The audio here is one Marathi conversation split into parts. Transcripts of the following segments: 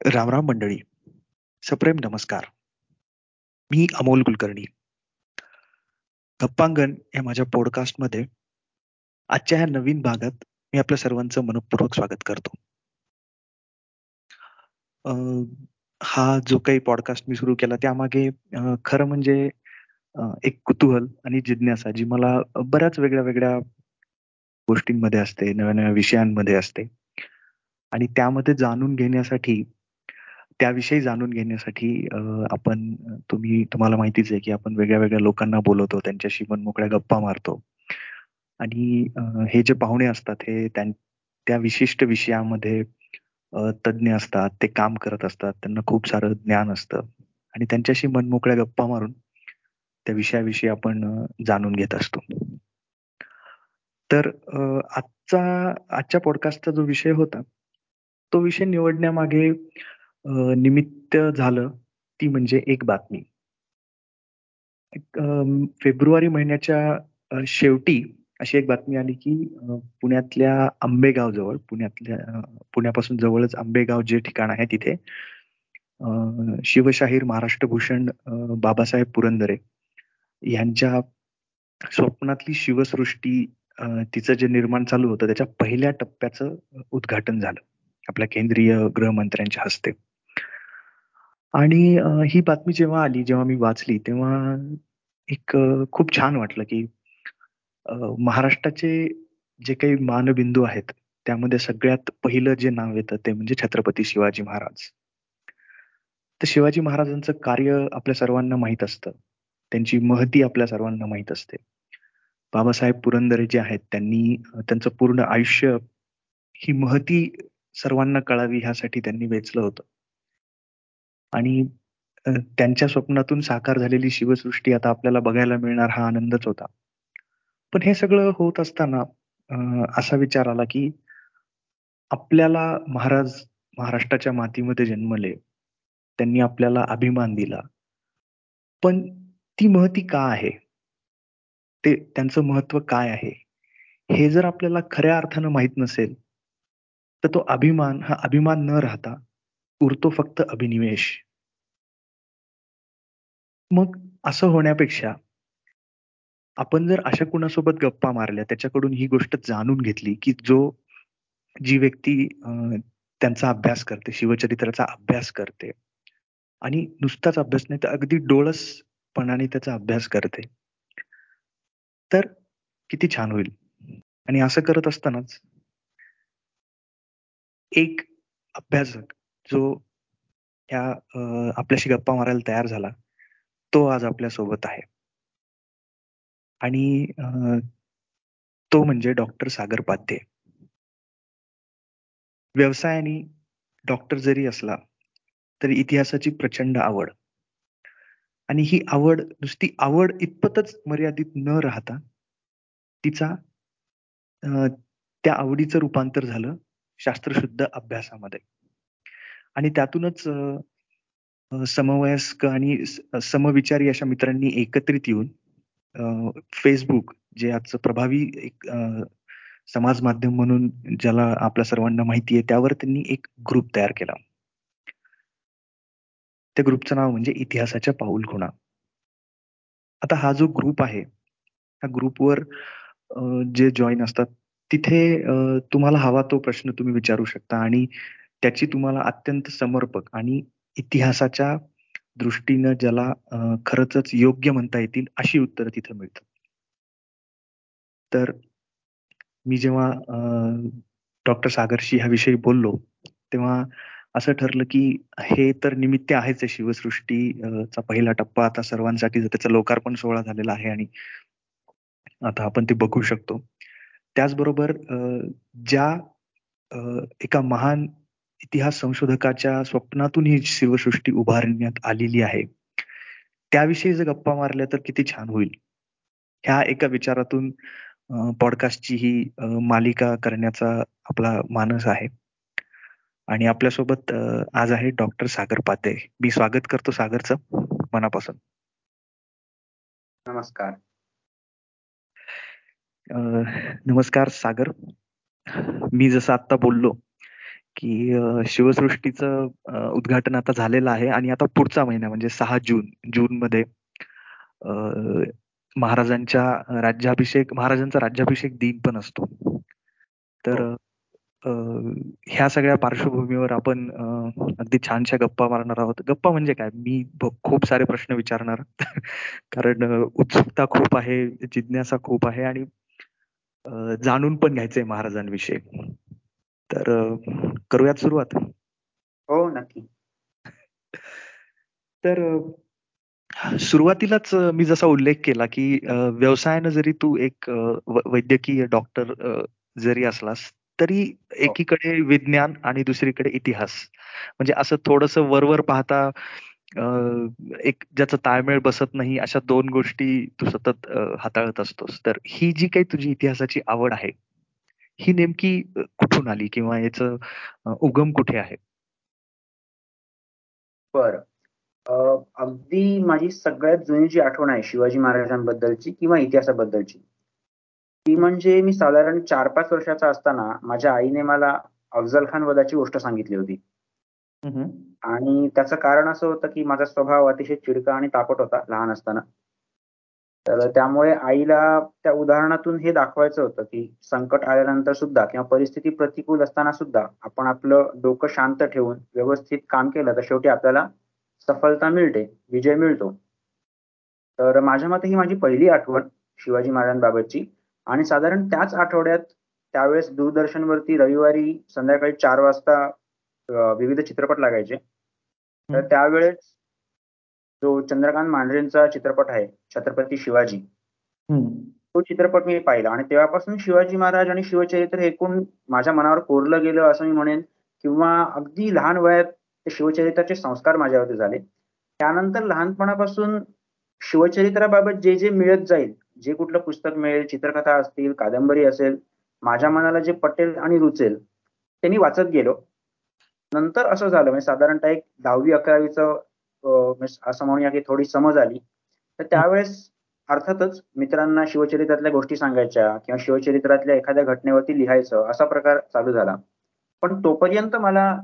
रामराम मंडळी सप्रेम नमस्कार. मी अमोल कुलकर्णी. गप्पांगण या माझ्या पॉडकास्टमध्ये आजच्या ह्या नवीन भागात मी आपल्या सर्वांचं मनपूर्वक स्वागत करतो. हा जो काही पॉडकास्ट मी सुरू केला त्यामागे खरं म्हणजे एक कुतूहल आणि जिज्ञासा जी मला बऱ्याच वेगळ्या वेगळ्या गोष्टींमध्ये असते नव्या नव्या विषयांमध्ये असते. आणि त्यामध्ये जाणून घेण्यासाठी त्याविषयी जाणून घेण्यासाठी आपण तुम्ही तुम्हाला माहितीच आहे की आपण वेगळ्या वेगळ्या लोकांना बोलवतो त्यांच्याशी मनमोकळ्या गप्पा मारतो. आणि हे जे पाहुणे असतात हे त्या विशिष्ट विषयामध्ये तज्ज्ञ असतात ते काम करत असतात त्यांना खूप सारं ज्ञान असतं. आणि त्यांच्याशी मनमोकळ्या गप्पा मारून त्या विषयाविषयी आपण जाणून घेत असतो. तर आजचा आजच्या पॉडकास्टचा जो विषय होता तो विषय निवडण्यामागे निमित्त झालं ती म्हणजे एक बातमी. फेब्रुवारी महिन्याच्या शेवटी अशी एक बातमी आली की पुण्यातल्या आंबेगाव जवळ पुण्यातल्या पुण्यापासून जवळच आंबेगाव जे ठिकाण आहे तिथे शिवशाहीर महाराष्ट्र भूषण बाबासाहेब पुरंदरे यांच्या स्वप्नातली शिवसृष्टी तिचं जे निर्माण चालू होतं त्याच्या पहिल्या टप्प्याचं उद्घाटन झालं आपल्या केंद्रीय गृहमंत्र्यांच्या हस्ते. आणि ही बातमी जेव्हा आली जेव्हा मी वाचली तेव्हा एक खूप छान वाटलं की महाराष्ट्राचे जे काही मानबिंदू आहेत त्यामध्ये सगळ्यात पहिलं जे नाव येतं ते म्हणजे छत्रपती शिवाजी महाराज. तर शिवाजी महाराजांचं कार्य आपल्या सर्वांना माहीत असतं. त्यांची महती आपल्या सर्वांना माहीत असते. बाबासाहेब पुरंदरे जे आहेत त्यांनी त्यांचं पूर्ण आयुष्य ही महती सर्वांना कळावी ह्यासाठी त्यांनी वेचलं होतं. आणि त्यांच्या स्वप्नातून साकार झालेली शिवसृष्टी आता आपल्याला बघायला मिळणार हा आनंदच होता. पण हे सगळं होत असताना असा विचार आला की आपल्याला महाराज महाराष्ट्राच्या मातीमध्ये जन्मले. त्यांनी आपल्याला अभिमान दिला. पण ती महती का आहे? ते त्यांचं महत्त्व काय आहे? हे जर आपल्याला खऱ्या अर्थानं माहीत नसेल तर तो अभिमान हा अभिमान न राहता उरतो फक्त अभिनिवेश. मग असं होण्यापेक्षा आपण जर अशा कुणासोबत गप्पा मारल्या त्याच्याकडून ही गोष्ट जाणून घेतली की जो जी व्यक्ती त्यांचा अभ्यास करते शिवचरित्राचा अभ्यास करते आणि नुसताच अभ्यास नाही तर अगदी डोळसपणाने त्याचा अभ्यास करते तर किती छान होईल. आणि असं करत असतानाच एक अभ्यासक जो ह्या आपल्याशी गप्पा मारायला तयार झाला तो आज आपल्यासोबत आहे. आणि तो म्हणजे डॉक्टर सागर पाध्ये. व्यवसायाने डॉक्टर जरी असला तरी इतिहासाची प्रचंड आवड. आणि ही आवड नुसती आवड इतपतच मर्यादित न राहता तिचा त्या आवडीचं रूपांतर झालं शास्त्रशुद्ध अभ्यासामध्ये. आणि त्यातूनच समवयस्क आणि समविचारी अशा मित्रांनी एकत्रित येऊन फेसबुक जे आजचं प्रभावी एक समाज माध्यम म्हणून ज्याला आपल्या सर्वांना माहिती आहे त्यावर त्यांनी एक ग्रुप तयार केला. त्या ग्रुपचं नाव म्हणजे इतिहासाच्या पाऊल खुणा. आता हा जो ग्रुप आहे ह्या ग्रुपवर जे जॉईन असतात तिथे तुम्हाला हवा तो प्रश्न तुम्ही विचारू शकता आणि त्याची तुम्हाला अत्यंत समर्पक आणि इतिहासाच्या दृष्टीनं ज्याला खरंच योग्य म्हणता येतील अशी उत्तरं तिथं मिळतात. तर मी जेव्हा डॉक्टर सागरशी ह्याविषयी बोललो तेव्हा असं ठरलं की हे तर निमित्त आहेच शिवसृष्टीचा पहिला टप्पा. आता सर्वांसाठी त्याचा लोकार्पण सोहळा झालेला आहे आणि आता आपण ते बघू शकतो. त्याचबरोबर ज्या एका महान इतिहास संशोधकाच्या स्वप्नातून ही शिवसृष्टी उभारण्यात आलेली आहे. त्याविषयी जर गप्पा मारल्या तर किती छान होईल. ह्या एका विचारातून पॉडकास्टची ही मालिका करण्याचा आपला मानस आहे. आणि आपल्यासोबत आज आहे डॉक्टर सागर पाते. मी स्वागत करतो सागरचं मनापासून. नमस्कार. नमस्कार सागर. मी जसं आता बोललो की शिवसृष्टीचं उद्घाटन आता झालेलं आहे आणि आता पुढचा महिना म्हणजे सहा जून जून मध्ये महाराजांच्या राज्याभिषेक महाराजांचा राज्याभिषेक दिन पण असतो. तर हो. ह्या सगळ्या पार्श्वभूमीवर आपण अगदी छानशा गप्पा मारणार आहोत. गप्पा म्हणजे काय? मी खूप सारे प्रश्न विचारणार कारण उत्सुकता खूप आहे, जिज्ञासा खूप आहे आणि जाणून पण घ्यायचंय महाराजांविषयी. तर करूयात सुरुवात? हो, नक्की. तर सुरुवातीलाच मी जसा उल्लेख केला, की व्यवसायानं जरी तू एक वैद्यकीय डॉक्टर जरी असलास, तरी हो. एकीकडे विज्ञान आणि दुसरीकडे इतिहास. म्हणजे असं थोडस वरवर पाहता एक ज्याचा ताळमेळ बसत नाही अशा दोन गोष्टी तू सतत हाताळत असतोस. तर ही जी काही तुझी इतिहासाची आवड आहे, ही नेमकी कुठून आली किंवा याचं उगम कुठे आहे? बर. अगदी माझी सगळ्यात जुनी जी आठवण आहे शिवाजी महाराजांबद्दलची किंवा इतिहासाबद्दलची ती म्हणजे मी साधारण चार पाच वर्षाचा असताना माझ्या आईने मला अफजल खान वधाची गोष्ट सांगितली होती. आणि त्याचं कारण असं होतं की माझा स्वभाव अतिशय चिडका आणि तापट होता लहान असताना. तर त्यामुळे आईला त्या उदाहरणातून हे दाखवायचं होतं की संकट आल्यानंतर सुद्धा किंवा परिस्थिती प्रतिकूल असताना सुद्धा आपण आपलं डोकं शांत ठेवून व्यवस्थित काम केलं तर शेवटी आपल्याला सफलता मिळते विजय मिळतो. तर माझ्या मते ही माझी पहिली आठवण शिवाजी महाराजांबाबतची. आणि साधारण त्याच आठवड्यात त्यावेळेस दूरदर्शनवरती रविवारी संध्याकाळी चार वाजता विविध चित्रपट लागायचे. तर त्यावेळेस जो चंद्रकांत मांढरेंचा चित्रपट आहे छत्रपती शिवाजी. तो चित्रपट मी पाहिला आणि तेव्हापासून शिवाजी महाराज आणि शिवचरित्र एकूण माझ्या मनावर कोरलं गेलं असं मी म्हणेन. किंवा अगदी लहान वयात ते शिवचरित्राचे संस्कार माझ्यावरती झाले. त्यानंतर लहानपणापासून शिवचरित्राबाबत जे जे मिळत जाईल जे कुठलं पुस्तक मिळेल चित्रकथा असतील कादंबरी असेल माझ्या मनाला जे पटेल आणि रुचेल ते मी वाचत गेलो. नंतर असं झालं म्हणजे साधारणतः एक दहावी अकरावीचं असं म्हणूया की थोडी समज आली. तर त्यावेळेस अर्थातच मित्रांना शिवचरित्रातल्या गोष्टी सांगायच्या किंवा शिवचरित्रातल्या एखाद्या घटनेवरती लिहायचं असा प्रकार चालू झाला. पण तोपर्यंत मला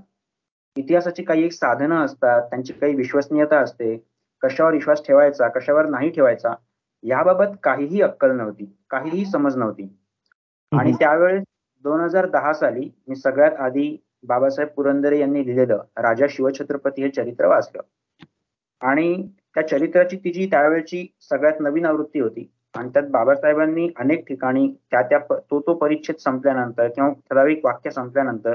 इतिहासाची काही एक साधनं असतात त्यांची काही विश्वसनीयता असते कशावर विश्वास ठेवायचा कशावर नाही ठेवायचा याबाबत काहीही अक्कल नव्हती काहीही समज नव्हती. आणि त्यावेळेस दोन हजार दहा साली मी सगळ्यात आधी बाबासाहेब पुरंदरे यांनी लिहिलेलं राजा शिवछत्रपती हे चरित्र वाचलं. आणि त्या चरित्राची ती जी त्यावेळची सगळ्यात नवीन आवृत्ती होती. आणि त्यात बाबासाहेबांनी अनेक ठिकाणी त्या त्या तो तो परिच्छेद संपल्यानंतर किंवा ठराविक वाक्य संपल्यानंतर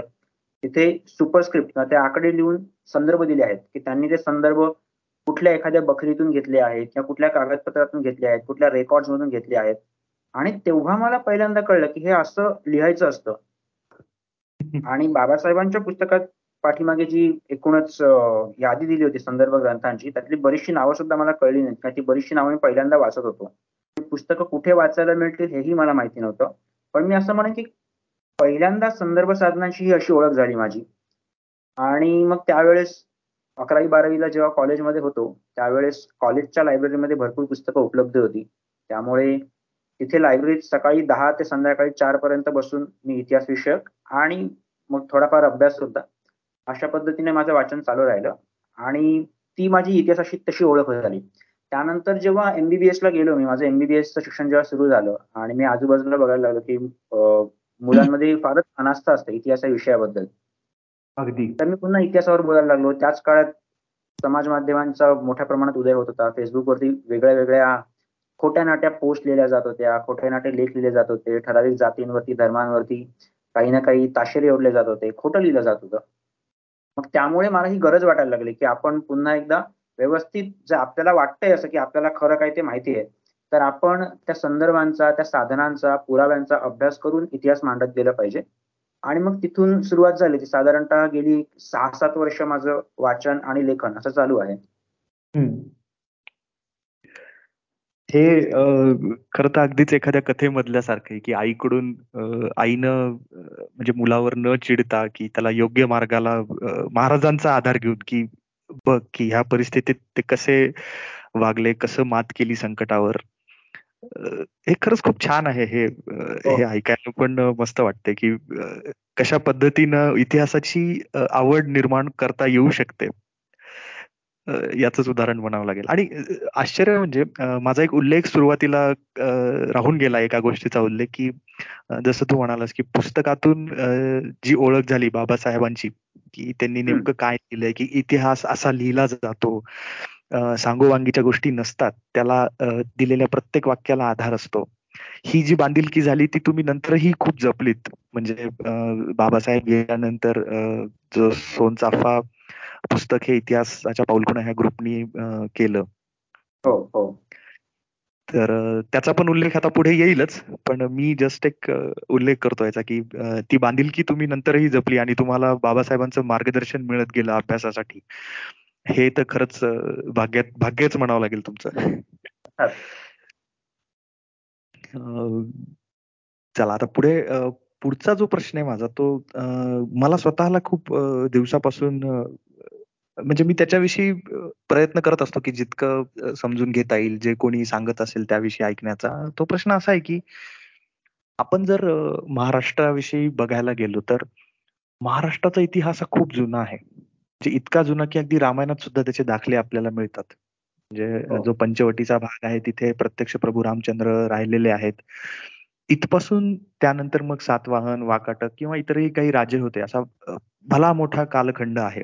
तिथे सुपरस्क्रिप्ट ते आकडे लिहून संदर्भ दिले आहेत. की त्यांनी ते संदर्भ कुठल्या एखाद्या बखरीतून घेतले आहेत किंवा कुठल्या कागदपत्रातून घेतले आहेत कुठल्या रेकॉर्ड मधून घेतले आहेत. आणि तेव्हा मला पहिल्यांदा कळलं की हे असं लिहायचं असतं. आणि बाबासाहेबांच्या पुस्तकात पाठीमागे जी एकूणच यादी दिली होती संदर्भ ग्रंथांची त्यातली बरीचशी नावं सुद्धा मला कळली नाहीत. ती बरीचशी नावं मी पहिल्यांदा वाचत होतो. पुस्तकं कुठे वाचायला मिळतील हेही मला माहिती नव्हतं. पण मी असं म्हणेन की पहिल्यांदा संदर्भ साधनांची ही अशी ओळख झाली माझी. आणि मग त्यावेळेस अकरावी बारावीला जेव्हा कॉलेजमध्ये होतो त्यावेळेस कॉलेजच्या लायब्ररीमध्ये भरपूर पुस्तकं उपलब्ध होती. त्यामुळे तिथे लायब्ररीत सकाळी दहा ते संध्याकाळी चार पर्यंत बसून मी इतिहास विषयक आणि मग थोडाफार अभ्यास सुद्धा अशा पद्धतीने माझं वाचन चालू राहिलं. आणि ती माझी इतिहासाशी तशी ओळख झाली. त्यानंतर जेव्हा एमबीबीएस ला गेलो मी माझं एमबीबीएसचं शिक्षण जेव्हा सुरू झालं आणि मी आजूबाजूला बघायला लागलो की मुलांमध्ये फारच अनास्था असते इतिहास विषयाबद्दल. अगदी. तर मी पुन्हा इतिहासावर बोलायला लागलो. त्याच काळात समाज माध्यमांचा मोठ्या प्रमाणात उदय होत होता. फेसबुकवरती वेगळ्या वेगळ्या खोट्या नाट्या पोस्ट लिहिल्या जात होत्या. खोट्या नाट्या लेख लिहिले जात होते. ठराविक जातींवरती धर्मांवरती काही ना काही ताशेरे ओढले जात होते. खोटं लिहिलं जात होतं. मग त्यामुळे मला ही गरज वाटायला लागली की आपण पुन्हा एकदा व्यवस्थित जर आपल्याला वाटतंय असं की आपल्याला खरं काय ते माहिती आहे तर आपण त्या संदर्भांचा त्या साधनांचा पुराव्यांचा अभ्यास करून इतिहास मांडत गेला पाहिजे. आणि मग तिथून सुरुवात झाली ती साधारणतः गेली सहा सात वर्ष माझं वाचन आणि लेखन असं चालू आहे. हे खर तर अगदीच एखाद्या कथेमधल्यासारखं आहे की आईकडून आईनं म्हणजे मुलावर न चिडता की त्याला योग्य मार्गाला महाराजांचा आधार घेऊन की बघ की ह्या परिस्थितीत ते कसे वागले कसं मात केली संकटावर हे खरंच खूप छान आहे हे हो. हे ऐकायला पण मस्त वाटतंय की कशा पद्धतीनं इतिहासाची आवड निर्माण करता येऊ शकते याच उदाहरण म्हणावं लागेल. आणि आश्चर्य म्हणजे माझा एक उल्लेख सुरुवातीला राहून गेला एका गोष्टीचा उल्लेख की जसं तू म्हणालास की पुस्तकातून जी ओळख झाली बाबासाहेबांची की त्यांनी नेमकं काय लिहिलंय की इतिहास असा लिहिला जातो सांगोवांगीच्या गोष्टी नसतात त्याला दिलेल्या प्रत्येक वाक्याला आधार असतो. ही जी बांधिलकी झाली ती तुम्ही नंतरही खूप जपलीत. म्हणजे बाबासाहेब गेल्यानंतर जो सोनचाफा पुस्तक हे इतिहासाच्या पाऊलखुणा ह्या ग्रुपनी केलं. हो हो. तर त्याचा पण उल्लेख आता पुढे येईलच. पण मी जस्ट एक उल्लेख करतो याचा की ती बांधिलकी तुम्ही नंतरही जपली आणि तुम्हाला बाबासाहेबांचं मार्गदर्शन मिळत गेलं अभ्यासासाठी. हे तर खरंच भाग्यात भाग्यच म्हणावं लागेल तुमचं. चला आता पुढे पुढचा जो प्रश्न आहे माझा तो मला स्वतःला खूप दिवसापासून म्हणजे मी त्याच्याविषयी प्रयत्न करत असतो की जितकं समजून घेता येईल जे कोणी सांगत असेल त्याविषयी ऐकण्याचा. तो प्रश्न असा आहे की आपण जर महाराष्ट्राविषयी बघायला गेलो तर महाराष्ट्राचा इतिहास हा खूप जुना आहे. म्हणजे इतका जुना की अगदी रामायणात सुद्धा त्याचे दाखले आपल्याला मिळतात. म्हणजे हो. जो पंचवटीचा भाग आहे तिथे प्रत्यक्ष प्रभू रामचंद्र राहिलेले आहेत. इथपासून त्यानंतर मग सातवाहन वाकाटक किंवा इतरही काही राजे होते. असा भला मोठा कालखंड आहे.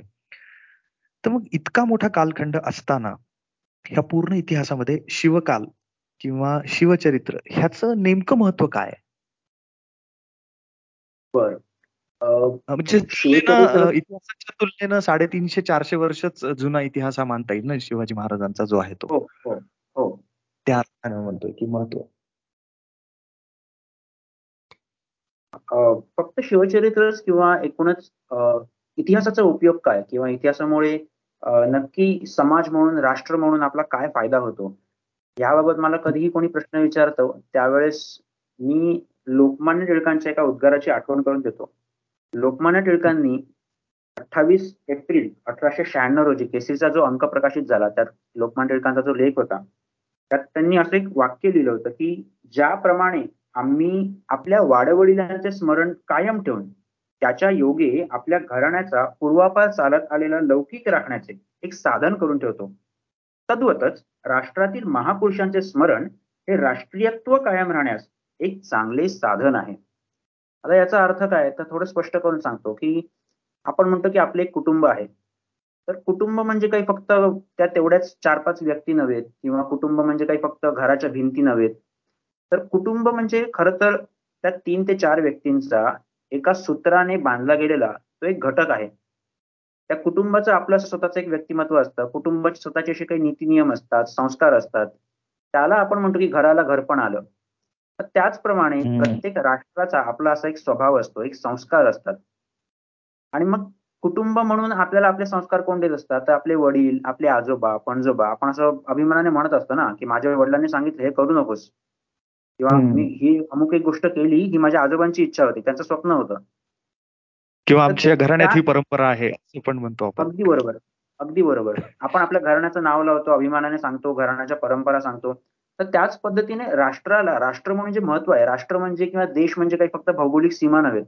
तर मग इतका मोठा कालखंड असताना ह्या पूर्ण इतिहासामध्ये शिवकाल किंवा शिवचरित्र ह्याचं नेमकं महत्त्व काय? बर. म्हणजे इतिहासाच्या तुलनेनं साडेतीनशे चारशे वर्षच जुना इतिहास हा मानता येईल ना? शिवाजी महाराजांचा जो आहे तो. हो, हो, हो. त्या अर्थाने म्हणतोय की महत्त्व फक्त शिवचरित्रच किंवा एकूणच इतिहासाचा उपयोग काय? किंवा इतिहासामुळे नक्की समाज म्हणून राष्ट्र म्हणून आपला काय फायदा होतो? याबाबत मला कधीही कोणी प्रश्न विचारतो त्यावेळेस मी लोकमान्य टिळकांच्या एका उद्गाराची आठवण करून देतो. लोकमान्य टिळकांनी अठ्ठावीस एप्रिल अठराशे शहाण्णव रोजी केसरीचा जो अंक प्रकाशित झाला त्यात लोकमान्य टिळकांचा जो लेख होता त्यात त्यांनी असं एक वाक्य लिहिलं होतं की ज्याप्रमाणे आम्ही आपल्या वाडवडिलांचे स्मरण कायम ठेवून त्याच्या योगे आपल्या घराण्याचा पूर्वापार चालत आलेला लौकिक राखण्याचे एक साधन करून ठेवतो. तद्वतच राष्ट्रातील महापुरुषांचे स्मरण हे राष्ट्रीयत्व कायम राहण्यास एक चांगले साधन आहे. आता याचा अर्थ काय? तर थोडं स्पष्ट करून सांगतो की आपण म्हणतो की आपले एक कुटुंब आहे. तर कुटुंब म्हणजे काही फक्त त्या तेवढ्याच चार पाच व्यक्ती नव्हेत किंवा कुटुंब म्हणजे काही फक्त घराच्या भिंती नव्हेत तर कुटुंब म्हणजे खरं तर त्या तीन ते चार व्यक्तींचा एका सूत्राने बांधला गेलेला तो एक घटक आहे. त्या कुटुंबाचं आपलं स्वतःचं एक व्यक्तिमत्व असतं. कुटुंबाचे स्वतःचे असे काही नीती नियम असतात संस्कार असतात. त्याला आपण म्हणतो की घराला घर पण आलं. तर त्याचप्रमाणे प्रत्येक राष्ट्राचा आपला असा एक स्वभाव असतो एक संस्कार असतात. आणि मग कुटुंब म्हणून आपल्याला आपले संस्कार कोण देत असतात? तर आपले वडील आपले आजोबा पणजोबा. आपण असं अभिमानाने म्हणत असतो ना की माझ्या वडिलांनी सांगितलं हे करू नकोस. किंवा मी ही अमुक एक गोष्ट केली ही माझ्या आजोबांची इच्छा होती त्यांचं स्वप्न होतं. किंवा आमच्या घराण्यात ही परंपरा आहे पण म्हणतो अगदी बरोबर अगदी बरोबर. आपण आपल्या घराण्याचं नाव लावतो अभिमानाने सांगतो घराण्याच्या परंपरा सांगतो. तर त्याच पद्धतीने राष्ट्राला राष्ट्र म्हणजे महत्त्व आहे राष्ट्र म्हणजे किंवा देश म्हणजे काही फक्त भौगोलिक सीमा नव्हेत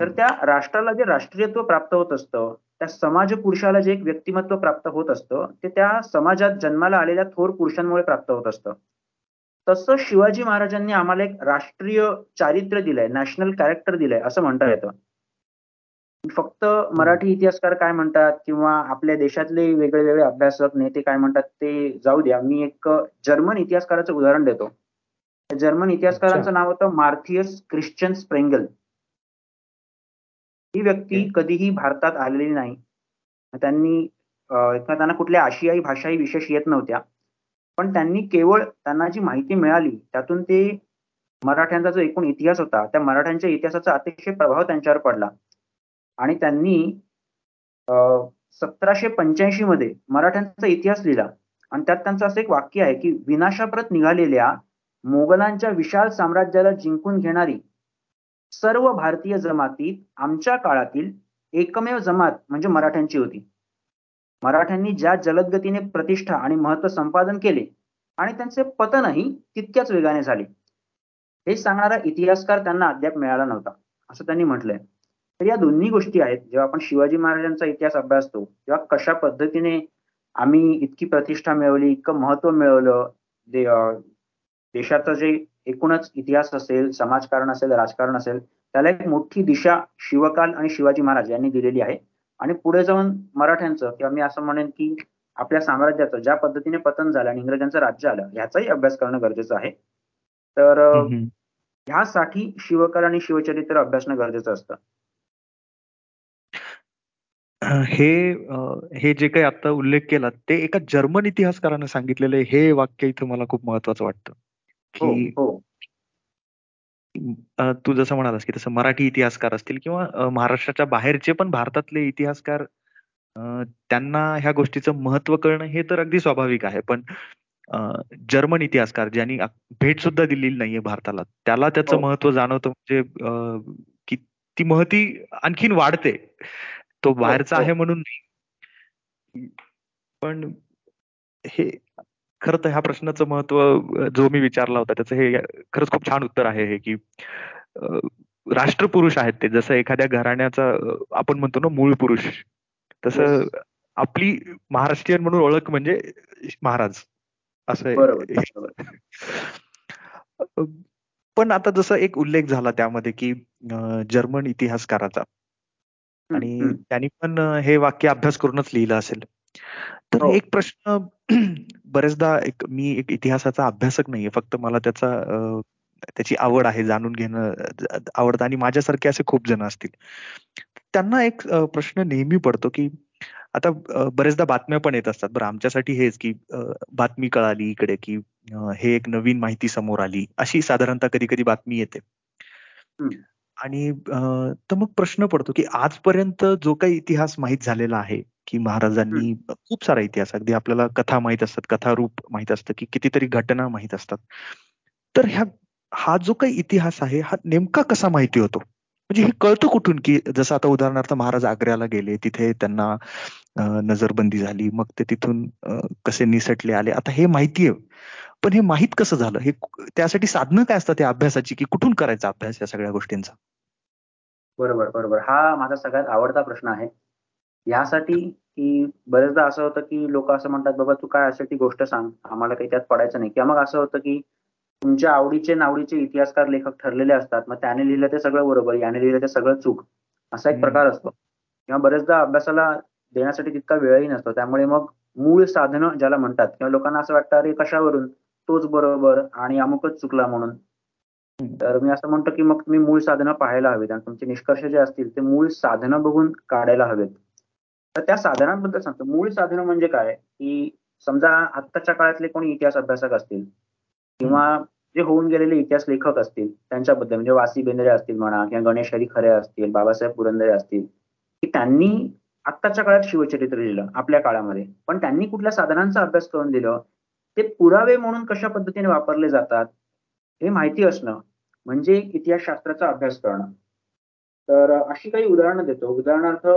तर त्या राष्ट्राला जे राष्ट्रीयत्व प्राप्त होत असतं त्या समाज पुरुषाला जे एक व्यक्तिमत्व प्राप्त होत असतं ते त्या समाजात जन्माला आलेल्या थोर पुरुषांमुळे प्राप्त होत असतं. तसं शिवाजी महाराजांनी आम्हाला एक राष्ट्रीय चारित्र्य दिलंय नॅशनल कॅरेक्टर दिलंय असं म्हणता येतं. फक्त मराठी इतिहासकार काय म्हणतात किंवा आपल्या देशातले वेगळे वेगळे अभ्यासक नेते काय म्हणतात ते जाऊ द्या. मी एक जर्मन इतिहासकाराचं उदाहरण देतो. जर्मन इतिहासकारांचं नाव होतं मार्थियस ख्रिश्चन स्प्रेंगल. ही व्यक्ती कधीही भारतात आलेली नाही. त्यांनी त्यांना कुठल्या आशियाई भाषाही विशेष येत नव्हत्या. पण त्यांनी केवळ त्यांना जी माहिती मिळाली त्यातून ते मराठ्यांचा जो एकूण इतिहास होता त्या मराठ्यांच्या इतिहासाचा अतिशय प्रभाव त्यांच्यावर पडला. आणि त्यांनी सतराशे पंच्याऐंशी मध्ये मराठ्यांचा इतिहास लिहिला. आणि त्यात त्यांचं असं एक वाक्य आहे की विनाशाप्रत निघालेल्या मोगलांच्या विशाल साम्राज्याला जिंकून घेणारी सर्व भारतीय जमातीत आमच्या काळातील एकमेव जमात म्हणजे मराठ्यांची होती. मराठ्यांनी ज्या जलदगतीने प्रतिष्ठा आणि महत्त्व संपादन केले आणि त्यांचे पतनही तितक्याच वेगाने झाले. हे सांगणारा इतिहासकार त्यांना अद्याप मिळाला नव्हता असं त्यांनी म्हटलंय. तर या दोन्ही गोष्टी आहेत जेव्हा आपण शिवाजी महाराजांचा इतिहास अभ्यासतो तेव्हा कशा पद्धतीने आम्ही इतकी प्रतिष्ठा मिळवली इतकं महत्त्व मिळवलं दे देशाचं जे एकूणच इतिहास असेल समाजकारण असेल राजकारण असेल त्याला एक मोठी दिशा शिवकाल आणि शिवाजी महाराज यांनी दिलेली आहे. आणि पुढे जाऊन मराठ्यांचं किंवा मी असं म्हणेन की आपल्या साम्राज्याचं ज्या पद्धतीने पतन झालं आणि इंग्रजांचं राज्य आलं ह्याचाही अभ्यास करणं गरजेचं आहे. तर ह्यासाठी शिवकाल आणि शिवचरित्र अभ्यासणं गरजेचं असतं. हे हे जे काही आता उल्लेख केला ते एका जर्मन इतिहासकाराने सांगितलेलं हे वाक्य इथं मला खूप महत्वाचं वाटतं. हो, की हो. तू जसं म्हणालास की तसं मराठी इतिहासकार असतील किंवा महाराष्ट्राच्या बाहेरचे पण भारतातले इतिहासकार त्यांना ह्या गोष्टीचं महत्त्व कळणं हे तर अगदी स्वाभाविक आहे पण जर्मन इतिहासकार ज्यांनी भेट सुद्धा दिलेली नाहीये भारताला त्याला त्याचं हो. महत्त्व जाणवतं म्हणजे की ती महती आणखीन वाढते तो हो, बाहेरचा आहे म्हणून नाही पण हे खरं तर ह्या प्रश्नाचं महत्त्व जो मी विचारला होता त्याचं हे खरंच खूप छान उत्तर आहे हे की राष्ट्रपुरुष आहेत ते. जसं एखाद्या घराण्याचा आपण म्हणतो ना मूळ पुरुष. तसं आपली महाराष्ट्रीयन म्हणून ओळख म्हणजे महाराज. असं पण आता जसं एक उल्लेख झाला त्यामध्ये की जर्मन इतिहासकाराचा. आणि त्यांनी पण हे वाक्य अभ्यास करूनच लिहिलं असेल. तर हो. एक प्रश्न बरेचदा एक मी एक इतिहासाचा अभ्यासक नाहीये फक्त मला त्याचा त्याची आवड आहे जाणून घेणं आवडतं आणि माझ्यासारखे असे खूप जण असतील. त्यांना एक प्रश्न नेहमी पडतो की आता बरेचदा बातम्या पण येत असतात. बरं आमच्यासाठी हेच की बातमी कळाली इकडे की हे एक नवीन माहिती समोर आली अशी साधारणतः कधी कधी बातमी येते. आणि तर मग प्रश्न पडतो की आजपर्यंत जो काही इतिहास माहीत झालेला आहे की महाराजांनी खूप सारा इतिहास अगदी आपल्याला कथा माहीत असतात कथा रूप माहीत असतं की कितीतरी घटना माहीत असतात. तर ह्या हा जो काही इतिहास आहे हा नेमका कसा माहिती होतो? म्हणजे हे कळतं कुठून की जसं आता उदाहरणार्थ महाराज आग्र्याला गेले तिथे त्यांना नजरबंदी झाली मग ते तिथून कसे निसटले आले. आता हे माहिती आहे पण हे माहीत कसं झालं? हे त्यासाठी साधनं काय असतात त्या अभ्यासाची? की कुठून करायचा अभ्यास या सगळ्या गोष्टींचा? बरोबर बरोबर. हा माझा सगळ्यात आवडता प्रश्न आहे. यासाठी की बरेचदा असं होतं की लोक असं म्हणतात बाबा तू काय असेल ती गोष्ट सांग. आम्हाला काही त्यात पडायचं नाही. किंवा मग असं होतं की तुमच्या आवडीचे नावडीचे इतिहासकार लेखक ठरलेले असतात. मग त्याने लिहिलं ते सगळं बरोबर याने लिहिलं ते सगळं चूक. असा एक प्रकार असतो. किंवा बरेचदा अभ्यासाला देण्यासाठी तितका वेळही नसतो. त्यामुळे मग मूळ साधनं ज्याला म्हणतात किंवा लोकांना असं वाटतं अरे कशावरून? तोच बरोबर आणि अमुकच चुकला म्हणून. तर मी असं म्हणतो की मग तुम्ही मूळ साधनं पाहायला हवीत आणि तुमचे निष्कर्ष जे असतील ते मूळ साधनं बघून काढायला हवेत. तर त्या साधनांबद्दल सांगतो. मूळ साधनं म्हणजे काय? की समजा आत्ताच्या काळातले कोणी इतिहास अभ्यासक असतील किंवा जे होऊन गेलेले इतिहास लेखक असतील त्यांच्याबद्दल म्हणजे वासी बेंद्रे असतील म्हणा किंवा गणेश हरी खरे असतील बाबासाहेब पुरंदरे असतील की त्यांनी आत्ताच्या काळात शिवचरित्र लिहिलं आपल्या काळामध्ये. पण त्यांनी कुठल्या साधनांचा अभ्यास करून दिलं? ते पुरावे म्हणून कशा पद्धतीने वापरले जातात हे माहिती असणं म्हणजे इतिहासशास्त्राचा अभ्यास करणं. तर अशी काही उदाहरणं देतो. उदाहरणार्थ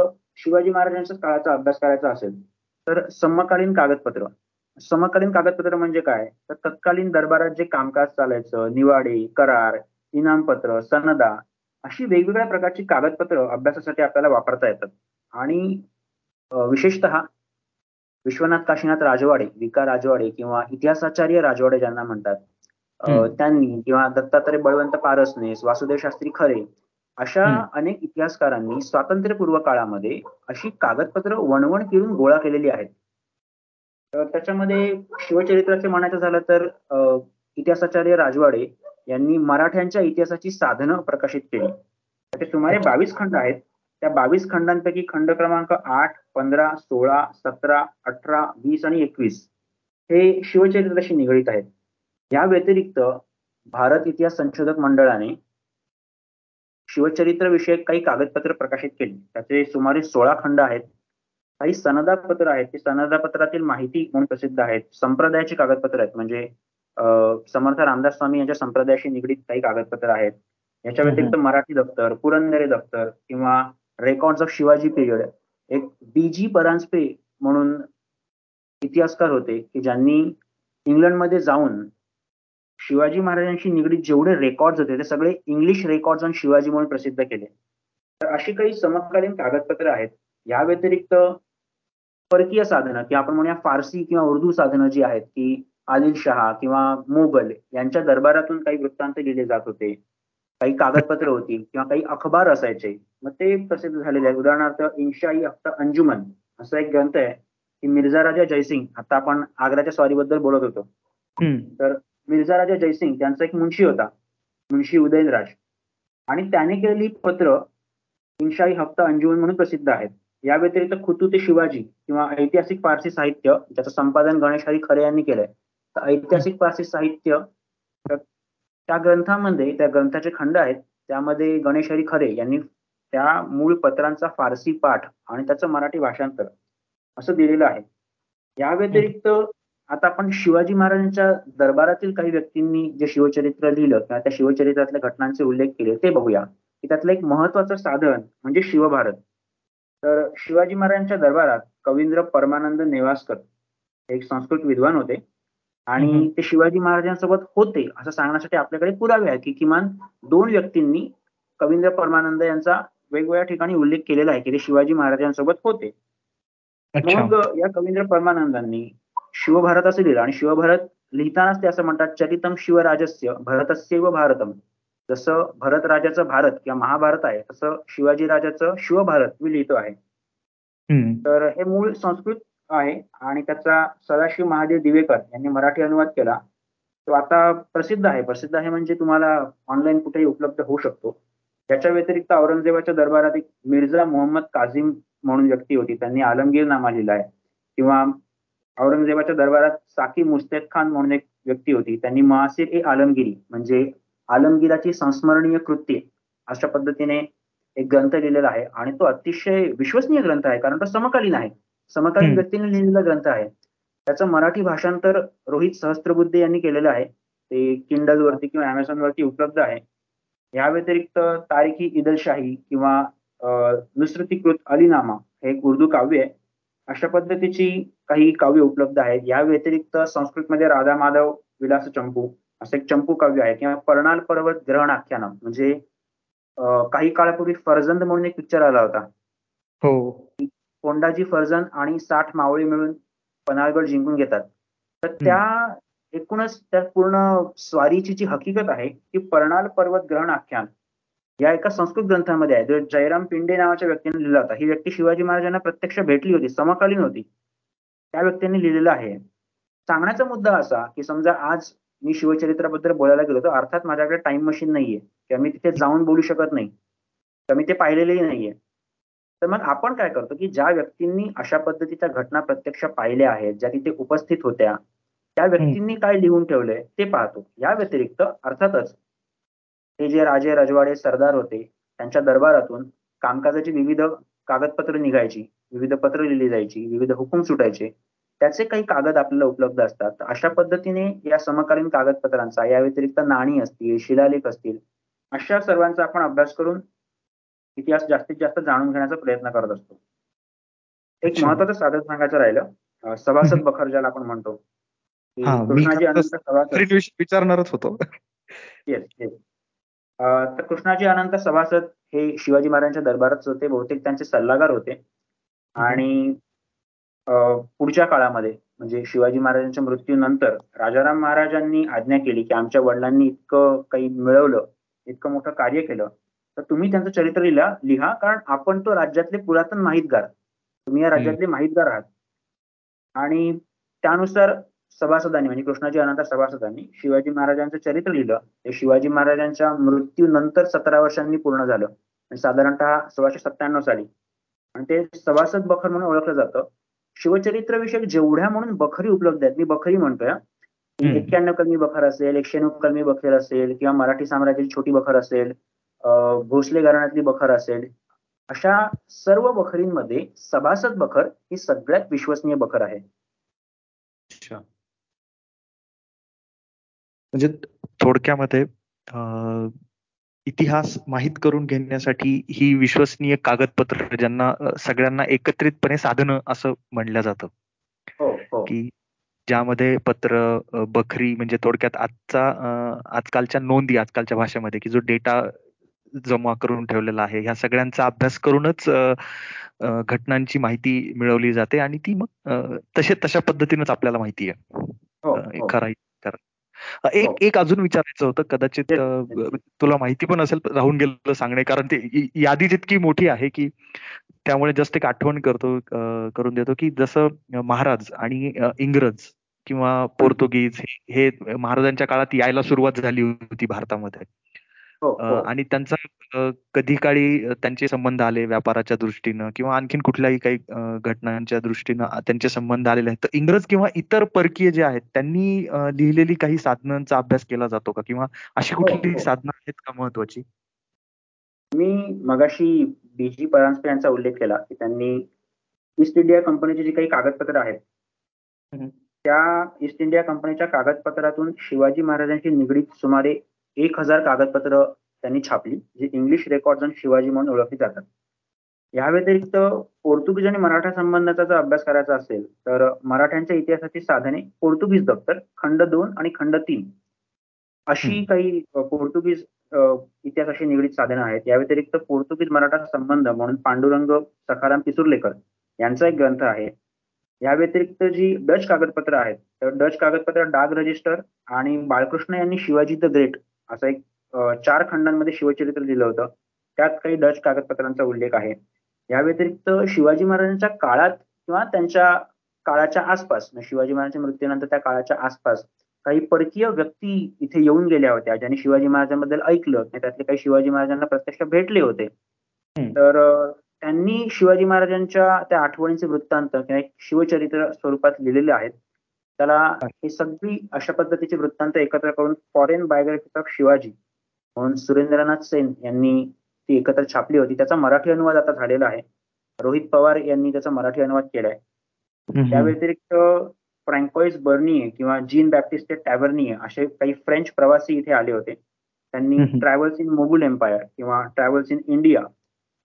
शिवाजी महाराजांच्या काळाचा अभ्यास करायचा असेल तर समकालीन कागदपत्र. समकालीन कागदपत्र म्हणजे काय? तर तत्कालीन दरबारात जे कामकाज चालायचं निवाडे करार इनामपत्र सनदा अशी वेगवेगळ्या प्रकारची कागदपत्र अभ्यासासाठी आपल्याला वापरता येतात. आणि विशेषत विश्वनाथ काशीनाथ राजवाडे विका राजवाडे किंवा इतिहासाचार्य राजवाडे ज्यांना म्हणतात त्यांनी किंवा दत्तात्रय बळवंत पारसनेस वासुदेव शास्त्री खरे अशा अनेक इतिहासकारांनी स्वातंत्र्यपूर्व काळामध्ये अशी कागदपत्र वणवण करून गोळा केलेली आहेत. तर त्याच्यामध्ये शिवचरित्राचे म्हणायचं झालं तर इतिहासाचार्य राजवाडे यांनी मराठ्यांच्या इतिहासाची साधनं प्रकाशित केली. त्याचे सुमारे बावीस खंड आहेत. त्या बावीस खंडांपैकी खंड क्रमांक आठ पंधरा सोळा सतरा अठरा वीस आणि एकवीस हे शिवचरित्राशी निगडीत आहेत. या व्यतिरिक्त भारत इतिहास संशोधक मंडळाने शिवचरित्र विषयक काही कागदपत्र प्रकाशित केली. त्याचे सुमारे सोळा खंड आहेत. काही सनदापत्र आहेत. ते सनदापत्रातील माहिती म्हणून प्रसिद्ध आहेत. संप्रदायाची कागदपत्र आहेत. म्हणजे समर्थ रामदास स्वामी यांच्या संप्रदायाशी निगडीत काही कागदपत्र आहेत. याच्या व्यतिरिक्त मराठी दप्तर पुरंदरे दप्तर किंवा रेकॉर्ड ऑफ शिवाजी पिरियड एक बीजी परांजपे म्हणून इतिहासकार होते की ज्यांनी इंग्लंडमध्ये जाऊन शिवाजी महाराजांशी निगडीत जेवढे रेकॉर्ड होते ते सगळे इंग्लिश रेकॉर्ड ऑन शिवाजी म्हणून प्रसिद्ध केले. तर अशी काही समकालीन कागदपत्र आहेत. या व्यतिरिक्त परकीय साधनं किंवा आपण म्हणूया फारसी किंवा उर्दू साधनं जी आहेत की आदिलशहा किंवा मोगल यांच्या दरबारातून काही वृत्तांत लिहिले जात होते. काही कागदपत्र होती किंवा काही अखबार असायचे मग ते प्रसिद्ध झालेले आहेत. उदाहरणार्थ इन्शाई अख्तर अंजुमन असा एक ग्रंथ आहे की मिर्झा राजा जयसिंग आता आपण आग्राच्या स्वारीबद्दल बोलत होतो. तर मिर्झा राजा जयसिंग त्यांचा एक मुंशी होता मुंशी उदयनराज. आणि त्याने केलेली पत्र इन्शाई हफ्ता अंजुमन म्हणून प्रसिद्ध आहेत. या व्यतिरिक्त खुतू ते शिवाजी किंवा ऐतिहासिक फारसी साहित्य ज्याचं संपादन गणेश हरी खरे यांनी केलंय. तर ऐतिहासिक फारसी साहित्य त्या ग्रंथामध्ये त्या ग्रंथाचे खंड आहेत त्यामध्ये गणेश हरी खरे यांनी त्या मूळ पत्रांचा फारसी पाठ आणि त्याचं मराठी भाषांतर असं दिलेलं आहे. या व्यतिरिक्त आता आपण शिवाजी महाराजांच्या दरबारातील काही व्यक्तींनी जे शिवचरित्र लिहिलं किंवा त्या शिवचरित्रातल्या घटनांचे उल्लेख केले ते बघूया. की त्यातलं एक महत्वाचं साधन म्हणजे शिवभारत. तर शिवाजी महाराजांच्या दरबारात कवींद्र परमानंद नेवासकर एक संस्कृत विद्वान होते. आणि ते शिवाजी महाराजांसोबत होते असं सांगण्यासाठी आपल्याकडे पुरावे आहेत की किमान दोन व्यक्तींनी कवींद्र परमानंद यांचा वेगवेगळ्या ठिकाणी उल्लेख केलेला आहे की ते शिवाजी महाराजांसोबत होते. मग या कवींद्र परमानंदांनी शिवभारत असं लिहिलं आणि शिवभारत लिहितानाच ते असं म्हणतात चरितम शिवराजस्य भरतस्य व भारतम. जसं भरत राजाचं भारत किंवा महाभारत आहे तसं शिवाजी राजाचं शिवभारत मी लिहितो आहे. तर हे मूळ संस्कृत आहे आणि त्याचा सदाशिव महादेव दिवेकर यांनी मराठी अनुवाद केला. तो आता प्रसिद्ध आहे. प्रसिद्ध आहे म्हणजे तुम्हाला ऑनलाईन कुठेही उपलब्ध होऊ शकतो. त्याच्या व्यतिरिक्त औरंगजेबाच्या दरबारात एक मिर्झा मोहम्मद काझिम म्हणून व्यक्ती होती. त्यांनी आलमगीर नामा लिहिलाय. किंवा औरंगजेबाच्या दरबारात साकी मुस्तेद खान म्हणून एक व्यक्ती होती. त्यांनी महासिर ए आलमगिरी म्हणजे आलमगिराची संस्मरणीय कृती अशा पद्धतीने एक ग्रंथ लिहिलेला आहे. आणि तो अतिशय विश्वसनीय ग्रंथ आहे कारण तो समकालीन आहे. समकालीन व्यक्तीने लिहिलेला ग्रंथ आहे. त्याचं मराठी भाषांतर रोहित सहस्त्रबुद्धे यांनी केलेलं आहे. ते किंडल वरती किंवा अमेझॉन वरती उपलब्ध आहे. या व्यतिरिक्त तारिखी इदलशाही किंवा नुसृतीकृत अलीनामा हे एक उर्दू काव्य आहे. अशा पद्धतीची काही काव्य उपलब्ध आहेत. या व्यतिरिक्त संस्कृतमध्ये राधा माधव विलास चंपू असं एक चंपू काव्य आहे किंवा पर्णाल पर्वत ग्रहण आख्यानम म्हणजे काही काळापूर्वी फर्जंद म्हणून एक पिक्चर आला होता. हो. कोंडाजी फर्जंद आणि साठ मावळी मिळून पनाळगड जिंकून घेतात. तर त्या एकूणच त्या पूर्ण स्वारीची जी हकीकत आहे ती पर्णाल पर्वत ग्रहण आख्यान या एका संस्कृत ग्रंथामध्ये आहे. जो जयराम पिंडे नावाच्या व्यक्तीने लिहिला होता. ही व्यक्ती शिवाजी महाराजांना प्रत्यक्ष भेटली होती समकालीन होती. त्या व्यक्तीने लिहिलेलं आहे. सांगण्याचा मुद्दा असा की समजा आज मी शिवचरित्राबद्दल बोलायला गेलो तर अर्थात माझ्याकडे टाइम मशीन नाहीये. किंवा मी तिथे जाऊन बोलू शकत नाही. तर मी ते पाहिलेलेही नाहीये. तर मग आपण काय करतो की ज्या व्यक्तींनी अशा पद्धतीच्या घटना प्रत्यक्ष पाहिल्या आहेत ज्या तिथे उपस्थित होत्या त्या व्यक्तींनी काय लिहून ठेवलंय ते पाहतो. या व्यतिरिक्त अर्थातच हे जे राजे रजवाडे सरदार होते त्यांच्या दरबारातून कामकाजाची विविध कागदपत्र निघायची विविध पत्र लिहिली जायची विविध हुकूम सुटायचे त्याचे काही कागद आपल्याला उपलब्ध असतात. अशा पद्धतीने या समकालीन कागदपत्रांचा या व्यतिरिक्त नाणी असतील शिलालेख असतील अशा सर्वांचा आपण अभ्यास करून इतिहास जास्तीत जास्त जाणून घेण्याचा प्रयत्न करत असतो. एक महत्वाचं साधन सांगायचं राहिलं सभासद बखर ज्याला आपण म्हणतो. कृष्णाजी अनंत सभासद. विचारणारच होतो. येस येस तर कृष्णाजी अनंत सभासद हे शिवाजी महाराजांच्या दरबारात होते बहुतेक त्यांचे सल्लागार होते. आणि पुढच्या काळामध्ये म्हणजे शिवाजी महाराजांच्या मृत्यूनंतर राजाराम महाराजांनी आज्ञा केली की आमच्या वडिलांनी इतकं काही मिळवलं इतकं मोठं कार्य केलं तर तुम्ही त्यांचं चरित्र लिहा लिहा कारण आपण तो राज्यातले पुरातन माहितगार तुम्ही या राज्यातले माहितगार आहात. आणि त्यानुसार सभासदांनी म्हणजे कृष्णाजी अनंत सभासदांनी शिवाजी महाराजांचं चरित्र लिहिलं. ते शिवाजी महाराजांच्या मृत्यूनंतर सतरा वर्षांनी पूर्ण झालं. आणि साधारणतः सोळाशे सत्त्याण्णव साली. आणि ते सभासद बखर म्हणून ओळखलं जातं. शिवचरित्र विषयक जेवढ्या म्हणून बखरी उपलब्ध आहेत मी बखरी म्हणतोय एक्क्याण्णव कलमी बखर असेल एकशे नऊ कलमी बखर असेल किंवा मराठी साम्राज्याची छोटी बखर असेल भोसले घराण्यातली बखर असेल अशा सर्व बखरींमध्ये सभासद बखर ही सगळ्यात विश्वसनीय बखर आहे. म्हणजे थोडक्यामध्ये इतिहास माहीत करून घेण्यासाठी ही विश्वसनीय कागदपत्र ज्यांना सगळ्यांना एकत्रितपणे साधनं असं म्हणलं जातं. हो, हो. की ज्यामध्ये पत्र बखरी म्हणजे थोडक्यात आजचा आजकालच्या नोंदी आजकालच्या भाषेमध्ये की जो डेटा जमा करून ठेवलेला आहे. ह्या सगळ्यांचा अभ्यास करूनच घटनांची माहिती मिळवली जाते आणि ती मग तसे तशा पद्धतीनेच आपल्याला माहिती आहे. हो, हो. खरा एक हो. एक अजून विचारायचं होतं कदाचित तुला माहिती पण असेल राहून गेलं सांगणे कारण ते यादी जितकी मोठी आहे की त्यामुळे जस्ट एक आठवण करतो करून देतो की जसं महाराज आणि इंग्रज किंवा पोर्तुगीज हे महाराजांच्या काळात यायला सुरुवात झाली होती भारतामध्ये. हो, हो. आणि त्यांचा कधी काळी त्यांचे संबंध आले व्यापाराच्या दृष्टीनं किंवा आणखीन कुठल्याही काही घटनांच्या दृष्टीनं त्यांचे संबंध आलेले आहेत. तर इंग्रज किंवा इतर परकीय जे आहेत त्यांनी लिहिलेली काही साधनांचा अभ्यास केला जातो का? किंवा अशी हो, कुठली साधनं आहेत का महत्वाची? मी मगाशी बीजी परांजपे यांचा उल्लेख केला की त्यांनी ईस्ट इंडिया कंपनीची जी काही कागदपत्र आहेत त्या ईस्ट इंडिया कंपनीच्या कागदपत्रातून शिवाजी महाराजांशी निगडीत सुमारे एक हजार कागदपत्र त्यांनी छापली जी इंग्लिश रेकॉर्ड ऑन शिवाजी म्हणून ओळखली जातात. या व्यतिरिक्त पोर्तुगीज आणि मराठा संबंधाचा जर अभ्यास करायचा असेल तर मराठ्यांच्या इतिहासाची साधने पोर्तुगीज दप्तर खंड दोन आणि खंड तीन. अशी काही पोर्तुगीज इतिहासाशी निगडीत साधनं आहेत. या व्यतिरिक्त पोर्तुगीज मराठा संबंध म्हणून पांडुरंग सखाराम पिसुर्लेकर यांचा एक ग्रंथ आहे. या व्यतिरिक्त जी डच कागदपत्र आहेत तर डच कागदपत्र डाग रजिस्टर आणि बाळकृष्ण यांनी शिवाजी द ग्रेट असं एक चार खंडांमध्ये शिवचरित्र लिहिलं होतं. त्यात काही डच कागदपत्रांचा उल्लेख आहे. या व्यतिरिक्त शिवाजी महाराजांच्या काळात किंवा त्यांच्या काळाच्या आसपास शिवाजी महाराजांच्या मृत्यूनंतर त्या काळाच्या आसपास काही परकीय व्यक्ती इथे येऊन गेल्या होत्या ज्यांनी शिवाजी महाराजांबद्दल ऐकलं. त्यातले काही शिवाजी महाराजांना प्रत्यक्ष भेटले होते. तर त्यांनी शिवाजी महाराजांच्या त्या आठवणीचे वृत्तांत किंवा शिवचरित्र स्वरूपात लिहिलेले आहेत. त्याला ही. सगळी अशा पद्धतीचे वृत्तांत एकत्र करून फॉरेन बायोग्राफी ऑफ शिवाजी म्हणून सुरेंद्रनाथ सेन यांनी ती एकत्र छापली होती. त्याचा मराठी अनुवाद आता झालेला आहे. रोहित पवार यांनी त्याचा मराठी अनुवाद केलाय. त्या व्यतिरिक्त फ्रँकोइस बर्निये किंवा जीन बॅप्टिस्ट टॅबर्निये असे काही फ्रेंच प्रवासी इथे आले होते. त्यांनी ट्रॅव्हल्स इन मोगुल एम्पायर किंवा ट्रॅव्हल्स इन इंडिया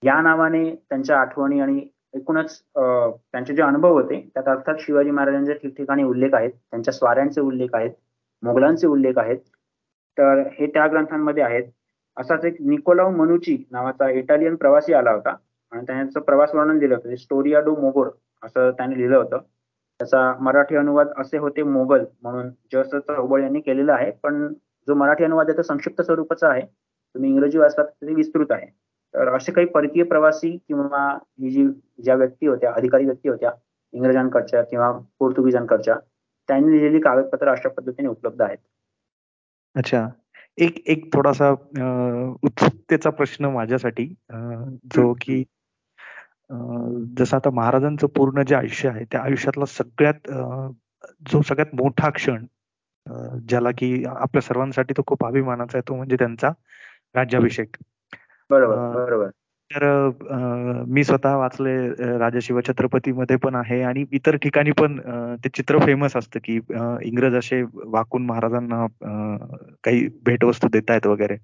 या नावाने त्यांच्या आठवणी आणि एकूणच त्यांचे जे अनुभव होते त्यात अर्थात शिवाजी महाराजांचे ठिकठिकाणी उल्लेख आहेत त्यांच्या स्वाऱ्यांचे उल्लेख आहेत मोगलांचे उल्लेख आहेत. तर हे त्या ग्रंथांमध्ये आहेत. असाच एक निकोलाव मनुची नावाचा इटालियन प्रवासी आला होता. आणि त्याचं प्रवास वर्णन दिलं होतं स्टोरिया डो मोगोर असं त्याने लिहिलं होतं. त्याचा मराठी अनुवाद असे होते मोगल म्हणून जस चौबळ यांनी केलेला आहे पण जो मराठी अनुवाद आहे तो संक्षिप्त स्वरूपाचा आहे. तुम्ही इंग्रजी वाचलात ते विस्तृत आहे. तर असे काही परकीय प्रवासी किंवा ही जी ज्या व्यक्ती होत्या अधिकारी व्यक्ती होत्या इंग्रजांकडच्या किंवा पोर्तुगीजांकडच्या त्यांनी लिहिलेली कागदपत्र अशा पद्धतीने उपलब्ध आहेत. अच्छा. एक एक थोडासा उत्सुकतेचा प्रश्न माझ्यासाठी जो की जसं आता महाराजांचं पूर्ण जे आयुष्य आहे त्या आयुष्यातला सगळ्यात जो सगळ्यात मोठा क्षण ज्याला की आपल्या सर्वांसाठी तो खूप अभिमानाचा आहे तो म्हणजे त्यांचा राज्याभिषेक. बरोबर बरोबर. तर मी स्वतः वाचले राजा शिवछत्रपती मध्ये पण आहे आणि इतर ठिकाणी पण ते चित्र फेमस असतं की इंग्रज असे वाकून महाराजांना काही भेटवस्तू देत आहेत वगैरे.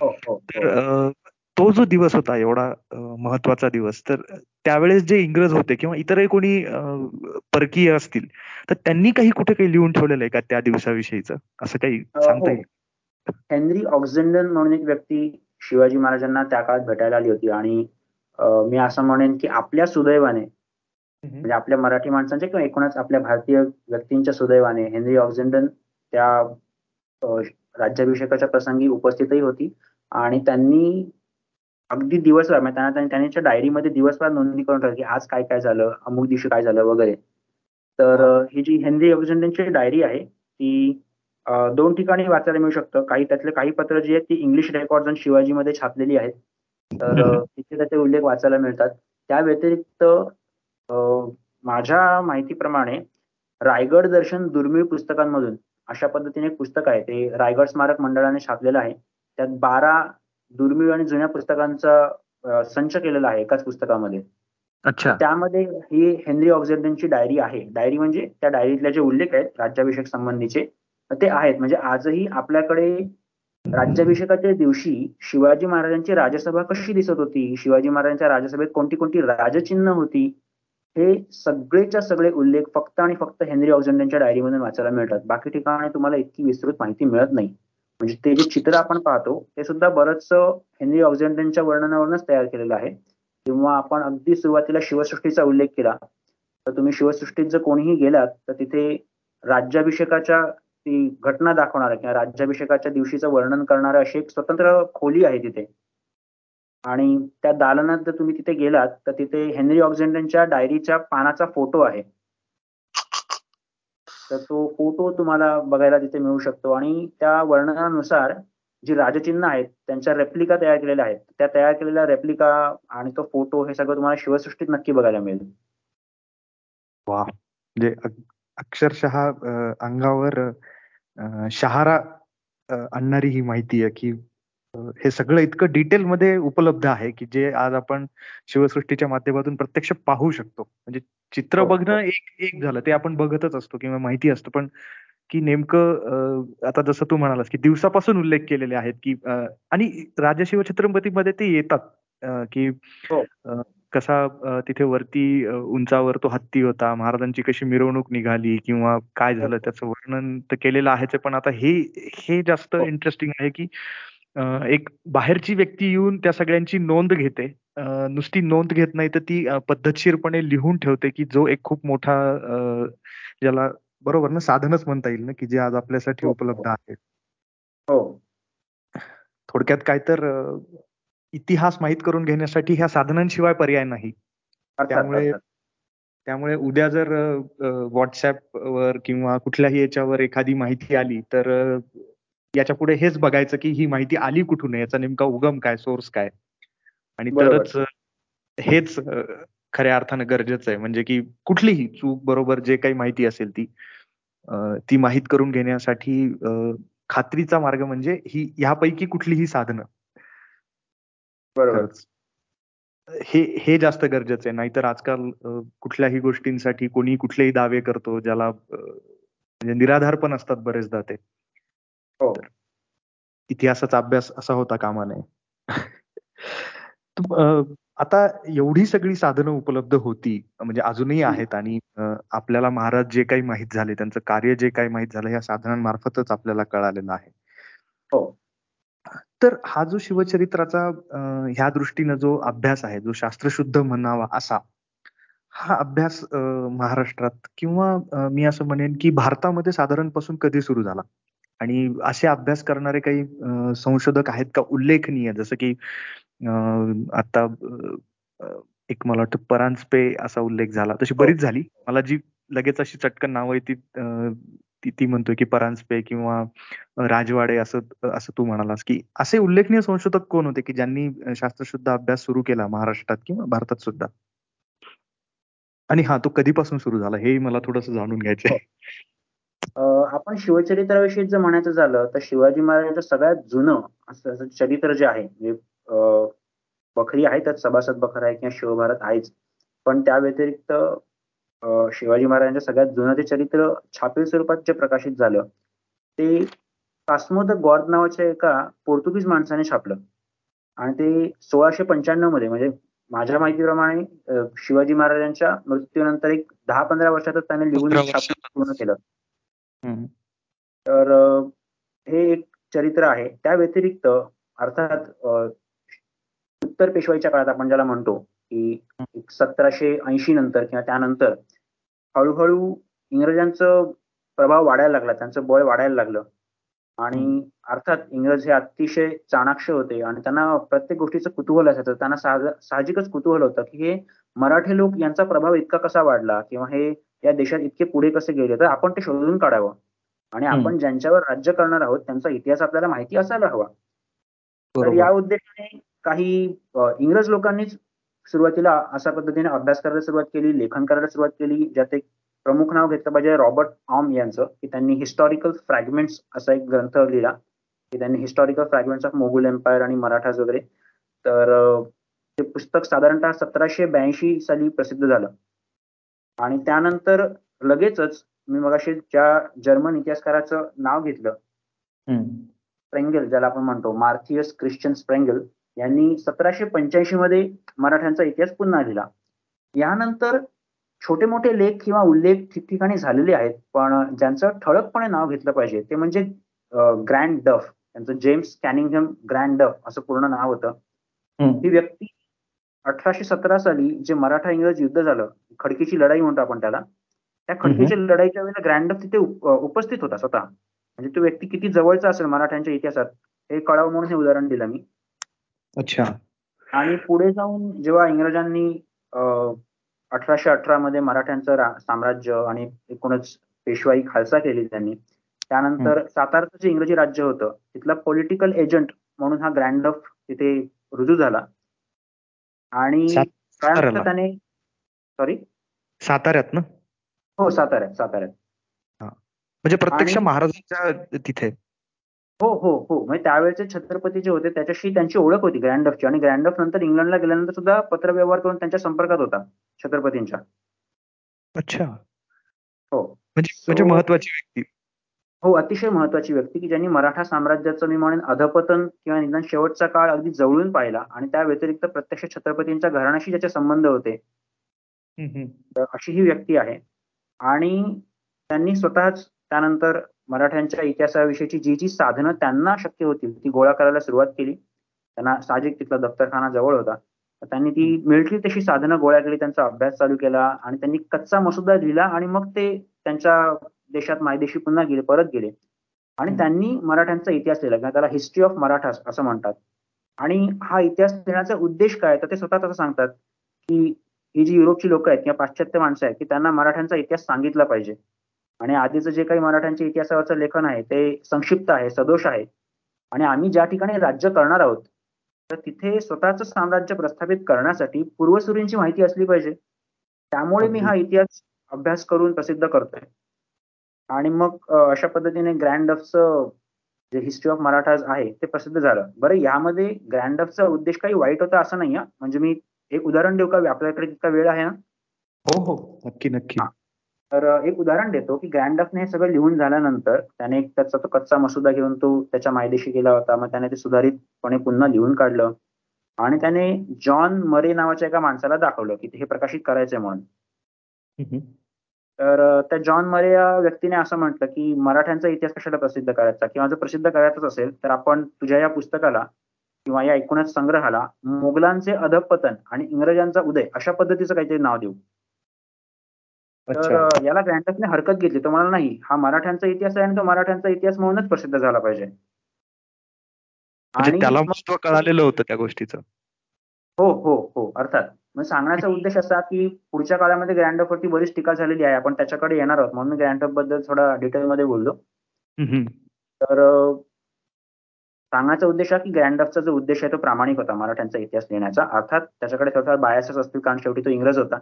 हो, हो, तर हो. तो जो दिवस होता एवढा महत्त्वाचा दिवस तर त्यावेळेस जे इंग्रज होते किंवा इतरही कोणी परकीय असतील तर त्यांनी काही कुठे काही लिहून ठेवलेलं आहे का त्या दिवसाविषयीच? असं काही सांगता येईल? हेनरी ऑक्झेंडन म्हणून एक व्यक्ती शिवाजी महाराजांना त्या काळात भेटायला आली होती. आणि मी असं म्हणेन की आपल्या सुदैवाने म्हणजे आपल्या मराठी माणसांच्या किंवा एकूणच आपल्या भारतीय व्यक्तींच्या सुदैवाने हेनरी ऑक्झेंडन त्या राज्याभिषेकाच्या प्रसंगी उपस्थितही होती. आणि त्यांनी अगदी दिवसभर म्हणजे त्यांना त्यांच्या डायरीमध्ये दिवसभर नोंदणी करून ठेवली की आज काय काय झालं अमुक दिवशी काय झालं वगैरे. तर ही जी हेनरी ऑक्झेंडनची डायरी आहे ती दोन ठिकाणी वाचायला मिळू शकतं. काही त्यातले काही पत्र जी आहेत ती इंग्लिश रेकॉर्ड आणि शिवाजीमध्ये छापलेली आहेत. तर तिथे त्याचे उल्लेख वाचायला मिळतात. त्या व्यतिरिक्त माझ्या माहितीप्रमाणे रायगड दर्शन दुर्मिळ पुस्तकांमधून अशा पद्धतीने एक पुस्तक आहे. ते रायगड स्मारक मंडळाने छापलेलं आहे. त्यात बारा दुर्मिळ आणि जुन्या पुस्तकांचा संच केलेला आहे एकाच पुस्तकामध्ये. अच्छा. त्यामध्ये ही हेनरी ऑक्झेंडनची डायरी आहे. डायरी म्हणजे त्या डायरीतले जे उल्लेख आहेत राज्याभिषेक संबंधीचे ते आहेत. म्हणजे आजही आपल्याकडे राज्याभिषेकाच्या दिवशी शिवाजी महाराजांची राजसभा कशी दिसत होती? शिवाजी महाराजांच्या राजसभेत कोणती कोणती राजचिन्ह होती? हे सगळेच्या सगळे उल्लेख फक्त आणि फक्त हेनरी ऑक्झेंडनच्या डायरीमधून वाचायला मिळतात. बाकी ठिकाणी तुम्हाला इतकी विस्तृत माहिती मिळत नाही. म्हणजे ते जे चित्र आपण पाहतो ते सुद्धा बरंच हेनरी ऑक्झंडनच्या वर्णनावरूनच तयार केलेलं आहे. किंवा आपण अगदी सुरुवातीला शिवसृष्टीचा उल्लेख केला तर तुम्ही शिवसृष्टीत जर कोणीही गेलात तर तिथे राज्याभिषेकाच्या ती घटना दाखवणार किंवा राज्याभिषेकाच्या दिवशीचं वर्णन करणार अशी एक स्वतंत्र खोली आहे तिथे. आणि त्या दालनात जर तुम्ही तिथे गेलात तर तिथे हेनरी ऑक्झेंडनच्या डायरीच्या पानाचा फोटो आहे. तर तो फोटो तुम्हाला बघायला तिथे मिळू शकतो. आणि त्या वर्णनानुसार जी राजचिन्ह आहेत त्यांच्या रेप्लिका तयार केलेल्या आहेत. त्या तयार केलेल्या रेप्लिका आणि तो फोटो हे सगळं तुम्हाला शिवसृष्टीत नक्की बघायला मिळेल. वा म्हणजे अक्षरशः अंगावर शहारा आणणारी ही माहिती आहे की हे सगळं इतकं डिटेलमध्ये उपलब्ध आहे की जे आज आपण शिवसृष्टीच्या माध्यमातून प्रत्यक्ष पाहू शकतो म्हणजे चित्र हो, बघणं हो. एक एक झालं ते आपण बघतच असतो किंवा माहिती असतं पण की नेमकं आता जसं तू म्हणालास की दिवसापासून उल्लेख केलेले आहेत की आणि राजा शिवछत्रपतीमध्ये ते येतात की हो. कसा तिथे वरती उंचावर तो हत्ती होता महाराजांची कशी मिरवणूक निघाली किंवा काय झालं त्याचं वर्णन तर केलेलं आहे पण आता हे हे जास्त इंटरेस्टिंग आहे की एक बाहेरची व्यक्ती येऊन त्या सगळ्यांची नोंद घेते. नुसती नोंद घेत नाही तर ती पद्धतशीरपणे लिहून ठेवते की जो एक खूप मोठा ज्याला बरोबर ना साधनच म्हणता येईल ना की जे आज आपल्यासाठी हो, उपलब्ध हो. आहे हो. थोडक्यात काय तर इतिहास माहीत करून घेण्यासाठी ह्या साधनांशिवाय पर्याय नाही. त्यामुळे त्यामुळे उद्या जर व्हॉट्सअप वर किंवा कुठल्याही याच्यावर एखादी माहिती आली तर याच्यापुढे हेच बघायचं की ही माहिती आली कुठून याचा नेमका उगम काय सोर्स काय? आणि तरच हेच खऱ्या अर्थानं गरजेचं आहे. म्हणजे की कुठलीही चूक बरोबर जे काही माहिती असेल ती ती माहीत करून घेण्यासाठी खात्रीचा मार्ग म्हणजे ही ह्यापैकी कुठलीही साधनं. बरोबर हे हे जास्त गरजेचं आहे नाहीतर आजकाल कुठल्याही गोष्टींसाठी कोणी कुठलेही दावे करतो ज्याला म्हणजे निराधार पण असतात बरेचदा ते हो. इतिहासाचा अभ्यास असा होता कामा नये. आता एवढी सगळी साधनं उपलब्ध होती म्हणजे अजूनही आहेत आणि आपल्याला महाराज जे काही माहीत झाले, त्यांचं कार्य जे काही माहीत झालं, या साधनांमार्फतच आपल्याला कळालेलं आहे. हो. तर हा जो शिवचरित्राचा ह्या दृष्टीनं जो अभ्यास आहे, जो शास्त्रशुद्ध म्हणावा असा, हा अभ्यास महाराष्ट्रात किंवा मी असं म्हणेन की भारतामध्ये साधारणपासून कधी सुरू झाला? आणि असे अभ्यास करणारे काही संशोधक आहेत का उल्लेखनीय जसं की आता एक मला वाटतं परांजपे असा उल्लेख झाला तशी हो. बरीच झाली मला जी लगेच अशी चटकन नाव आहे ती ती म्हणतोय की परांजपे किंवा राजवाडे असं असं तू म्हणालास की असे उल्लेखनीय संशोधक कोण होते की ज्यांनी शास्त्रशुद्ध अभ्यास सुरू केला महाराष्ट्रात किंवा भारतात सुद्धा? आणि हा तो कधीपासून सुरू झाला हे मला थोडस जाणून घ्यायचं आहे हो. आपण शिवचरित्राविषयी जर म्हणायचं झालं तर शिवाजी महाराजांचं सगळ्यात जुनं असं चरित्र जे आहे म्हणजे बखरी आहेतच सभासद बखर आहे किंवा शिवभारत आहेच. पण त्या व्यतिरिक्त शिवाजी महाराजांच्या सगळ्यात जुनं ते चरित्र छापील स्वरूपात जे प्रकाशित झालं ते कास्मो द गॉर्ड नावाच्या एका पोर्तुगीज माणसाने छापलं. आणि ते सोळाशे पंच्याण्णवमध्ये म्हणजे माझ्या माहितीप्रमाणे शिवाजी महाराजांच्या मृत्यूनंतर एक दहा पंधरा वर्षातच त्याने लिहून पूर्ण केलं. तर हे एक चरित्र आहे. त्या व्यतिरिक्त अर्थात उत्तर पेशवाईच्या काळात आपण ज्याला म्हणतो की सतराशे ऐंशी नंतर किंवा त्यानंतर हळूहळू इंग्रजांचं प्रभाव वाढायला लागला त्यांचं बळ वाढायला लागलं. आणि अर्थात इंग्रज हे अतिशय चाणाक्ष होते आणि त्यांना प्रत्येक गोष्टीचं कुतूहल असायचं. त्यांना साहजिकच कुतूहल होतं की हे मराठी लोक यांचा प्रभाव इतका कसा वाढला किंवा हे या देशात इतके पुढे कसे गेले तर आपण ते शोधून काढावं. आणि आपण ज्यांच्यावर राज्य करणार आहोत त्यांचा इतिहास आपल्याला माहिती असायला हवा. तर या उद्देशाने काही इंग्रज लोकांनीच सुरुवातीला अशा पद्धतीने अभ्यास करायला सुरुवात केली लेखन करायला सुरुवात केली ज्यात एक प्रमुख नाव घेतलं पाहिजे रॉबर्ट ऑम यांचं की त्यांनी हिस्टॉरिकल फ्रॅगमेंट्स असा एक ग्रंथ लिहिला की त्यांनी historical fragments of Mogul empire आणि मराठाज वगैरे. तर ते पुस्तक साधारणतः सतराशे ब्याऐंशी साली प्रसिद्ध झालं. आणि त्यानंतर लगेचच मी मगाशी ज्या जर्मन इतिहासकाराचं नाव घेतलं स्प्रेंगल ज्याला आपण म्हणतो मार्थियस ख्रिश्चन स्प्रेंगल यांनी सतराशे पंच्याऐंशी मध्ये मराठ्यांचा इतिहास पुन्हा लिहिला. यानंतर छोटे मोठे लेख किंवा उल्लेख ठिकठिकाणी झालेले आहेत पण ज्यांचं ठळकपणे नाव घेतलं पाहिजे ते म्हणजे ग्रँड डफ. त्यांचं जेम्स कॅनिंगहम ग्रँड डफ असं पूर्ण नाव होतं. ही व्यक्ती अठराशे सतरा साली जे मराठा इंग्रज युद्ध झालं खडकीची लढाई म्हणतो आपण त्याला त्या खडकीच्या लढाईच्या वेळेला ग्रँड डफ तिथे उपस्थित होता स्वतः. म्हणजे तो व्यक्ती किती जवळचा असेल मराठ्यांच्या इतिहासात हे कळावं म्हणून हे उदाहरण दिलं मी. अच्छा. आणि पुढे जाऊन जेव्हा इंग्रजांनी अठराशे अठरा मध्ये मराठ्यांचं साम्राज्य आणि एकूणच पेशवाई खालसा केली त्यांनी त्यानंतर सातारचं जे इंग्रजी राज्य होतं तिथला पॉलिटिकल एजंट म्हणून हा ग्रँड ऑफ तिथे रुजू झाला. आणि त्यानंतर त्याने? सॉरी साताऱ्यात ना? हो साताऱ्यात साताऱ्यात. म्हणजे प्रत्यक्ष महाराजांच्या तिथे. हो हो हो. म्हणजे त्यावेळेचे छत्रपती जे होते त्याच्याशी त्यांची ओळख होती ग्रँड ऑफची आणि ग्रँड ऑफ नंतर इंग्लंडला गेल्यानंतर सुद्धा पत्रव्यवहार करून त्यांच्या संपर्कात होता छत्रपतींच्या. अच्छा. हो. म्हणजे म्हणजे महत्वाची व्यक्ती. हो अतिशय महत्वाची व्यक्ती की ज्यांनी मराठा साम्राज्याचं मी म्हणेन अधपतन किंवा निदान शेवटचा काळ अगदी जवळून पाहिला आणि त्या व्यतिरिक्त प्रत्यक्ष छत्रपतींच्या घराण्याशी ज्याचे संबंध होते. अशी ही व्यक्ती आहे. आणि त्यांनी स्वतःच त्यानंतर मराठ्यांच्या इतिहासाविषयीची जी जी साधनं त्यांना शक्य होती ती गोळा करायला सुरुवात केली. त्यांना साहजिक तिथला दफ्तरखाना जवळ होता. त्यांनी ती मिळतील तशी साधनं गोळा केली त्यांचा अभ्यास चालू केला आणि त्यांनी कच्चा मसुदा लिहिला आणि मग ते त्यांच्या देशात मायदेशी पुन्हा गेले परत गेले. आणि त्यांनी मराठ्यांचा इतिहास लिहिला किंवा त्याला हिस्ट्री ऑफ मराठा असं म्हणतात. आणि हा इतिहास लिहिण्याचा उद्देश काय? तर ते स्वतः असं सांगतात की ही जी युरोपची लोक आहेत किंवा पाश्चात्य माणसं आहेत की त्यांना मराठ्यांचा इतिहास सांगितला पाहिजे. आणि आधीचं जे काही मराठ्यांच्या इतिहासावरचं लेखन आहे ते संक्षिप्त आहे सदोष आहे. आणि आम्ही ज्या ठिकाणी राज्य करणार आहोत तर तिथे स्वतःच साम्राज्य प्रस्थापित करण्यासाठी पूर्वसुरींची माहिती असली पाहिजे. त्यामुळे मी हा इतिहास अभ्यास करून प्रसिद्ध करतोय. आणि मग अशा पद्धतीने ग्रँड ऑफचं जे हिस्ट्री ऑफ मराठाज आहे ते प्रसिद्ध झालं. बरं यामध्ये ग्रँड ऑफचा उद्देश काही वाईट होता असं नाही म्हणजे मी एक उदाहरण देऊ का? आपल्याकडे तितका वेळ आहे ना? हो हो. नक्की नक्की. तर एक उदाहरण देतो की ग्रँडफने हे सगळं लिहून झाल्यानंतर त्याने एक त्याचा तो कच्चा मसुदा घेऊन तो त्याच्या मायदेशी गेला होता. मग त्याने ते सुधारितपणे पुन्हा लिहून काढलं. आणि त्याने जॉन मरे नावाच्या एका माणसाला दाखवलं की हे प्रकाशित करायचंय म्हणून. तर त्या जॉन मरे या व्यक्तीने असं म्हटलं की मराठ्यांचा इतिहास कशाला प्रसिद्ध करायचा? किंवा जर प्रसिद्ध करायचाच असेल तर आपण तुझ्या या पुस्तकाला किंवा या एकूणच संग्रहाला मुघलांचे अधपतन आणि इंग्रजांचा उदय अशा पद्धतीचं काहीतरी नाव देऊ. तर याला ग्रँडसने हरकत घेतली. तो मला नाही हा मराठ्यांचा इतिहास आहे आणि तो मराठ्यांचा इतिहास म्हणूनच प्रसिद्ध झाला पाहिजे. आणि त्याला महत्त्व कळालेलं होतं त्या गोष्टीचं. हो हो हो. अर्थात मग सांगण्याचा उद्देश असा की पुढच्या काळामध्ये ग्रँड वरती बरीच टीका झालेली आहे. आपण त्याच्याकडे येणार आहोत. म्हणून मी ग्रँडबद्दल थोडा डिटेलमध्ये बोललो. तर सांगण्याचा उद्देश आहे की ग्रँड जो उद्देश आहे तो प्रामाणिक होता. मराठ्यांचा इतिहास लिहिण्याचा. अर्थात त्याच्याकडे थोडा बायासच असतील कारण शेवटी तो इंग्रज होता.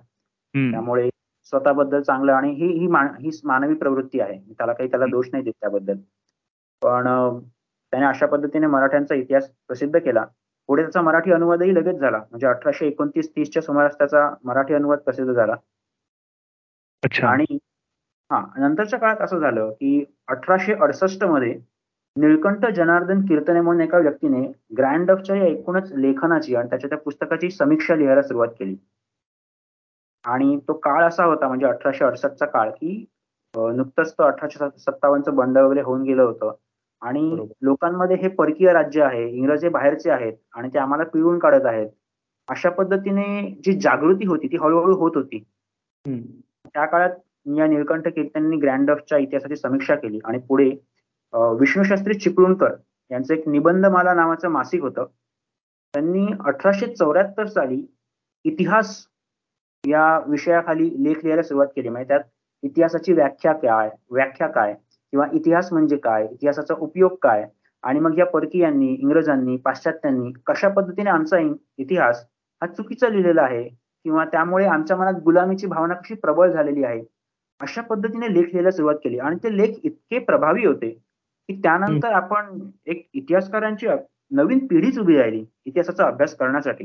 त्यामुळे स्वतःबद्दल चांगलं आणि ही ही ही मानवी प्रवृत्ती आहे. त्याला काही त्याला दोष नाही देत त्याबद्दल. पण त्याने अशा पद्धतीने मराठ्यांचा इतिहास प्रसिद्ध केला. पुढे त्याचा मराठी अनुवादही लगेच झाला. म्हणजे अठराशे एकोणतीस तीसच्या सुमारास त्याचा मराठी अनुवाद प्रसिद्ध झाला. आणि हा नंतरच्या काळात असं झालं की अठराशे अडसष्टमध्ये निळकंठ जनार्दन कीर्तने म्हणून एका व्यक्तीने ग्रँड ऑफच्या या एकूणच लेखनाची आणि त्याच्या त्या पुस्तकाची समीक्षा लिहायला सुरुवात केली. आणि तो काळ असा होता म्हणजे अठराशे अडसष्टचा काळ की नुकतंच तो अठराशे सत्तावन्नचं बंड वगैरे होऊन गेलं होतं. आणि लोकांमध्ये हे परकीय राज्य आहे इंग्रजी बाहेरचे आहेत आणि ते आम्हाला पिळून काढत आहेत. अशा पद्धतीने जी जागृती होती ती हळूहळू होत होती. त्या काळात या निळकंठ कीर्तननी ग्रँड ऑफच्या इतिहासाची समीक्षा केली आणि पुढे विष्णूशास्त्री चिपळूणकर यांचं एक निबंधमाला नावाचं मासिक होतं. त्यांनी अठराशे चौऱ्याहत्तर साली इतिहास या विषयाखाली लेख लिहायला सुरुवात केली. म्हणजे त्यात इतिहासाची व्याख्या काय व्याख्या काय किंवा इतिहास म्हणजे काय इतिहासाचा उपयोग काय आणि मग या परकीयांनी इंग्रजांनी पाश्चात्यांनी कशा पद्धतीने आमचा इतिहास हा चुकीचा लिहिलेला आहे किंवा त्यामुळे आमच्या मनात गुलामीची भावना कशी प्रबळ झालेली आहे अशा पद्धतीने लेख लिहायला सुरुवात केली. आणि ते लेख इतके प्रभावी होते की त्यानंतर आपण एक इतिहासकारांची नवीन पिढीच उभी राहिली इतिहासाचा अभ्यास करण्यासाठी.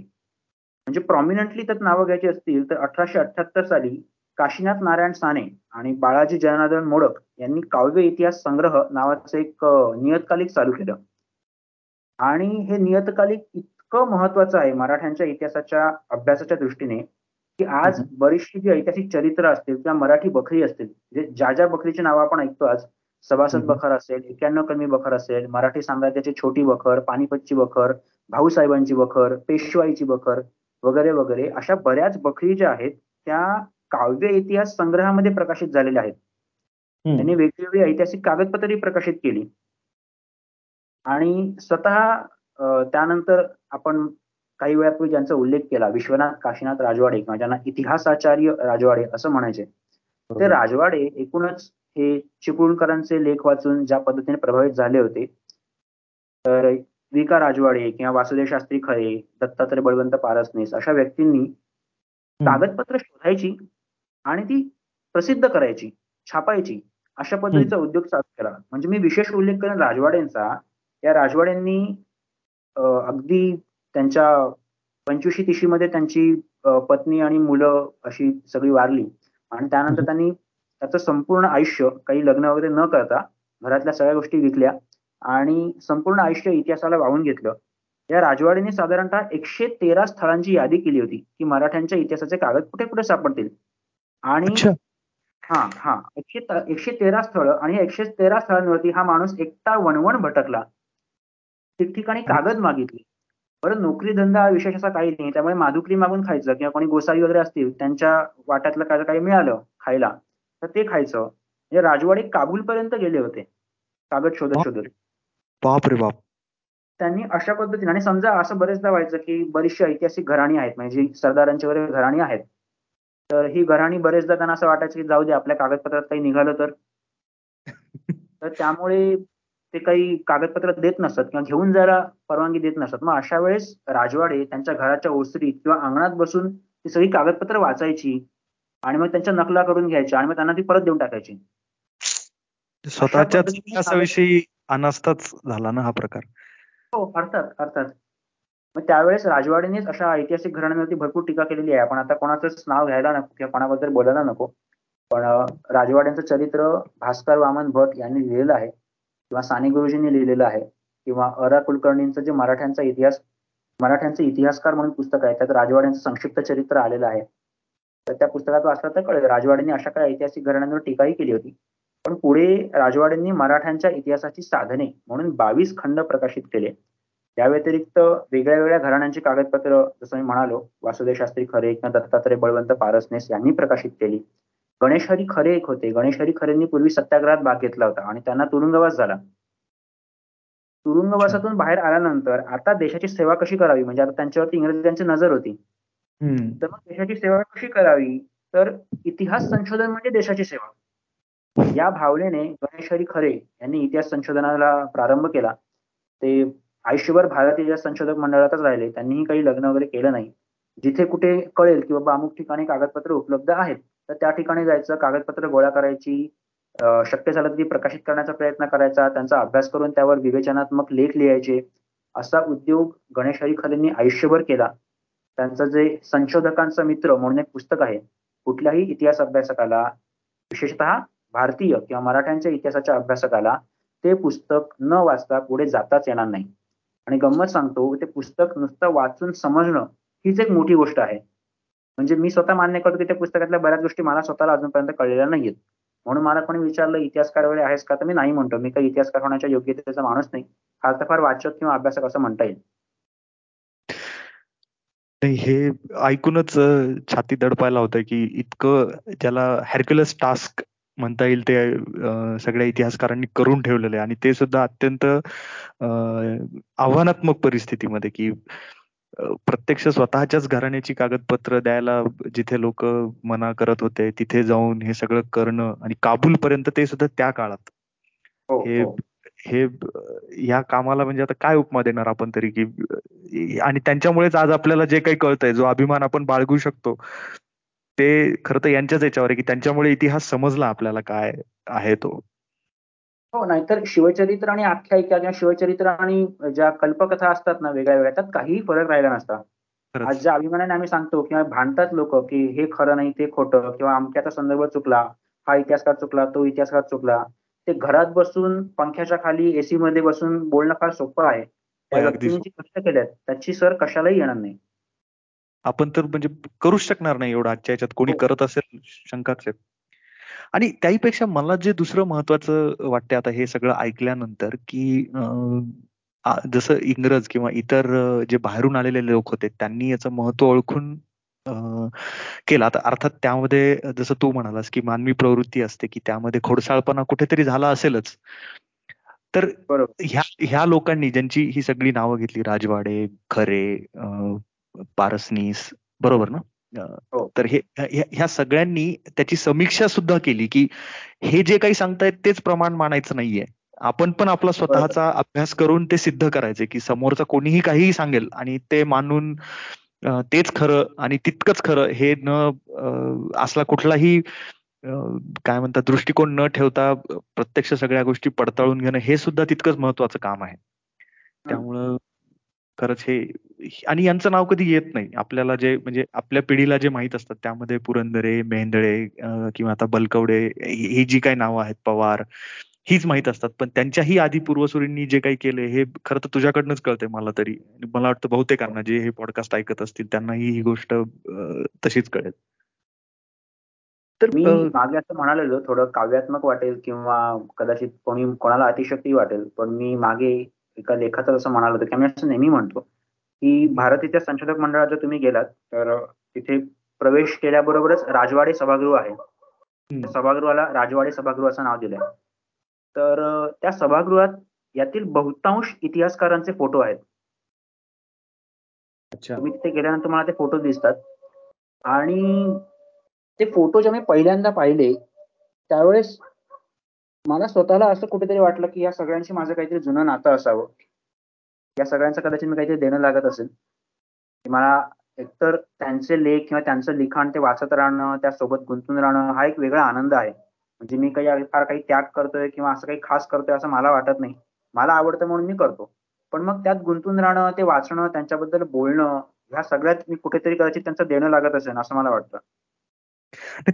म्हणजे प्रॉमिनंटली त्यात नावं घ्यायची असतील तर अठराशे अठ्याहत्तर साली काशीनाथ नारायण साने आणि बाळाजी जनार्दन मोडक यांनी काव्य इतिहास संग्रह नावाचं एक नियतकालिक चालू केलं. आणि हे नियतकालिक इतकं महत्वाचं आहे मराठ्यांच्या इतिहासाच्या अभ्यासाच्या दृष्टीने की आज बरीचशी जी ऐतिहासिक चरित्र असतील किंवा मराठी बखरी असतील म्हणजे ज्या ज्या बखरीची नावं आपण ऐकतो आज सभासद बखर असेल एक्क्याण्णव कलमी बखर असेल मराठी साम्राज्याची छोटी बखर पानिपतची बखर भाऊसाहेबांची बखर पेशवाईची बखर वगैरे वगैरे अशा बऱ्याच बखरी ज्या आहेत त्या काव्य इतिहास संग्रहामध्ये प्रकाशित झालेल्या आहेत. त्यांनी वेगवेगळी ऐतिहासिक कागदपत्रही प्रकाशित केली. आणि स्वतः त्यानंतर आपण काही वेळापूर्वी ज्यांचा उल्लेख केला विश्वनाथ काशीनाथ राजवाडे किंवा ज्यांना इतिहासाचार्य राजवाडे असं म्हणायचे ते राजवाडे एकूणच हे चिपळूणकरांचे लेख वाचून ज्या पद्धतीने प्रभावित झाले होते तर विका राजवाडे किंवा वासुदेव शास्त्री खरे दत्तात्रय बळवंत पारसनीस अशा व्यक्तींनी कागदपत्र शोधायची आणि ती प्रसिद्ध करायची छापायची अशा पद्धतीचा उद्योग चालू केला. म्हणजे मी विशेष उल्लेख करेन राजवाड्यांचा. या राजवाड्यांनी अगदी त्यांच्या पंचवीशी तिशी मध्ये त्यांची पत्नी आणि मुलं अशी सगळी वारली. आणि त्यानंतर त्यांनी त्याचं संपूर्ण आयुष्य काही लग्न वगैरे न करता घरातल्या सगळ्या गोष्टी विकल्या. आणि संपूर्ण आयुष्य इतिहासाला वाहून घेतलं. या राजवाडीने साधारणतः एकशे तेरा स्थळांची यादी केली होती की मराठ्यांच्या इतिहासाचे कागद कुठे कुठे सापडतील? आणि हा हा. एकशे एकशे तेरा स्थळ आणि एकशे तेरा स्थळांवरती हा माणूस एकटा वणवण भटकला. ठिकठिकाणी कागद मागितले. बरं नोकरी धंदा विशेष असा काही नाही त्यामुळे माधुकरी मागून खायचं किंवा कोणी गोसाई वगैरे असतील त्यांच्या वाट्यातलं काय काही मिळालं खायला तर ते खायचं. म्हणजे राजवाडे काबूल पर्यंत गेले होते. कागद शोधत शोधत. बाप रे बाप. त्यांनी अशा पद्धतीने आणि समजा असं बरेचदा व्हायचं की बरीचशी ऐतिहासिक घराणी आहेत म्हणजे सरदारांची वगैरे घराणी आहेत तर ही घराणी बरेचदा त्यांना असं वाटायचं की जाऊ दे आपल्या कागदपत्रात काही निघालं तर. तर त्यामुळे ते काही कागदपत्र देत नसतात किंवा घेऊन जायला परवानगी देत नसतात मग अशा वेळेस राजवाडे त्यांच्या घराच्या ओसरीत किंवा अंगणात बसून ती सगळी कागदपत्र वाचायची आणि मग त्यांच्या नकला करून घ्यायच्या आणि मग त्यांना ती परत देऊन टाकायची. स्वतःच्याच इतिहासाविषयी अनास्थाच झाला ना हा प्रकार? हो अर्थात अर्थात. मग त्यावेळेस राजवाडीनेच अशा ऐतिहासिक घराण्यांवरती भरपूर टीका केलेली आहे. आपण आता कोणाचंच नाव घ्यायला नको किंवा कोणाबद्दल बोलायला नको. पण राजवाड्यांचं चरित्र भास्कर वामन भट यांनी लिहिलेलं आहे. किंवा साने गुरुजींनी लिहिलेलं आहे. किंवा अरा कुलकर्णींचं जे मराठ्यांचा इतिहास मराठ्यांचे इतिहासकार म्हणून पुस्तक आहे. त्यात राजवाड्यांचं संक्षिप्त चरित्र आलेलं आहे. तर त्या पुस्तकात वाचलं तर कळेल राजवाड्यांनी अशा काही ऐतिहासिक घराण्यांवर टीकाही केली होती. पण पुढे राजवाड्यांनी मराठ्यांच्या इतिहासाची साधने म्हणून बावीस खंड प्रकाशित केले. त्या व्यतिरिक्त वेगळ्या वेगळ्या घराण्यांची कागदपत्र जसं मी म्हणालो वासुदेव शास्त्री खरे किंवा दत्तात्रय बळवंत पारसनेस यांनी प्रकाशित केली. गणेश हरी खरे एक होते. गणेश हरी खरेंनी पूर्वी सत्याग्रहात भाग घेतला होता आणि त्यांना तुरुंगवास झाला. तुरुंगवासातून बाहेर आल्यानंतर आता देशाची सेवा कशी करावी? म्हणजे आता त्यांच्यावरती इंग्रजांची नजर होती. तर मग देशाची सेवा कशी करावी? तर इतिहास संशोधन म्हणजे देशाची सेवा. या भावनेने गणेश हरी खरे यांनी इतिहास संशोधनाला प्रारंभ केला. ते आयुष्यभर भारतीय इतिहास संशोधक मंडळातच राहिले. त्यांनीही काही लग्न वगैरे केलं नाही. जिथे कुठे कळेल की बाबा अमुक ठिकाणी कागदपत्र उपलब्ध आहेत तर त्या ठिकाणी जायचं कागदपत्र गोळा करायची शक्य झालं तर ती प्रकाशित करण्याचा प्रयत्न करायचा त्यांचा अभ्यास करून त्यावर विवेचनात्मक लेख लिहायचे असा उद्योग गणेश हरी खरेंनी आयुष्यभर केला. त्यांचं जे संशोधकांचा मित्र म्हणून एक पुस्तक आहे कुठल्याही इतिहास अभ्यासकाला विशेषतः भारतीय किंवा मराठ्यांच्या इतिहासाच्या अभ्यासकाला ते पुस्तक न वाचता पुढे जाताच येणार नाही. आणि गंमत सांगतो ते पुस्तक नुसतं वाचून समजणं हीच एक मोठी गोष्ट आहे. म्हणजे मी स्वतः मान्य करतो की त्या पुस्तकातल्या बऱ्याच गोष्टी मला स्वतःला अजूनपर्यंत कळलेल्या नाहीयेत. म्हणून मला कोणी विचारलं इतिहासकार वगैरे आहेस का? तर मी नाही म्हणतो. मी काही इतिहासकार होण्याच्या योग्यतेचा माणूस नाही. फार तर फार वाचक किंवा अभ्यासक असं म्हणता येईल. हे ऐकूनच छाती दडपायला होतं की इतकं ज्याला हॅरक्युलस टास्क म्हणता येईल ते सगळ्या इतिहासकारांनी करून ठेवलेले आणि ते सुद्धा अत्यंत आव्हानात्मक परिस्थितीमध्ये की प्रत्यक्ष स्वतःच्याच घराण्याची कागदपत्र द्यायला जिथे लोक मना करत होते तिथे जाऊन हे सगळं करणं आणि काबूल पर्यंत ते सुद्धा त्या काळात हो, हे हो. हे या कामाला म्हणजे आता काय उपमा देणार आपण तरी की आणि त्यांच्यामुळेच आज आपल्याला जे काही कळतंय जो अभिमान आपण बाळगू शकतो ते खरं तर यांच्याच याच्यावर आहे की त्यांच्यामुळे इतिहास समजला आपल्याला काय आहे तो. हो नाहीतर शिवचरित्र आणि आख्यायिका किंवा शिवचरित्र आणि ज्या कल्पकथा असतात ना वेगळ्या वेगळ्या त्यात काहीही फरक राहिला नसता. आज ज्या अभिमानाने आम्ही सांगतो किंवा भांडतात लोक की हे खरं नाही ते खोटं किंवा अमक्याचा संदर्भ चुकला हा इतिहासकार चुकला तो इतिहासकार चुकला ते घरात बसून पंख्याच्या खाली एसी मध्ये बसून बोलणं फार सोपं आहे. त्या कष्ट केल्यात त्याची सर कशालाही येणार नाही. आपण तर म्हणजे करूच शकणार नाही एवढं आजच्या याच्यात. कोणी हो. करत असेल शंकाच आहे आणि त्याहीपेक्षा मला जे दुसरं महत्वाचं वाटतं आता हे सगळं ऐकल्यानंतर की जसं इंग्रज किंवा इतर जे बाहेरून आलेले लोक होते त्यांनी याचं महत्त्व ओळखून केला. तर अर्थात त्यामध्ये जसं तू म्हणालास की मानवी प्रवृत्ती असते की त्यामध्ये खोडसाळपणा कुठेतरी झाला असेलच. तर ह्या ह्या लोकांनी ज्यांची ही सगळी नावं घेतली राजवाडे खरे पारसनीस बरोबर ना? हो. तर हे ह्या सगळ्यांनी त्याची समीक्षा सुद्धा केली की हे जे काही सांगतायत तेच प्रमाण मानायचं नाहीये. आपण पण आपला स्वतःचा अभ्यास करून ते सिद्ध करायचे की समोरचा कोणीही काहीही सांगेल आणि ते मानून तेच खरं आणि तितकंच खरं हे न असला कुठलाही काय म्हणतात दृष्टिकोन न ठेवता प्रत्यक्ष सगळ्या गोष्टी पडताळून घेणं हे सुद्धा तितकंच महत्वाचं काम आहे. त्यामुळं खरंच हे आणि यांचं नाव कधी येत नाही. आपल्याला जे म्हणजे आपल्या पिढीला जे माहीत असतात त्यामध्ये पुरंदरे मेंदळे किंवा आता बलकवडे ही जी काही नावं आहेत पवार हीच माहीत असतात. पण त्यांच्याही आधी पूर्वसुरींनी जे काही केले हे खरं तर तुझ्याकडनंच कळतंय मला तरी. मला वाटतं बहुतेकांना जे हे पॉडकास्ट ऐकत असतील त्यांनाही ही गोष्ट तशीच कळेल. तर मी मागे असं म्हणालेलो थोडं काव्यात्मक वाटेल किंवा कदाचित कोणी कोणाला अतिशक्ती वाटेल पण मी मागे एका लेखात असं म्हणाल होतं की मी असं नेहमी म्हणतो की भारतीय संशोधक मंडळात जर तुम्ही गेलात तर तिथे प्रवेश केल्याबरोबरच राजवाडे सभागृह आहे. सभागृहाला राजवाडे सभागृह असं नाव दिलंय. तर त्या सभागृहात यातील बहुतांश इतिहासकारांचे फोटो आहेत. तुम्ही तिथे गेल्यानंतर मला ते फोटो दिसतात. आणि ते फोटो जेव्हा मी पहिल्यांदा पाहिले त्यावेळेस मला स्वतःला असं कुठेतरी वाटलं की या सगळ्यांशी माझं काहीतरी जुनं नातं असावं. या सगळ्यांचं कदाचित मी काहीतरी देणं लागत असेल. मला एकतर त्यांचे लेख किंवा त्यांचं लिखाण ते वाचत राहणं त्यासोबत गुंतून राहणं हा एक वेगळा आनंद आहे. म्हणजे मी काही फार काही त्याग करतोय किंवा असं काही खास करतोय असं मला वाटत नाही. मला आवडतं म्हणून मी करतो. पण मग त्यात गुंतून राहणं ते वाचणं त्यांच्याबद्दल बोलणं ह्या सगळ्यात मी कुठेतरी कदाचित त्यांचं देणं लागत असेल असं मला वाटतं.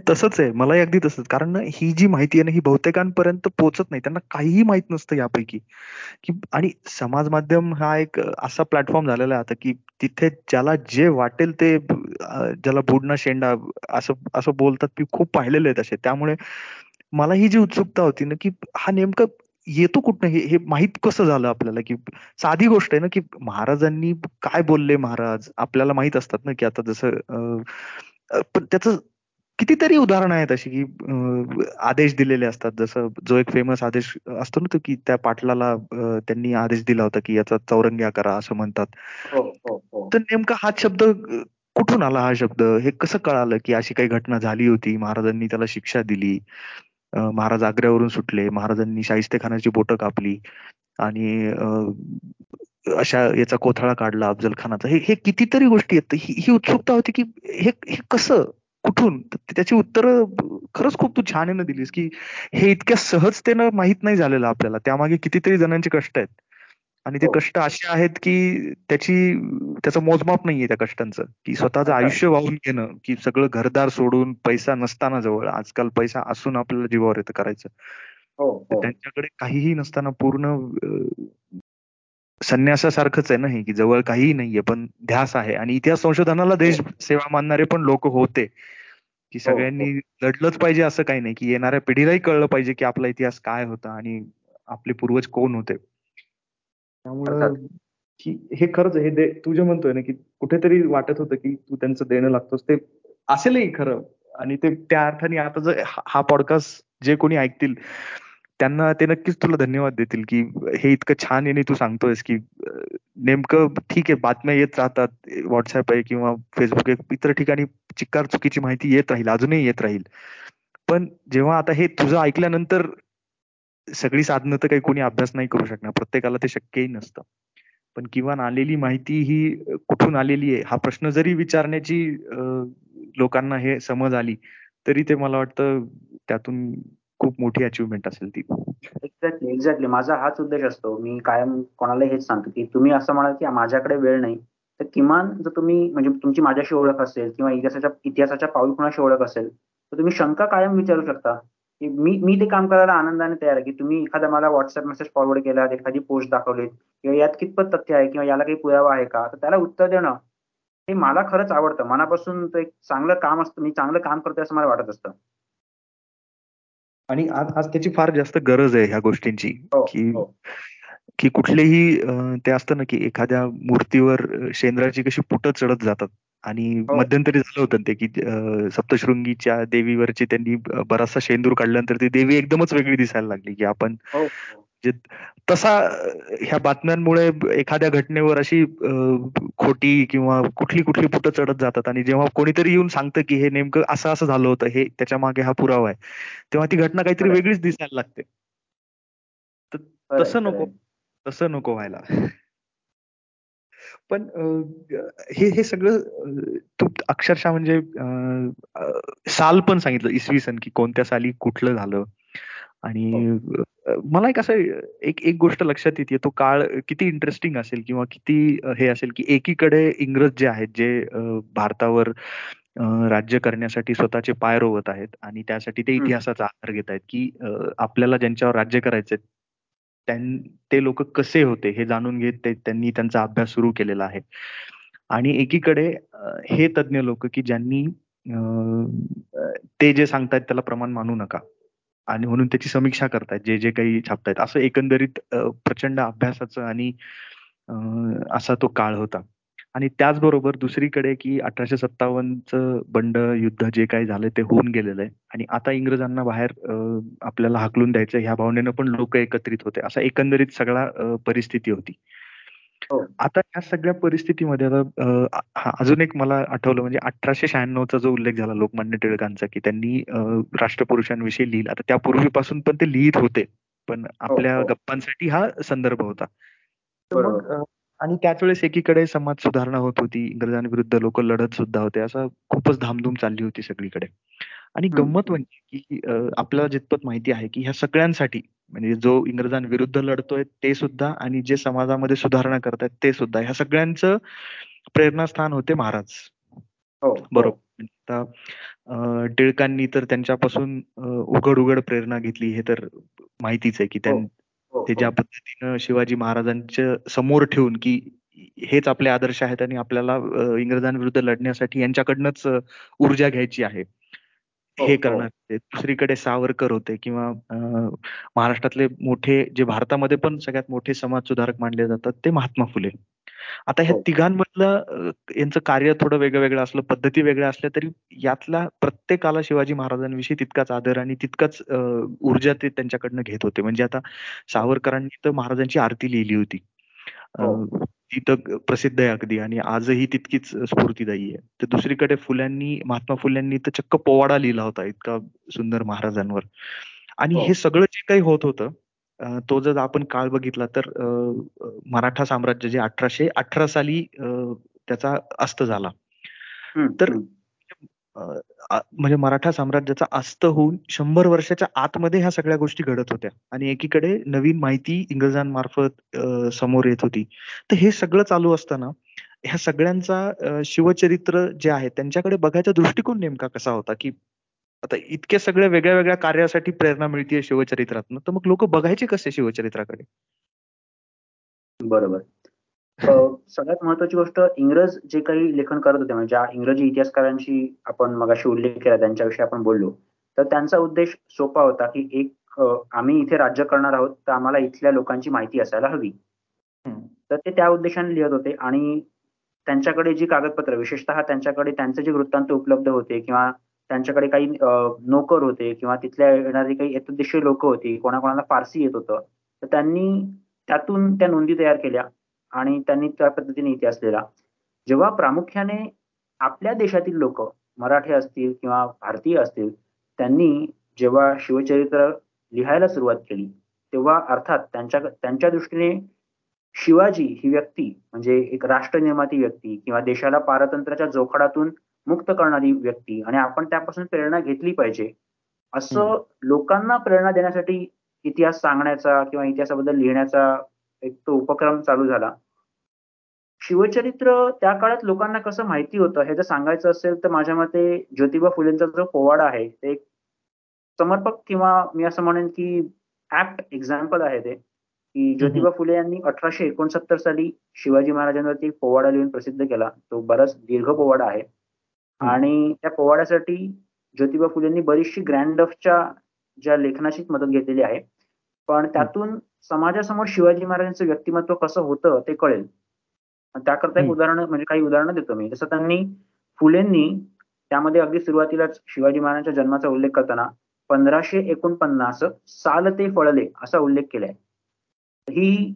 तसंच आहे मलाही अगदी तसंच. कारण ही जी माहिती आहे ना ही बहुतेकांपर्यंत पोहोचत नाही. त्यांना काहीही माहीत नसतं यापैकी. की आणि समाज माध्यम हा एक असा प्लॅटफॉर्म झालेला आहे आता की तिथे ज्याला जे वाटेल ते ज्याला बुडना शेंडा असं असं बोलतात मी खूप पाहिलेले आहेत असे. त्यामुळे मला ही जी उत्सुकता होती ना की हा नेमकं येतो कुठनं? हे हे माहीत कसं झालं आपल्याला? की साधी गोष्ट आहे ना की महाराजांनी काय बोलले महाराज? आपल्याला माहीत असतात ना की आता जसं पण त्याचं कितीतरी उदाहरणं आहेत अशी की आदेश दिलेले असतात. जसं जो एक फेमस आदेश असतो ना तो की त्या पाटलाला त्यांनी आदेश दिला होता की याचा चौरंग्या करा असं म्हणतात. हो, हो, हो. तर नेमका हा शब्द कुठून आला हा शब्द? हे कसं कळालं की अशी काही घटना झाली होती? महाराजांनी त्याला शिक्षा दिली. महाराज आग्र्यावरून सुटले. महाराजांनी शाहिस्ते खानाची बोटं कापली. आणि अशा याचा कोथळा काढला अफजल खानाचा हे हे कितीतरी गोष्टी आहेत. ही, ही उत्सुकता होती की हे हे कसं कुठून? त्याची उत्तर खरंच खूप तू छान दिलीस की हे इतक्या सहजतेनं माहीत नाही झालेलं आपल्याला. त्यामागे कितीतरी जणांचे कष्ट आहेत. आणि ते हो. कष्ट असे आहेत की त्याची त्याचं मोजमाप नाहीये त्या कष्टांचं. की स्वतःचं आयुष्य वाहून घेणं की सगळं घरदार सोडून पैसा नसताना जवळ आजकाल पैसा असून आपल्याला जीवावर येतं करायचं. हो, हो. त्यांच्याकडे काहीही नसताना पूर्ण संन्यासासारखंच आहे ना हे की जवळ काहीही नाहीये पण ध्यास आहे. आणि इतिहास संशोधनाला देश सेवा मानणारे पण लोक होते. की सगळ्यांनी लढलंच पाहिजे असं काही नाही की येणाऱ्या पिढीलाही कळलं पाहिजे की आपला इतिहास काय होता आणि आपले पूर्वज कोण होते. त्यामुळं हे खरंच हे दे तू जे म्हणतोय ना की कुठेतरी वाटत होतं की तू त्यांचं देणं लागतोस ते असेलही खरं. आणि ते त्या अर्थाने आता जर हा पॉडकास्ट जे कोणी ऐकतील त्यांना ते नक्कीच तुला धन्यवाद देतील की हे इतकं छान येणे तू सांगतोयस की नेमकं ठीक आहे बातम्या येत राहतात व्हॉट्सअप आहे किंवा फेसबुक आहे इतर ठिकाणी चिक्कार चुकीची माहिती येत राहील अजूनही येत राहील. पण जेव्हा आता हे तुझं ऐकल्यानंतर सगळी साधनं तर काही कोणी अभ्यास नाही करू शकणार प्रत्येकाला ते शक्यही नसतं. पण किमान आलेली माहिती ही कुठून आलेली आहे हा प्रश्न जरी विचारण्याची लोकांना हे समज आली तरी ते मला वाटतं त्यातून खूप मोठी अचिव्हमेंट असेल ती. एक्झॅक्टली एक्झॅक्टली माझा हाच उद्देश असतो. मी कायम कोणाला हेच सांगतो की तुम्ही असं म्हणाल की माझ्याकडे वेळ नाही तर किमान जर तुम्ही म्हणजे तुमची माझ्याशी ओळख असेल किंवा इतिहासाच्या इतिहासाच्या पाऊलखुणाशी ओळख असेल तर तुम्ही शंका कायम विचारू शकता. की मी मी ते काम करायला आनंदाने तयार आहे की तुम्ही एखादा मला व्हॉट्सअप मेसेज फॉरवर्ड केला एखादी पोस्ट दाखवली किंवा यात कितपत तथ्य आहे किंवा याला काही पुरावा आहे का तर त्याला उत्तर देणं हे मला खरंच आवडतं. मनापासून एक चांगलं काम असतं मी चांगलं काम करतोय असं मला वाटत असतं. आणि आज आज त्याची फार जास्त गरज आहे ह्या गोष्टींची हो, की हो. की कुठलेही ते असतं ना की एखाद्या मूर्तीवर शेंद्राची कशी पुटं चढत जातात आणि हो. मध्यंतरी झालं होतं ते की सप्तशृंगीच्या देवीवरची त्यांनी बराचसा शेंदूर काढल्यानंतर ती देवी एकदमच वेगळी दिसायला लागली की आपण तसा ह्या बातम्यांमुळे एखाद्या घटनेवर अशी खोटी किंवा कुठली कुठली पुटं चढत जातात. आणि जेव्हा कोणीतरी येऊन सांगतं की हे नेमकं असं असं झालं होतं हे त्याच्यामागे हा पुरावा आहे तेव्हा ती घटना काहीतरी वेगळीच दिसायला लागते. तसं नको तसं नको व्हायला. पण हे हे सगळं तू अक्षरशः म्हणजे साल पण सांगितलं इसवी सन की कोणत्या साली कुठलं झालं. आणि हो. मला एक असं एक एक गोष्ट लक्षात येते तो काळ किती इंटरेस्टिंग असेल किंवा किती हे असेल की एकीकडे इंग्रज जे आहेत जे भारतावर राज्य करण्यासाठी स्वतःचे पाय रोवत आहेत आणि त्यासाठी ते इतिहासाचा आधार घेत आहेत की आपल्याला ज्यांच्यावर राज्य करायचंय ते लोक कसे होते हे जाणून घेत ते त्यांनी त्यांचा अभ्यास सुरू केलेला आहे. आणि एकीकडे हे तज्ज्ञ लोक की ज्यांनी ते जे सांगतायत त्याला प्रमाण मानू नका. आणि म्हणून त्याची समीक्षा करतायत जे जे काही छापतायत. असं एकंदरीत प्रचंड अभ्यासाचं आणि असा तो काळ होता. आणि त्याचबरोबर दुसरीकडे की अठराशे सत्तावन्नचं बंड युद्ध जे काही झालं ते होऊन गेलेलं आहे. आणि आता इंग्रजांना बाहेर आपल्याला हाकलून द्यायचं ह्या भावनेनं पण लोक एकत्रित होते. असा एकंदरीत सगळा परिस्थिती होती. आता या सगळ्या परिस्थितीमध्ये आता अजून एक मला आठवलं म्हणजे अठराशे शहाण्णवचा जो उल्लेख झाला लोकमान्य टिळकांचा की त्यांनी राष्ट्रपुरुषांविषयी लिहिलं. आता त्यापूर्वीपासून पण ते लिहित होते पण हो, आपल्या हो. गप्पांसाठी हा संदर्भ होता. आणि त्याच वेळेस एकीकडे समाज सुधारणा होत होती इंग्रजांविरुद्ध लोक लढत सुद्धा होते असं खूपच धामधूम चालली होती सगळीकडे. आणि गंमत म्हणजे की आपल्याला जितपत माहिती आहे की ह्या सगळ्यांसाठी म्हणजे जो इंग्रजांविरुद्ध लढतोय ते सुद्धा आणि जे समाजामध्ये सुधारणा करतायत ते सुद्धा. ह्या सगळ्यांचं प्रेरणास्थान होते महाराज. हो, हो. बरोबर. आता टिळकांनी तर त्यांच्यापासून उघड उघड प्रेरणा घेतली हे तर माहितीच आहे की त्यां ते ज्या पद्धतीनं शिवाजी महाराजांच्या समोर ठेवून की हेच आपले आदर्श आहेत आणि आपल्याला इंग्रजांविरुद्ध लढण्यासाठी यांच्याकडनंच ऊर्जा घ्यायची आहे. हो, हे हो. करणार दुसरीकडे सावरकर होते किंवा महाराष्ट्रातले मोठे जे भारतामध्ये पण सगळ्यात मोठे समाज सुधारक मानले जातात ते महात्मा फुले आता ह्या हो. तिघांमधलं यांचं कार्य थोडं वेगळं वेगळं असलं पद्धती वेगळ्या असल्या तरी यातल्या प्रत्येकाला शिवाजी महाराजांविषयी तितकाच आदर आणि तितकाच ऊर्जा ते त्यांच्याकडनं घेत होते म्हणजे आता सावरकरांनी तर महाराजांची आरती लिहिली होती ती तर प्रसिद्ध आहे अगदी आणि आजही तितकीच स्फूर्तीदायी आहे. तर दुसरीकडे फुल्यांनी महात्मा फुल्यांनी तर चक्क पोवाडा लिहिला होता इतका सुंदर महाराजांवर. आणि हे. सगळं जे काही होत होतं तो जर आपण काळ बघितला तर मराठा साम्राज्य जे अठराशे अठरा साली त्याचा अस्त झाला. तर म्हणजे मराठा साम्राज्याचा अस्त होऊन शंभर वर्षाच्या आतमध्ये ह्या सगळ्या गोष्टी घडत होत्या. आणि एकीकडे नवीन माहिती इंग्रजांमार्फत समोर येत होती. तर हे सगळं चालू असताना ह्या सगळ्यांचा शिवचरित्र जे आहे त्यांच्याकडे बघायचा दृष्टिकोन नेमका कसा होता की आता इतक्या सगळ्या वेगळ्या वेगळ्या कार्यासाठी प्रेरणा मिळतीये शिवचरित्रातनं तर मग लोक बघायचे कसे शिवचरित्राकडे? बरोबर. सगळ्यात महत्वाची गोष्ट इंग्रज जे काही लेखन करत होते म्हणजे इंग्रजी इतिहासकारांशी आपण मगाशी उल्लेख केला त्यांच्याविषयी आपण बोललो तर त्यांचा उद्देश सोपा होता की एक आम्ही इथे राज्य करणार आहोत तर आम्हाला इथल्या लोकांची माहिती असायला हवी. तर ते त्या उद्देशाने लिहित होते आणि त्यांच्याकडे जी कागदपत्र विशेषतः त्यांच्याकडे त्यांचे जे वृत्तांत उपलब्ध होते किंवा त्यांच्याकडे काही नोकर होते किंवा तिथल्या येणारी काही एतदेशीय लोक होती कोणाकोणाला फारसी येत होतं तर त्यांनी त्यातून त्या नोंदी तयार केल्या. आणि त्यांनी त्या पद्धतीने इतिहास लिहिला. जेव्हा प्रामुख्याने आपल्या देशातील लोक मराठी असतील किंवा भारतीय असतील त्यांनी जेव्हा शिवचरित्र लिहायला सुरुवात केली तेव्हा अर्थात त्यांच्या त्यांच्या दृष्टीने शिवाजी ही व्यक्ती म्हणजे एक राष्ट्र निर्माती व्यक्ती किंवा देशाला पारतंत्र्याच्या जोखडातून मुक्त करणारी व्यक्ती आणि आपण त्यापासून प्रेरणा घेतली पाहिजे असं लोकांना प्रेरणा देण्यासाठी इतिहास सांगण्याचा किंवा इतिहासाबद्दल लिहिण्याचा एक तो उपक्रम चालू झाला. शिवचरित्र त्या काळात लोकांना कसं माहिती होतं हे जर सांगायचं असेल तर माझ्या मते ज्योतिबा फुलेंचा जो पोवाडा आहे ते एक समर्पक किंवा मी असं म्हणेन की ऍप्ट एक्झाम्पल आहे ते. की ज्योतिबा फुले यांनी अठराशे एकोणसत्तर साली शिवाजी महाराजांवरती पोवाडा लिहून प्रसिद्ध केला. तो बराच दीर्घ पोवाडा आहे. आणि त्या पोवाड्यासाठी ज्योतिबा फुलेंनी बरीचशी ग्रँडफच्या ज्या लेखनाची मदत घेतलेली आहे. पण त्यातून समाजासमोर शिवाजी महाराजांचं व्यक्तिमत्व कसं होतं ते कळेल. त्याकरता एक उदाहरण म्हणजे काही उदाहरणं देतो मी. जसं त्यांनी फुलेंनी त्यामध्ये अगदी सुरुवातीलाच शिवाजी महाराजांच्या जन्माचा उल्लेख करताना पंधराशे एकोणपन्नास साल ते फळले असा उल्लेख केलाय. ही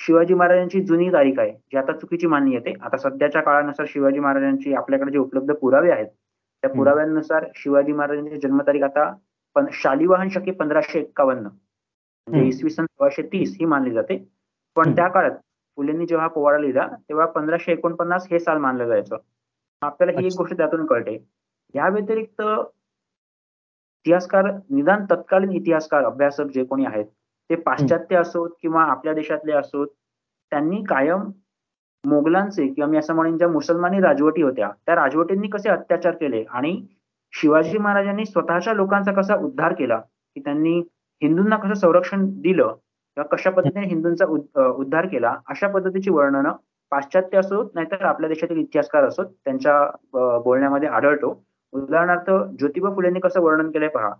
शिवाजी महाराजांची जुनी तारीख आहे जी आता चुकीची मानली येते आता सध्याच्या काळानुसार शिवाजी महाराजांची आपल्याकडे जे उपलब्ध पुरावे आहेत त्या पुराव्यानुसार शिवाजी महाराजांची जन्मतारीख आता पण शालिवाहन शके पंधराशे एक्कावन्न इसवी सन सोळाशे तीस ही मानली जाते. पण त्या काळात फुलेंनी जेव्हा पोवाडा लिहिला तेव्हा पंधराशे एकोणपन्नास हे साल मानलं जायचं. आपल्याला ही एक गोष्ट त्यातून कळते. या व्यतिरिक्त इतिहासकार निदान तत्कालीन इतिहासकार अभ्यासक जे कोणी आहेत ते पाश्चात्य असोत किंवा आपल्या देशातले असोत त्यांनी कायम मोगलांचे किंवा मी असं म्हणेन ज्या मुसलमानी राजवटी होत्या त्या राजवटींनी कसे अत्याचार केले आणि शिवाजी महाराजांनी स्वतःच्या लोकांचा कसा उद्धार केला की त्यांनी हिंदूंना कसं संरक्षण दिलं किंवा कशा पद्धतीने हिंदूंचा उद्धार केला अशा पद्धतीची वर्णनं पाश्चात्य असोत नाहीतर आपल्या देशातील इतिहासकार असोत त्यांच्या बोलण्यामध्ये आढळतो. उदाहरणार्थ ज्योतिबा फुलेंनी कसं वर्णन केलंय पहा.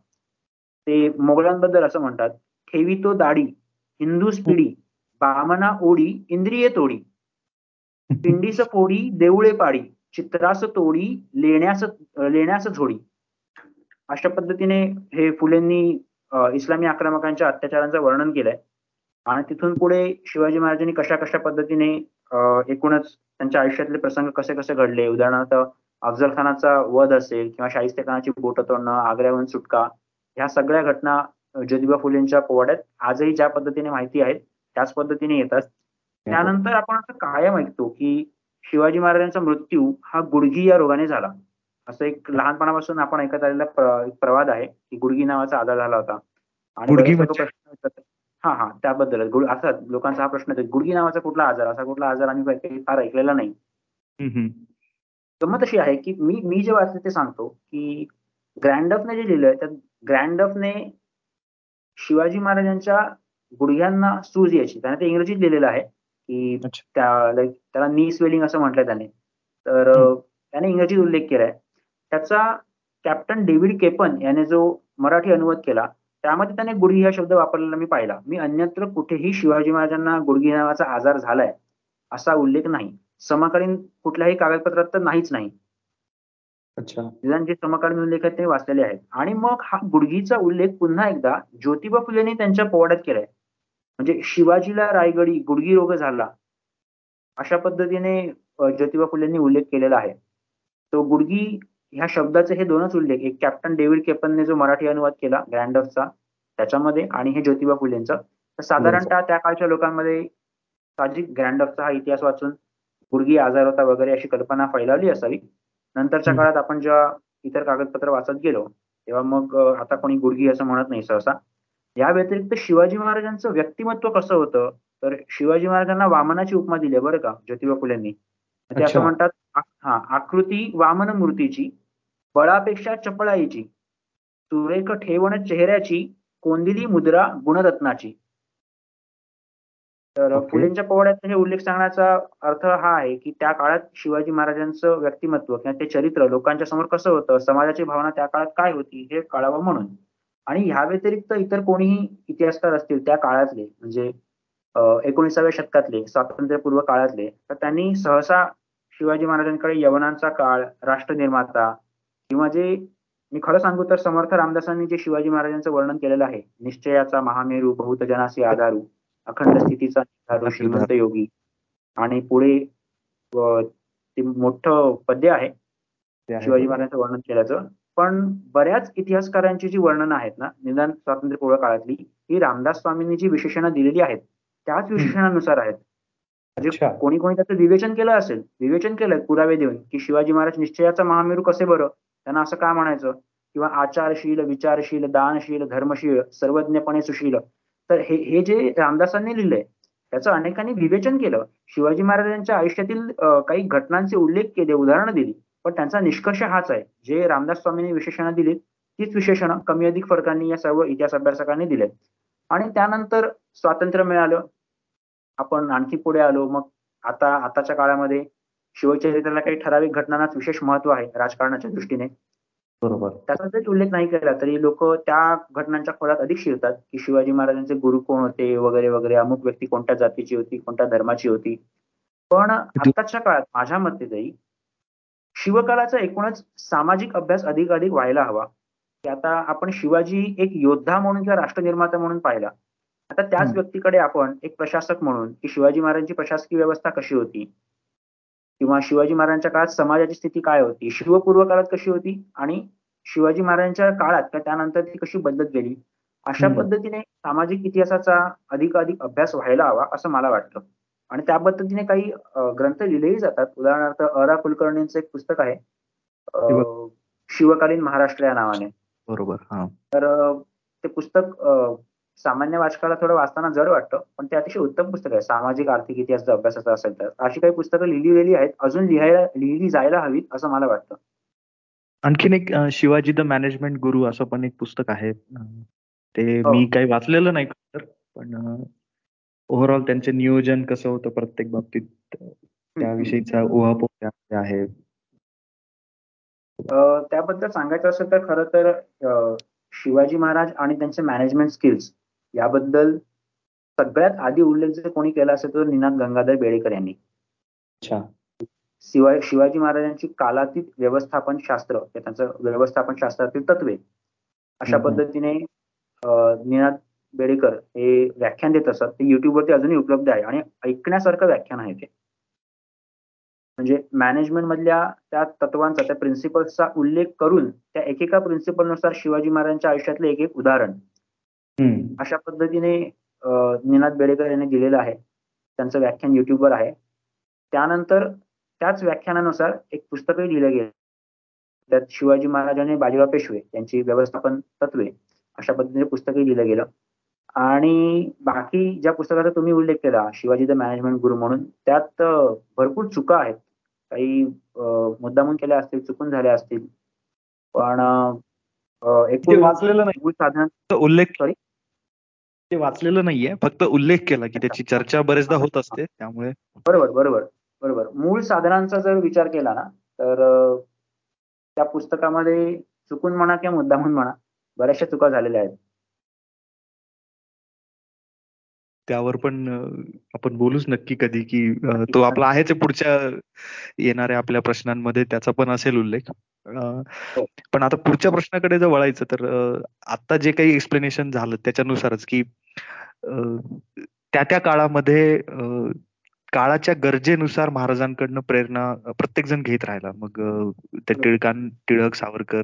ते मोगलांबद्दल असं म्हणतात ठेवी तो दाढी हिंदूस पिढी बामना ओढी इंद्रिये तोडी. पिंडीस फोडी देऊळे पाडी चित्रास तोडी लेण्यास लेण्यास झोडी. अशा पद्धतीने हे फुलेंनी इस्लामी आक्रमकांच्या अत्याचारांचं वर्णन केलंय. आणि तिथून पुढे शिवाजी महाराजांनी कशा कशा पद्धतीने एकूणच त्यांच्या आयुष्यातले प्रसंग कसे कसे घडले? उदाहरणार्थ अफजल खानाचा वध असेल किंवा शाहिस्ते खानाची बोट तोडणं आग्र्याहून सुटका ह्या सगळ्या घटना ज्योतिबा फुलेंच्या पोवाड्यात आजही ज्या पद्धतीने माहिती आहेत त्याच पद्धतीने येतात त्यानंतर आपण असं कायम ऐकतो की शिवाजी महाराजांचा मृत्यू हा गुडघी या रोगाने झाला. असं एक लहानपणापासून आपण ऐकत आलेला प्रवाद आहे की गुडगी नावाचा आजार झाला होता. आणि प्रश्न हा हा त्याबद्दल असा लोकांचा हा प्रश्न येतो गुडगी नावाचा कुठला आजार? असा कुठला आजार आम्ही फार ऐकलेला नाही. गमत अशी आहे की मी मी जे वाचले ते सांगतो की ग्रँडफने जे लिहिलंय त्या ग्रँडफने शिवाजी महाराजांच्या गुडघ्यांना सूज यायची. त्याने ते इंग्रजीत लिहिलेलं आहे की त्या लाईक त्याला नी स्वेलिंग असं म्हटलंय त्याने. तर त्याने इंग्रजीत उल्लेख केलाय. त्याचा कॅप्टन डेव्हिड केपन याने जो मराठी अनुवाद केला त्यामध्ये त्याने गुडघी हा शब्द वापरलेला मी पाहिला. मी अन्यत्र कुठेही शिवाजी महाराजांना गुडघी नावाचा आजार झालाय असा उल्लेख नाही. समकालीन कुठल्याही कागदपत्रात तर नाहीच नाही. जे समकालीन उल्लेख आहेत ते वाचलेले आहेत. आणि मग हा गुडघीचा उल्लेख पुन्हा एकदा ज्योतिबा फुलेंनी त्यांच्या पोवाड्यात केलाय. म्हणजे शिवाजीला रायगडी गुडगी रोग झाला अशा पद्धतीने ज्योतिबा फुलेंनी उल्लेख केलेला आहे. तो गुडगी ह्या शब्दाचे हे दोनच उल्लेख एक कॅप्टन डेव्हिड केपनने जो मराठी अनुवाद केला ग्रँडफचा त्याच्यामध्ये आणि हे ज्योतिबा फुलेंचं. तर साधारणतः त्या काळच्या लोकांमध्ये साहजिक ग्रँडफचा हा इतिहास वाचून गुडगी आजार होता वगैरे अशी कल्पना फैलावली असावी. नंतरच्या काळात आपण जेव्हा इतर कागदपत्र वाचत गेलो तेव्हा मग आता कोणी गुडगी असं म्हणत नाही सहसा. या व्यतिरिक्त शिवाजी महाराजांचं व्यक्तिमत्व कसं होतं? तर शिवाजी महाराजांना वामनाची उपमा दिली बरं का ज्योतिबा फुलेंनी. ते असं म्हणतात हा आकृती वामन मूर्तीची बळापेक्षा चपळाईची. सुरेख ठेवण चेहऱ्याची कोंदिली मुद्रा गुणरत्नाची. तर फुलेंच्या पोवाड्यात हे उल्लेख सांगण्याचा अर्थ हा आहे की त्या काळात शिवाजी महाराजांचं व्यक्तिमत्व किंवा ते चरित्र लोकांच्या समोर कसं होतं समाजाची भावना त्या काळात काय होती हे कळावं म्हणून. आणि ह्या व्यतिरिक्त इतर कोणीही इतिहासकार असतील त्या काळातले म्हणजे एकोणीसाव्या शतकातले स्वातंत्र्यपूर्व काळातले तर त्यांनी सहसा शिवाजी महाराजांकडे यवनांचा काळ राष्ट्रनिर्माता किंवा जे मी खरं सांगू तर समर्थ रामदासांनी जे शिवाजी महाराजांचं वर्णन केलेलं आहे निश्चयाचा महामेरू बहुत जनासी आधारू अखंड स्थितीचा श्रीमंत योगी आणि पुढे ते मोठं पद्य आहे. शिवाजी महाराजांचं वर्णन केल्याचं. पण बऱ्याच इतिहासकारांची जी वर्णनं आहेत ना निदान स्वातंत्र्यपूर्व काळातली ही रामदास स्वामींनी जी विशेषणं दिलेली आहेत त्याच विशेषणानुसार आहेत. म्हणजे कोणी कोणी त्याचं विवेचन केलं असेल विवेचन केलंय पुरावे देऊन की शिवाजी महाराज निश्चयाचा महामेरू कसे बरं? त्यांना असं का म्हणायचं? किंवा आचारशील विचारशील दानशील धर्मशील सर्वज्ञपणे सुशील. तर हे हे जे रामदासांनी लिहिलंय त्याचं अनेकांनी विवेचन केलं. शिवाजी महाराजांच्या आयुष्यातील काही घटनांचे उल्लेख केले उदाहरणं दिली. पण त्यांचा निष्कर्ष हाच आहे. जे रामदास स्वामींनी विशेषणं दिली तीच विशेषणं कमी अधिक फरकांनी या सर्व इतिहास अभ्यासकांनी दिले आणि त्यानंतर स्वातंत्र्य मिळालं. आपण आणखी पुढे आलो. मग आता आताच्या काळामध्ये शिवचरित्राला काही ठराविक घटनांनाच विशेष महत्त्व आहे राजकारणाच्या दृष्टीने. बरोबर. त्याचा जरी उल्लेख नाही केला तरी लोक त्या घटनांच्या खोलात अधिक शिरतात की शिवाजी महाराजांचे गुरु कोण होते वगैरे वगैरे अमुक व्यक्ती कोणत्या जातीची होती कोणत्या धर्माची होती. पण आताच्या काळात माझ्या मते तरी शिवकालाचा एकूणच सामाजिक अभ्यास अधिक अधिक व्हायला हवा. की आता आपण शिवाजी एक योद्धा म्हणून किंवा राष्ट्रनिर्माता म्हणून पाहिला. आता त्याच व्यक्तीकडे आपण एक प्रशासक म्हणून की शिवाजी महाराजांची प्रशासकीय व्यवस्था कशी होती? किंवा शिवाजी महाराजांच्या काळात समाजाची स्थिती काय होती? शिवपूर्व काळात कशी होती? आणि शिवाजी महाराजांच्या काळात किंवा त्यानंतर ती कशी बदलत गेली? अशा पद्धतीने सामाजिक इतिहासाचा अधिक अधिक अभ्यास व्हायला हवा असं मला वाटतं. आणि त्या पद्धतीने काही ग्रंथ लिहिलेही जातात. उदाहरणार्थ अरा कुलकर्णींचं एक पुस्तक आहे. शिवकालीन महाराष्ट्र या नावाने. बरोबर तर ते पुस्तक सामान्य वाचकाला थोडं वाचताना जड वाटतं पण ते अतिशय उत्तम पुस्तक आहे सामाजिक आर्थिक इतिहास अभ्यासाचा असेल तर. अशी काही पुस्तकं लिहिली गेली आहेत अजून लिहायला लिहिली जायला हवीत असं मला वाटतं. आणखीन एक शिवाजी द मॅनेजमेंट गुरु असं पण एक पुस्तक आहे. ते हो. मी काही वाचलेलं नाही तर पण ओव्हरऑल त्यांचे नियोजन कसं होतं प्रत्येक बाबतीत त्याविषयीचा उहापोह आहे. त्याबद्दल सांगायचं असेल तर खरं तर शिवाजी महाराज आणि त्यांचे मॅनेजमेंट स्किल्स याबद्दल सगळ्यात आधी उल्लेख जर कोणी केला असेल तर निनाद गंगाधर बेडेकर यांनी. अच्छा. शिवाय शिवाजी महाराजांची कालातीत व्यवस्थापन शास्त्र त्यांचं व्यवस्थापन शास्त्रातील तत्वे अशा पद्धतीने निनाद बेडेकर हे व्याख्यान देत असतात ते युट्यूबवरती अजूनही उपलब्ध आहे आणि ऐकण्यासारखं व्याख्यान आहे ते. म्हणजे मॅनेजमेंट मधल्या त्या तत्वांचा त्या प्रिन्सिपल्सचा उल्लेख करून त्या एकेका प्रिन्सिपलनुसार शिवाजी महाराजांच्या आयुष्यातलं एक एक उदाहरण. अशा पद्धतीने निनाद बेडेकर यांनी दिलेलं आहे. त्यांचं व्याख्यान युट्यूबवर आहे. त्यानंतर त्याच व्याख्यानानुसार एक पुस्तकही लिहिलं गेलं. त्यात शिवाजी महाराज आणि बाजीराव पेशवे यांची व्यवस्थापन तत्वे अशा पद्धतीने पुस्तकही लिहिलं गेलं. आणि बाकी ज्या पुस्तकाचा तुम्ही उल्लेख केला शिवाजी द मॅनेजमेंट गुरु म्हणून त्यात भरपूर चुका आहेत. काही मुद्दामून केल्या असतील चुकून झाल्या असतील. पण एकूण वाचलेलं नाही. साधारण उल्लेख सॉरी ते वाचलेलं नाहीये. फक्त उल्लेख केला की त्याची चर्चा बरेचदा होत असते त्यामुळे बरोबर बरोबर बरोबर. मूळ साधनांचा जर विचार केला ना तर त्या पुस्तकामध्ये चुकून म्हणा किंवा मुद्दामून म्हणा बऱ्याचशा चुका झालेल्या आहेत. त्यावर पण आपण बोलूच नक्की कधी की तो आपला आहेच पुढच्या येणाऱ्या आपल्या प्रश्नांमध्ये त्याचा पण असेल उल्लेख. हो. पण आता पुढच्या प्रश्नाकडे जर वळायचं तर आता जे काही एक्सप्लेनेशन झालं त्याच्यानुसारच की त्या त्या काळामध्ये काळाच्या गरजेनुसार महाराजांकडनं प्रेरणा प्रत्येक जण घेत राहिला. मग त्या टिळकां टिळक सावरकर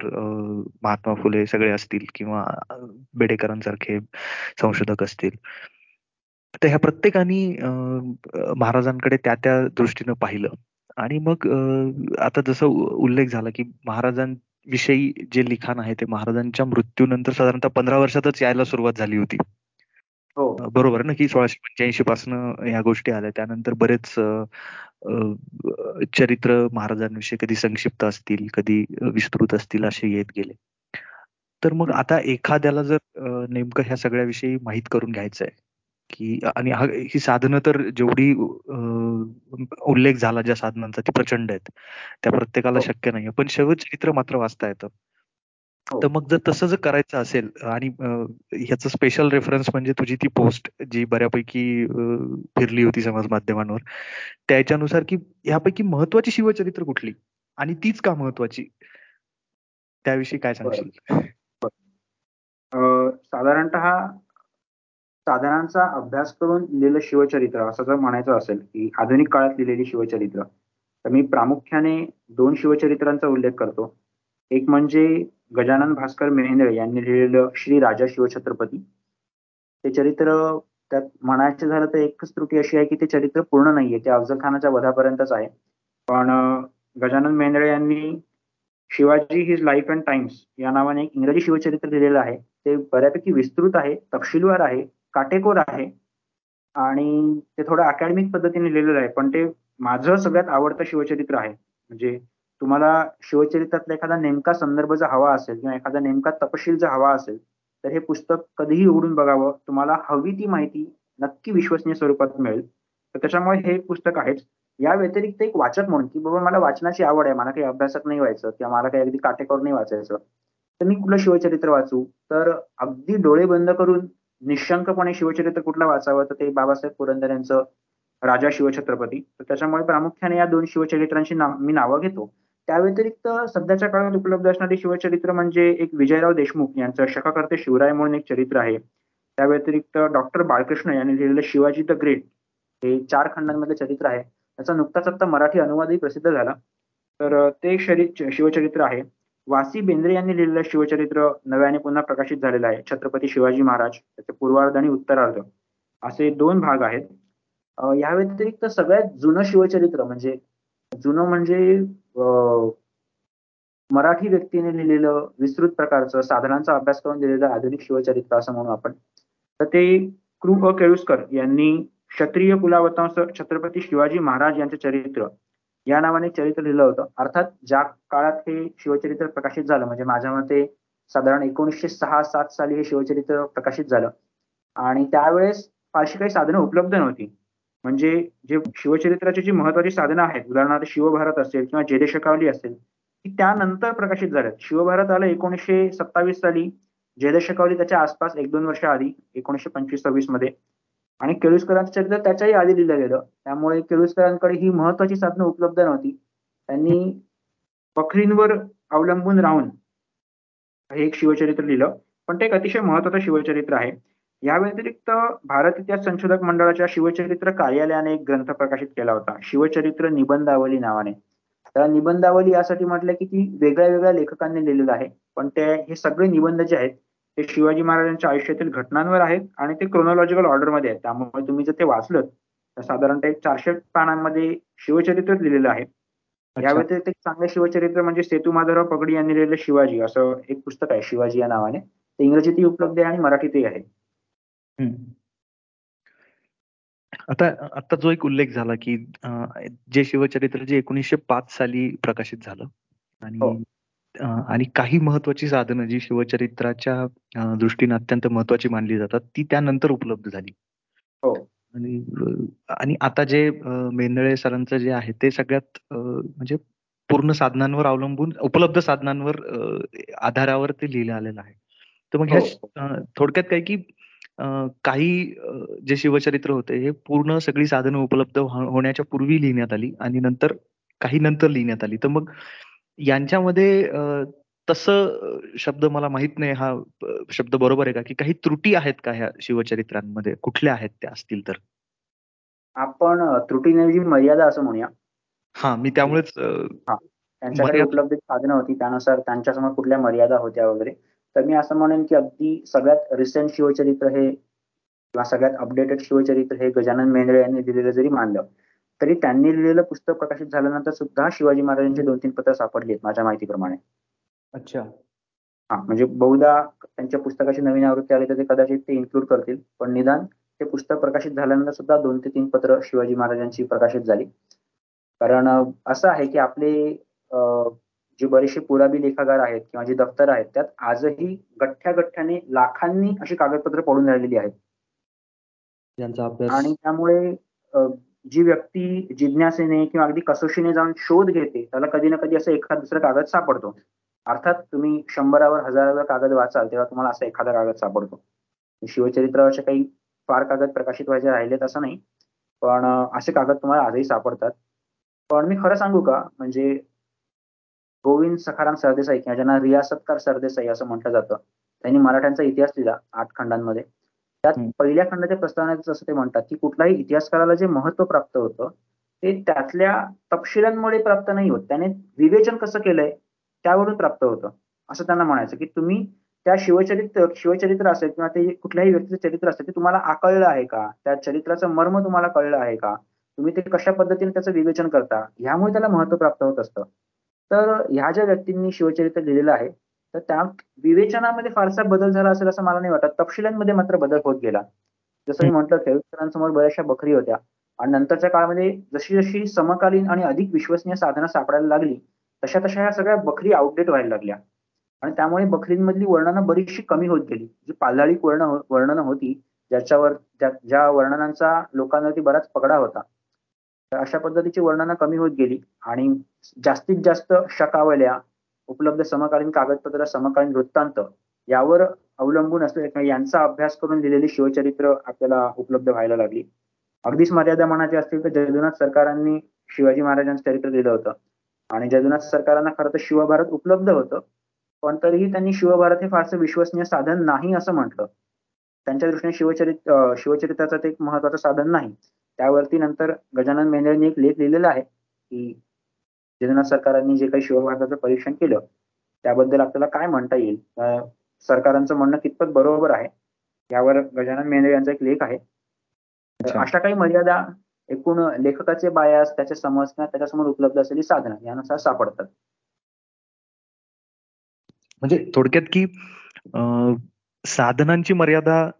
महात्मा फुले सगळे असतील किंवा बेडेकरांसारखे संशोधक असतील. तर ह्या प्रत्येकाने महाराजांकडे त्या त्या दृष्टीनं पाहिलं. आणि मग आता जसं उल्लेख झाला की महाराजांविषयी जे लिखाण आहे ते महाराजांच्या मृत्यूनंतर साधारणतः पंधरा वर्षातच यायला सुरुवात झाली होती. हो. बरोबर ना की सोळाशे पंच्याऐंशी पासन ह्या गोष्टी आल्या. त्यानंतर बरेच चरित्र महाराजांविषयी कधी संक्षिप्त असतील कधी विस्तृत असतील असे येत गेले. तर मग आता एखाद्याला जर नेमकं ह्या सगळ्याविषयी माहीत करून घ्यायचं आहे की आणि ही साधनं तर जेवढी उल्लेख झाला ज्या साधनांचा ती प्रचंड आहेत. त्या प्रत्येकाला हो. शक्य नाही पण चरित्र मात्र वाचता येतं. हो. तर मग जर तसं जर करायचं असेल आणि ह्याचं स्पेशल रेफरन्स म्हणजे तुझी ती पोस्ट जी बऱ्यापैकी फिरली होती समाज माध्यमांवर त्याच्यानुसार की ह्यापैकी महत्वाची शिवचरित्र कुठली? आणि तीच का महत्वाची? त्याविषयी काय सांगशील? साधारणत साधनांचा अभ्यास करून लिहिलेलं शिवचरित्र असं जर म्हणायचं असेल की आधुनिक काळात लिहिलेली शिवचरित्र तर मी प्रामुख्याने दोन शिवचरित्रांचा उल्लेख करतो. एक म्हणजे गजानन भास्कर मेहेंद्रे यांनी लिहिलेलं श्री राजा शिवछत्रपती. ते चरित्र त्यात म्हणायचं झालं तर एकच त्रुटी अशी आहे की ते चरित्र पूर्ण नाहीये ते अफजल खानाच्या वधापर्यंतच आहे. पण गजानन मेहेंद्रे यांनी Shivaji his life and times या नावाने एक इंग्रजी शिवचरित्र लिहिलेलं आहे. ते बऱ्यापैकी विस्तृत आहे तपशीलवार आहे काटेकोर आहे. आणि ते थोडं अकॅडमिक पद्धतीने लिहिलेलं आहे पण ते माझं सगळ्यात आवडतं शिवचरित्र आहे. म्हणजे तुम्हाला शिवचरित्रातला एखादा नेमका संदर्भ जर हवा असेल किंवा एखादा नेमका तपशील जर हवा असेल तर हे पुस्तक कधीही उघडून बघावं. तुम्हाला हवी ती माहिती नक्की विश्वसनीय स्वरूपात मिळेल. तर त्याच्यामुळे हे पुस्तक आहेच. या व्यतिरिक्त एक वाचक म्हणून की बाबा मला वाचनाची आवड आहे मला काही अभ्यासक नाही व्हायचं किंवा मला काही अगदी काटेकोर नाही वाचायचं तर मी कुठलं शिवचरित्र वाचू? तर अगदी डोळे बंद करून निशंकपणे शिवचरित्र कुठलं वाचावं? तर ते बाबासाहेब पुरंदर यांचं राजा शिवछत्रपती. तर त्याच्यामुळे प्रामुख्याने या दोन शिवचरित्रांची नाव मी नावं घेतो. त्या व्यतिरिक्त सध्याच्या काळात उपलब्ध असणारे शिवचरित्र म्हणजे एक विजयराव देशमुख यांचं शकाकर्ते शिवराय म्हणून एक चरित्र आहे. त्या व्यतिरिक्त डॉक्टर बाळकृष्ण यांनी लिहिलेलं शिवाजी द ग्रेट हे चार खंडांमध्ये चरित्र आहे. त्याचा नुकताच आता मराठी अनुवादही प्रसिद्ध झाला. तर ते शरी शिवचरित्र आहे. वासी बेंद्रे यांनी लिहिलेलं शिवचरित्र नव्याने पुन्हा प्रकाशित झालेलं आहे. छत्रपती शिवाजी महाराज त्याचे पूर्वार्ध आणि उत्तरार्ध असे दोन भाग आहेत. या व्यतिरिक्त सगळ्यात जुनं शिवचरित्र म्हणजे जुनं म्हणजे मराठी व्यक्तीने लिहिलेलं विस्तृत प्रकारचं साधनांचा अभ्यास करून लिहिलेलं आधुनिक शिवचरित्र असं म्हणू आपण. तर ते कृ अ केळुसकर यांनी क्षत्रिय कुलावतांस छत्रपती शिवाजी महाराज यांचे चरित्र या नावाने चरित्र लिहिलं होतं. अर्थात ज्या काळात हे शिवचरित्र प्रकाशित झालं म्हणजे माझ्या मते साधारण एकोणीसशे सहा सात साली हे शिवचरित्र प्रकाशित झालं. आणि त्यावेळेस फारशी काही साधनं उपलब्ध नव्हती. म्हणजे जे शिवचरित्राची जी महत्वाची साधनं आहेत उदाहरणार्थ शिवभारत असेल किंवा जयदेशकावली असेल ती त्यानंतर प्रकाशित झाल्यात. शिवभारत आलं एकोणीसशे सत्तावीस साली जयदेशकावली त्याच्या आसपास एक दोन वर्ष आधी एकोणीसशे पंचवीस सव्वीसमध्ये. आणि केळुसकरांचं चरित्र त्याच्याही आधी लिहिलं गेलं. त्यामुळे केळुसकरांकडे ही महत्वाची साधनं उपलब्ध नव्हती. त्यांनी पखरींवर अवलंबून राहून हे एक शिवचरित्र लिहिलं. पण ते एक अतिशय महत्वाचं शिवचरित्र आहे. या व्यतिरिक्त भारत इतिहास संशोधक मंडळाच्या शिवचरित्र कार्यालयाने एक ग्रंथ प्रकाशित केला होता. शिवचरित्र निबंधावली नावाने. त्या निबंधावली यासाठी म्हटलं की ती वेगळ्या वेगळ्या लेखकांनी लिहिलेलं आहे. पण ते हे सगळे निबंध जे आहेत ते शिवाजी महाराजांच्या आयुष्यातील घटनांवर आहेत आणि ते क्रोनॉलॉजिकल ऑर्डरमध्ये आहेत. त्यामुळे तुम्ही जर ते वाचलं तर साधारणतः एक चारशे पानांमध्ये शिवचरित्र लिहिलेलं आहे. या व्यतिरिक्त एक चांगलं शिवचरित्र म्हणजे सेतू माधवराव पगडी यांनी लिहिलेलं शिवाजी असं एक पुस्तक आहे शिवाजी या नावाने. ते इंग्रजीतही उपलब्ध आहे आणि मराठीतही आहे. आता आता जो एक उल्लेख झाला की जे शिवचरित्र जे एकोणीसशे पाच साली प्रकाशित झालं आणि हो. आणि काही महत्वाची साधनं जी शिवचरित्राच्या दृष्टीने अत्यंत महत्वाची मानली जातात ती त्यानंतर उपलब्ध झाली हो आणि आणि आता जे मेंदळे सरांचं जे आहे ते सगळ्यात म्हणजे पूर्ण साधनांवर अवलंबून उपलब्ध साधनांवर आधारावर ते लिहिलं आलेलं आहे तर मग ह्या हो. थोडक्यात काय की काही जे शिवचरित्र होते हे पूर्ण सगळी साधनं उपलब्ध होण्याच्या पूर्वी लिहिण्यात आली आणि नंतर काही नंतर लिहिण्यात आली तर मग यांच्यामध्ये तसं शब्द मला माहीत नाही. हा शब्द बरोबर आहे का? की काही त्रुटी आहेत का ह्या शिवचरित्रांमध्ये? कुठल्या आहेत त्या असतील तर? आपण त्रुटीने मर्यादा असं म्हणूया. हा मी त्यामुळेच त्यांच्याकडे उपलब्ध साधनं होती. त्यानुसार त्यांच्यासमोर कुठल्या मर्यादा होत्या वगैरे. तर मी असं म्हणेन की अगदी सगळ्यात रिसेंट शिवचरित्र हे किंवा सगळ्यात अपडेटेड शिवचरित्र हे गजानन मेंदळे यांनी दिलेलं जरी मानलं तरी त्यांनी लिहिलेलं पुस्तक प्रकाशित झाल्यानंतर सुद्धा शिवाजी महाराजांचे दोन तीन पत्र सापडली आहेत माझ्या माहितीप्रमाणे. अच्छा. हा म्हणजे बहुधा त्यांच्या पुस्तकाची नवीन आवृत्ती आली तर ते कदाचित ते इन्क्लूड करतील. पण निदान ते पुस्तक प्रकाशित झाल्यानंतर सुद्धा दोन ते तीन पत्र शिवाजी महाराजांची प्रकाशित झाली. कारण असं आहे की आपले जे बरेचसे पुराबी लेखागार आहेत किंवा जे दफ्तर आहेत त्यात आजही गठ्ठ्या गठ्ठ्याने लाखांनी अशी कागदपत्र पडून राहिलेली आहेत. आणि त्यामुळे जी व्यक्ती जिज्ञासेने किंवा अगदी कसोशीने जाऊन शोध घेते त्याला कधी ना कधी असं एखाद दुसरा कागद सापडतो. अर्थात तुम्ही शंभरावर हजारावर कागद वाचाल तेव्हा तुम्हाला असा एखादा कागद सापडतो. शिवचरित्रावरचे काही फार कागद प्रकाशित व्हायचे राहिलेत असं नाही पण असे कागद तुम्हाला आजही सापडतात. पण मी खरं सांगू का? म्हणजे गोविंद सखाराम सरदेसाई किंवा ज्यांना रियासतकार सरदेसाई असं म्हटलं जातं त्यांनी मराठ्यांचा इतिहास दिला आठ खंडांमध्ये. त्यात पहिल्या खंडाच्या प्रस्तावनेत असं ते म्हणतात की कुठल्याही इतिहासकाराला जे महत्त्व प्राप्त होतं ते त्यातल्या तपशिलांमुळे प्राप्त नाही होत. त्याने विवेचन कसं केलंय त्यावरून प्राप्त होतं. असं त्यांना म्हणायचं की तुम्ही त्या शिवचरित्र शिवचरित्र असेल किंवा ते कुठल्याही व्यक्तीचं चरित्र असेल ते तुम्हाला आकळलं आहे का? त्या चरित्राचं मर्म तुम्हाला कळलं आहे का? तुम्ही ते कशा पद्धतीने त्याचं विवेचन करता? ह्यामुळे त्याला महत्त्व प्राप्त होत असतं. तर ह्या ज्या व्यक्तींनी शिवचरित्र लिहिलेलं आहे तर त्या विवेचनामध्ये फारसा बदल झाला असेल असं मला नाही वाटत. तपशिलांमध्ये मात्र बदल होत गेला. जसं मी म्हटलं खेळूतकरांसमोर बऱ्याचशा बखरी होत्या. आणि नंतरच्या काळामध्ये जशी जशी समकालीन आणि अधिक विश्वसनीय साधनं सापडायला लागली तशा तशा ह्या सगळ्या बखरी आउटडेट व्हायला लागल्या. आणि त्यामुळे बकरींमधली वर्णनं बरीचशी कमी होत गेली. जी पाल्लाळिक वर्ण वर्णनं होती ज्याच्यावर ज्या वर्णनांचा लोकांवरती बराच पगडा होता. तर अशा पद्धतीची वर्णनं कमी होत गेली. आणि जास्तीत जास्त शकावल्या उपलब्ध समकालीन कागदपत्र समकालीन वृत्तांत यावर अवलंबून असलेले यांचा अभ्यास करून लिहिलेली शिवचरित्र आपल्याला उपलब्ध व्हायला लागली. अगदीच मर्यादा म्हणायची असतील तर जगन्नाथ सरकारांनी शिवाजी महाराजांचं चरित्र लिहिलं होतं. आणि जगन्नाथ सरकारांना खरं तर शिवभारत उपलब्ध होतं. पण तरीही त्यांनी शिवभारत हे फारसं विश्वसनीय साधन नाही असं म्हटलं. त्यांच्या दृष्टीने शिवचरित शिवचरित्राचं ते एक महत्वाचं साधन नाही. त्यावरती नंतर गजानन मेंढेंनी एक लेख लिहिलेला आहे की जगन्नाथ सरकारांनी जे काही शिवभारताचं परीक्षण केलं त्याबद्दल आपल्याला काय म्हणता येईल? सरकारांचं म्हणणं कितपत बरोबर आहे? यावर गजानन मेंढळे यांचा एक लेख आहे. अशा काही मर्यादा एकूण लेखकाचे बायास त्याचे समजण्यात त्याच्यासमोर उपलब्ध असलेली साधनं यानुसार सापडतात. म्हणजे थोडक्यात की साधनांची मर्यादा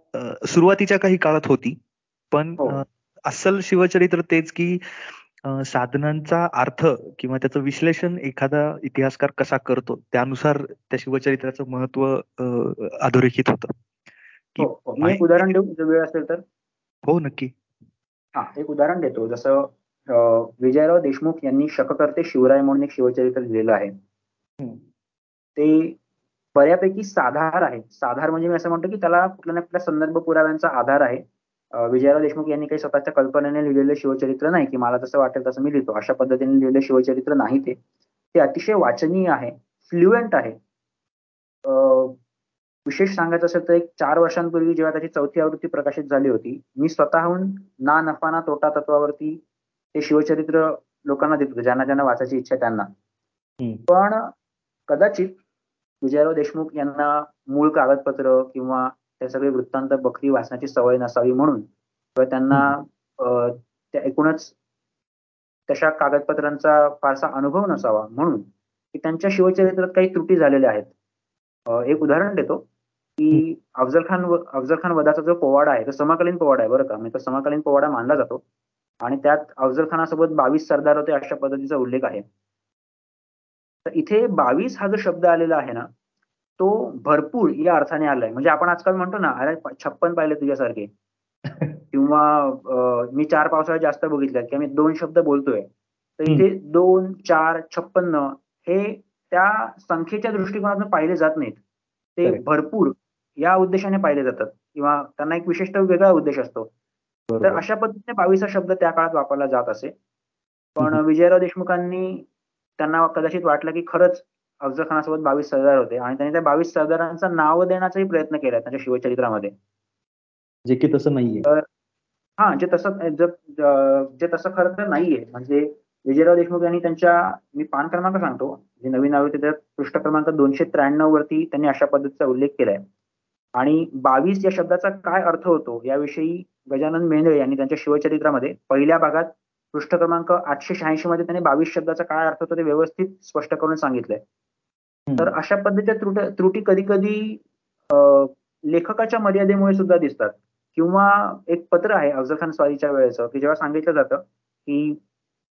सुरुवातीच्या काही काळात होती पण हो. अस्सल शिवचरित्र तेच की साधनांचा अर्थ किंवा त्याचं विश्लेषण एखादा इतिहासकार कसा करतो त्यानुसार त्या शिवचरित्राचं महत्त्व अधोरेखित होतं. हो, हो. एक उदाहरण देऊ वेळ असेल तर? हो नक्की. हा एक उदाहरण देतो. जसं विजयराव देशमुख यांनी शककर्ते शिवराय म्हणून एक शिवचरित्र लिहिलेलं आहे. ते बऱ्यापैकी साधार आहे साधार म्हणजे मी असं म्हणतो की त्याला कुठल्या ना कुठल्या संदर्भ पुराव्यांचा आधार आहे. विजयराव देशमुख यांनी काही स्वतःच्या कल्पनेने लिहिलेलं शिवचरित्र नाही की मला जसं वाटेल तसं मी लिहितो. अशा पद्धतीने लिहिलेलं शिवचरित्र नाही ते. ते अतिशय वाचनीय आहे फ्लुएंट आहे. विशेष सांगायचं असेल तर एक चार वर्षांपूर्वी जेव्हा त्याची चौथी आवृत्ती प्रकाशित झाली होती मी स्वतःहून ना नफा ना तोटा तत्वावरती ते शिवचरित्र लोकांना देत होते ज्यांना ज्यांना वाचायची इच्छा त्यांना. पण कदाचित विजयराव देशमुख यांना मूळ कागदपत्र किंवा ते सगळे वृत्तांत बकरी वाचण्याची सवय नसावी म्हणून किंवा त्यांना त्या एकूणच तशा कागदपत्रांचा फारसा अनुभव नसावा म्हणून की त्यांच्या शिवचरित्रात काही त्रुटी झालेल्या आहेत. एक उदाहरण देतो की अफजल खान अफजल खान वधाचा जो पोवाडा आहे तो समकालीन पोवाडा आहे बरं का. म्हणजे तो समकालीन पोवाडा मानला जातो. आणि त्यात अफजल खानासोबत बावीस सरदार होते अशा पद्धतीचा उल्लेख आहे. तर इथे बावीस हा जो शब्द आलेला आहे ना तो भरपूर या अर्थाने आलाय. म्हणजे आपण आजकाल म्हणतो ना अरे छप्पन पाहिले तुझ्यासारखे. किंवा मी चार पावसाळ्यात जास्त बघितल्यात किंवा मी दोन शब्द बोलतोय. तर इथे दोन चार छप्पन्न हे त्या संख्येच्या दृष्टिकोनातून पाहिले जात नाहीत. ते भरपूर या उद्देशाने पाहिले जातात. किंवा त्यांना एक विशिष्ट वेगळा उद्देश असतो. तर अशा पद्धतीने बावीस हा शब्द त्या काळात वापरला जात असे. पण विजयराव देशमुखांनी त्यांना कदाचित वाटलं की खरंच अफजल खानासोबत बावीस सरदार होते आणि त्यांनी त्या बावीस सरदारांचं नाव देण्याचाही प्रयत्न केला त्यांच्या शिवचरित्रामध्ये. जे की तसं नाहीये. हा जे तसं जे तसं खरं तर नाहीये. म्हणजे विजयराव देशमुख यांनी त्यांच्या मी पान क्रमांक सांगतो जे नवीन आवृत्ती त्या पृष्ठ क्रमांक दोनशे त्र्याण्णव वरती त्यांनी अशा पद्धतीचा उल्लेख केलाय. आणि बावीस या शब्दाचा काय अर्थ होतो याविषयी गजानन मेंढळे यांनी त्यांच्या शिवचरित्रामध्ये पहिल्या भागात पृष्ठ क्रमांक आठशे शहाऐंशी मध्ये त्यांनी बावीस शब्दाचा काय अर्थ होतो ते व्यवस्थित स्पष्ट करून सांगितलंय. तर अशा पद्धतीच्या त्रुटी त्रुटी कधी कधी लेखकाच्या मर्यादेमुळे सुद्धा दिसतात. किंवा एक पत्र आहे अफजल खान स्वारीच्या वेळेचं की जेव्हा सांगितलं जातं की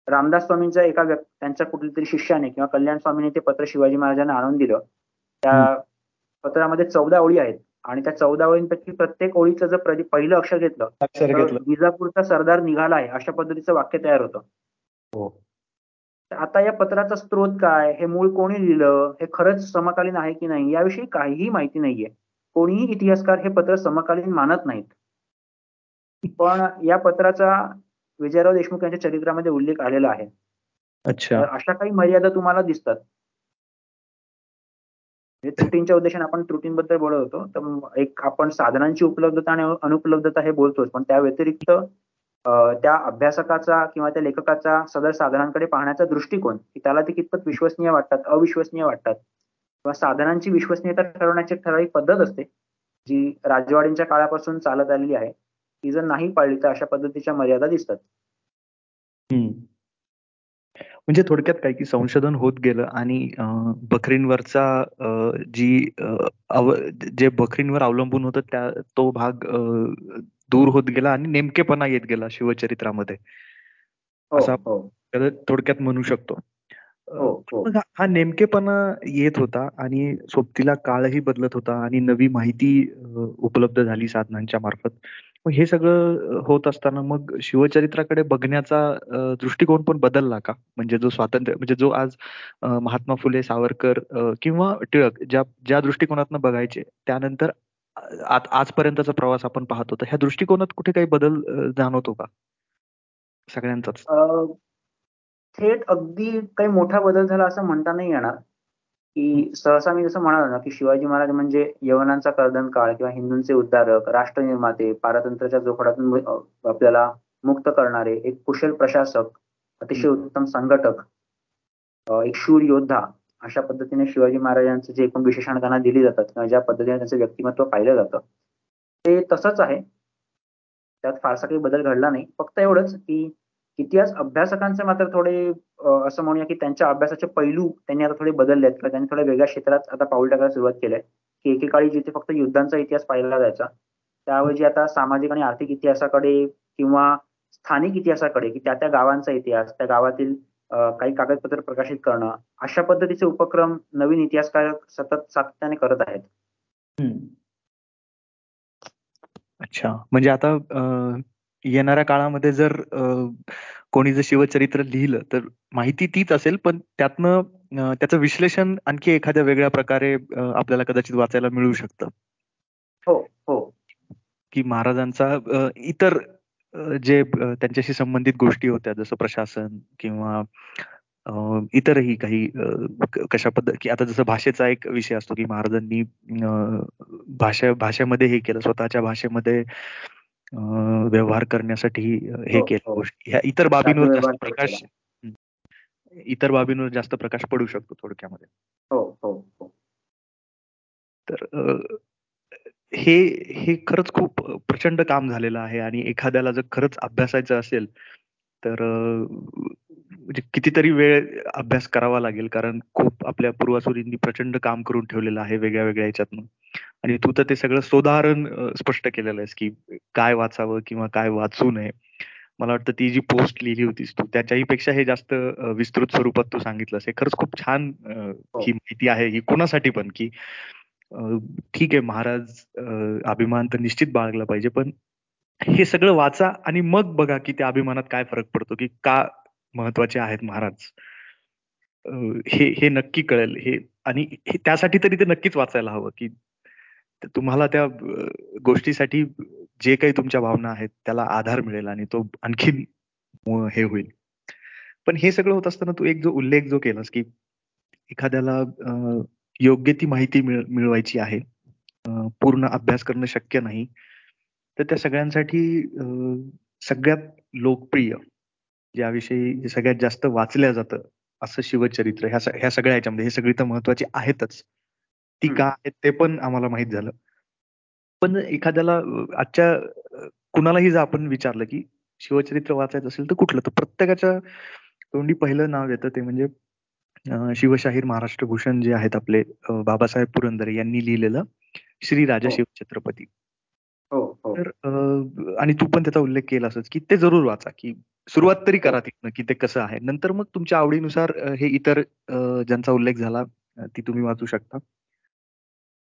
रामदास स्वामींच्या एका व्यक्ती त्यांच्या कुठल्या तरी शिष्याने किंवा कल्याण स्वामीने ते पत्र शिवाजी महाराजांना आणून दिलं. त्या पत्रामध्ये चौदा ओळी आहेत. आणि त्या चौदा ओळींपैकी प्रत्येक ओळीचं जर पहिलं अक्षर घेतलं तर विजापूरचा सरदार निघाला आहे अशा पद्धतीचं वाक्य तयार होतं. हो. आता या पत्राचा स्त्रोत काय? हे मूळ कोणी लिहिलं? हे खरंच समकालीन आहे की नाही? याविषयी काहीही माहिती नाहीये. कोणीही इतिहासकार हे पत्र समकालीन मानत नाहीत. पण या पत्राचा विजयराव देशमुख यांच्या चरित्रामध्ये उल्लेख आलेला आहे. अच्छा. अशा काही मर्यादा तुम्हाला दिसतात. त्रुटींच्या उद्देशाने आपण त्रुटींबद्दल बोलत होतो. तर एक आपण साधनांची उपलब्धता आणि अनुपलब्धता हे बोलतोच. पण त्या व्यतिरिक्त त्या अभ्यासकाचा किंवा त्या लेखकाचा सदर साधनांकडे पाहण्याचा दृष्टिकोन की त्याला ते कितपत विश्वसनीय वाटतात अविश्वसनीय वाटतात किंवा साधनांची विश्वसनीयता ठरवण्याची ठराविक पद्धत असते जी राजवाडींच्या काळापासून चालत आलेली आहे ती जर नाही पाळली तर अशा पद्धतीच्या मर्यादा दिसतात. म्हणजे थोडक्यात काय की संशोधन होत गेलं आणि बकरींवरचा जी जे बकरींवर अवलंबून होतं त्या तो भाग दूर होत गेला आणि नेमकेपणा येत गेला शिवचरित्रामध्ये हो, असा हो. थोडक्यात म्हणू शकतो हो, हो. हा नेमकेपणा येत होता आणि सोबतीला काळही बदलत होता आणि नवी माहिती उपलब्ध झाली साधनांच्या मार्फत. मग हे सगळं होत असताना मग शिवचरित्राकडे बघण्याचा दृष्टिकोन पण बदलला का? म्हणजे जो स्वातंत्र्य म्हणजे जो आज महात्मा फुले, सावरकर किंवा टिळक ज्या ज्या दृष्टिकोनातनं बघायचे त्यानंतर आज आजपर्यंतचा प्रवास आपण पाहतो. तर ह्या दृष्टिकोनात कुठे काही बदल जाणवतो का? सगळ्यांचाच? थेट अगदी काही मोठा बदल झाला असं म्हणता नाही येणार. की सहसा मी जसं म्हणालो ना, की शिवाजी महाराज म्हणजे यवनांचा कर्दन काळ किंवा हिंदूंचे उद्धारक, राष्ट्रनिर्माते, पारतंत्र्याच्या जोखडातून आपल्याला मुक्त करणारे एक कुशल प्रशासक, अतिशय उत्तम संघटक, एक शूर योद्धा अशा पद्धतीने शिवाजी महाराजांचं जे एकूण विशेषण त्यांना दिली जातात किंवा ज्या पद्धतीने त्यांचं व्यक्तिमत्व पाहिलं जातं ते तसंच आहे. त्यात फारसा काही बदल घडला नाही. फक्त एवढंच की इतिहास अभ्यासकांचे मात्र थोडे असं म्हणूया की त्यांच्या अभ्यासाचे पैलू त्यांनी आता थोडे बदलले आहेत किंवा त्यांनी थोड्या वेगळ्या क्षेत्रात आता पाऊल टाकायला सुरुवात केली आहे की एकेकाळी जिथे फक्त युद्धांचा इतिहास पाहिला जायचा त्याऐवजी आता सामाजिक आणि आर्थिक इतिहासाकडे किंवा स्थानिक इतिहासाकडे की त्या त्या गावांचा इतिहास त्या गावातील काही कागदपत्र प्रकाशित करणं अशा पद्धतीचे उपक्रम नवीन इतिहासकार सतत सातत्याने करत आहेत अच्छा म्हणजे आता येणाऱ्या काळामध्ये जर कोणी जर शिवचरित्र लिहिलं तर माहिती तीच असेल पण त्यातनं त्याचं विश्लेषण आणखी एखाद्या वेगळ्या प्रकारे आपल्याला कदाचित वाचायला मिळू शकतं. हो, हो. की महाराजांचा इतर जे त्यांच्याशी संबंधित गोष्टी होत्या जसं प्रशासन किंवा इतरही काही कशा पद्धत की आता जसं भाषेचा एक विषय असतो की महाराजांनी भाषा भाषेमध्ये हे केलं स्वतःच्या भाषेमध्ये व्यवहार करण्यासाठी हे हो, केलं हो. गोष्टी. ह्या इतर बाबींवर जास्त प्रकाश इतर बाबींवर जास्त प्रकाश पडू शकतो थोडक्यामध्ये. हो हो हो. तर हे हे खरंच खूप प्रचंड काम झालेलं आहे आणि एखाद्याला जर खरंच अभ्यासायचं असेल तर म्हणजे कितीतरी वेळ अभ्यास करावा लागेल कारण खूप आपल्या पूर्वासुरींनी प्रचंड काम करून ठेवलेलं आहे वेगळ्या वेगळ्या ह्याच्यातनं. आणि तू तर ते सगळं सोदाहरण स्पष्ट केलेलं आहेस की काय वाचावं किंवा काय वाचू नये. मला वाटतं ती जी पोस्ट लिहिली होतीस तू त्याच्याही पेक्षा हे जास्त विस्तृत स्वरूपात तू सांगितलंस. हे खरंच खूप छान हो. ही माहिती आहे ही कोणासाठी पण की ठीक आहे महाराज अभिमान तर निश्चित बाळगला पाहिजे पण हे सगळं वाचा आणि मग बघा की त्या अभिमानात काय फरक पडतो की का महत्त्वाचे आहेत महाराज. हे हे नक्की कळेल. हे आणि त्यासाठी तरी ते नक्कीच वाचायला हवं की तुम्हाला त्या गोष्टीसाठी जे काही तुमच्या भावना आहेत त्याला आधार मिळेल आणि तो आणखीन हे होईल. पण हे सगळं होत असताना तू एक जो उल्लेख जो केलास की एखाद्याला योग्य ती माहिती मिळवायची आहे. पूर्ण अभ्यास करणं शक्य नाही. तर त्या सगळ्यांसाठी सगळ्यात लोकप्रिय ज्याविषयी सगळ्यात जास्त वाचल्या जातं असं शिवचरित्र ह्या ह्या सगळ्या ह्याच्यामध्ये हे सगळी तर महत्वाची आहेतच. ती का आहेत ते पण आम्हाला माहीत झालं. पण एखाद्याला आजच्या कुणालाही जर आपण विचारलं की शिवचरित्र वाचायचं असेल तर कुठलं? तर प्रत्येकाच्या तोंडी पहिलं नाव येतं ते म्हणजे शिवशाहीर महाराष्ट्र भूषण जे आहेत आपले बाबासाहेब पुरंदरे यांनी लिहिलेलं श्री राजा हो. शिवछत्रपती. हो, हो. तर आणि तू पण त्याचा उल्लेख केला असच की ते जरूर वाचा की सुरुवात तरी करा तिथनं की ते कसं आहे. नंतर मग तुमच्या आवडीनुसार हे इतर ज्यांचा उल्लेख झाला ती तुम्ही वाचू शकता.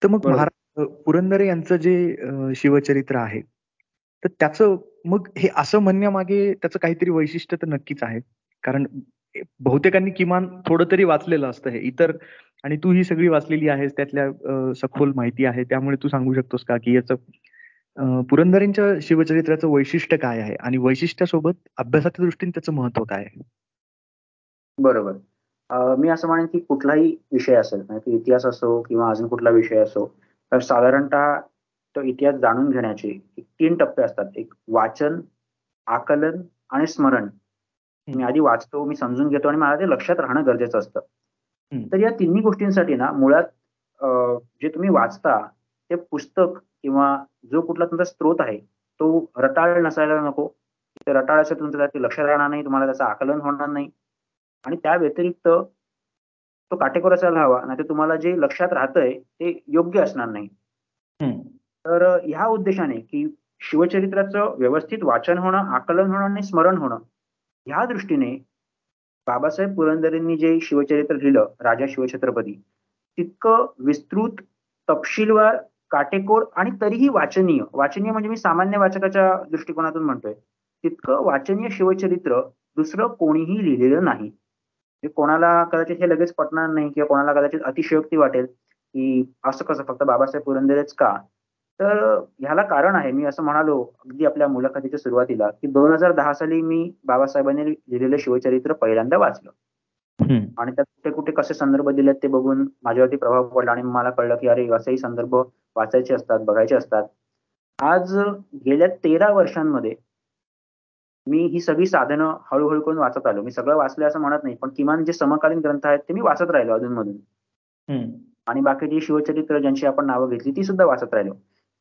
तर मग महाराज पुरंदरे यांचं जे शिवचरित्र आहे तर त्याचं मग हे असं म्हणण्यामागे त्याचं काहीतरी वैशिष्ट्य तर नक्कीच आहे. कारण बहुतेकांनी किमान थोडं तरी वाचलेलं असतं हे. इतर आणि तू ही सगळी वाचलेली आहेस त्यातल्या सखोल माहिती आहे. त्यामुळे तू सांगू शकतोस का की याचं पुरंदरेंच्या शिवचरित्राचं वैशिष्ट्य काय आहे? आणि वैशिष्ट्यासोबत अभ्यासाच्या दृष्टीने त्याचं महत्त्व काय आहे? बरोबर. मी असं म्हणेन की कुठलाही विषय असेल म्हणजे इतिहास असो किंवा अजून कुठला विषय असो तर साधारणतः तो इतिहास जाणून घेण्याचे तीन टप्पे असतात. एक वाचन आकलन आणि स्मरण. मी आधी वाचतो मी समजून घेतो आणि मला ते लक्षात राहणं गरजेचं असतं. तर या तिन्ही गोष्टींसाठी ना मुळात जे तुम्ही वाचता ते पुस्तक किंवा जो कुठला तुमचा स्त्रोत आहे तो रटाळ नसायला नको. ते रटाळ असेल तुमचं लक्ष राहणार नाही तुम्हाला त्याचं आकलन होणार नाही. आणि त्या व्यतिरिक्त तो काटेकोर असायला हवा नाही तुम्हाला जे लक्षात राहतंय ते योग्य असणार नाही. तर ह्या उद्देशाने की शिवचरित्राचं व्यवस्थित वाचन होणं आकलन होणं आणि स्मरण होणं ह्या दृष्टीने बाबासाहेब पुरंदरेंनी जे शिवचरित्र लिहिलं राजा शिवछत्रपती तितकं विस्तृत तपशीलवार काटेकोर आणि तरीही वाचनीय वाचनीय म्हणजे मी सामान्य वाचकाच्या दृष्टिकोनातून म्हणतोय तितकं वाचनीय शिवचरित्र दुसरं कोणीही लिहिलेलं नाही. कोणाला कदाचित हे लगेच पटणार नाही किंवा कोणाला कदाचित अतिशयोक्ती वाटेल की असं कसं फक्त बाबासाहेब पुरंदरेच का? तर ह्याला कारण आहे मी असं म्हणालो अगदी आपल्या मुलाखतीच्या सुरुवातीला की दोन हजार दहा साली मी बाबासाहेबांनी लिहिलेलं शिवचरित्र पहिल्यांदा वाचलं. आणि त्यात कुठे कुठे कसे संदर्भ दिलेत ते बघून माझ्यावरती प्रभाव पडला आणि मला कळलं की अरे असेही संदर्भ वाचायचे असतात बघायचे असतात. आज गेल्या तेरा वर्षांमध्ये मी ही सगळी साधनं हळूहळू करून वाचत आलो. मी सगळं वाचलं असं म्हणत नाही पण किमान जे समकालीन ग्रंथ आहेत ते मी वाचत राहिलो अधूनमधून. आणि बाकीची शिवचरित्र ज्यांची आपण नावं घेतली ती सुद्धा वाचत राहिलो.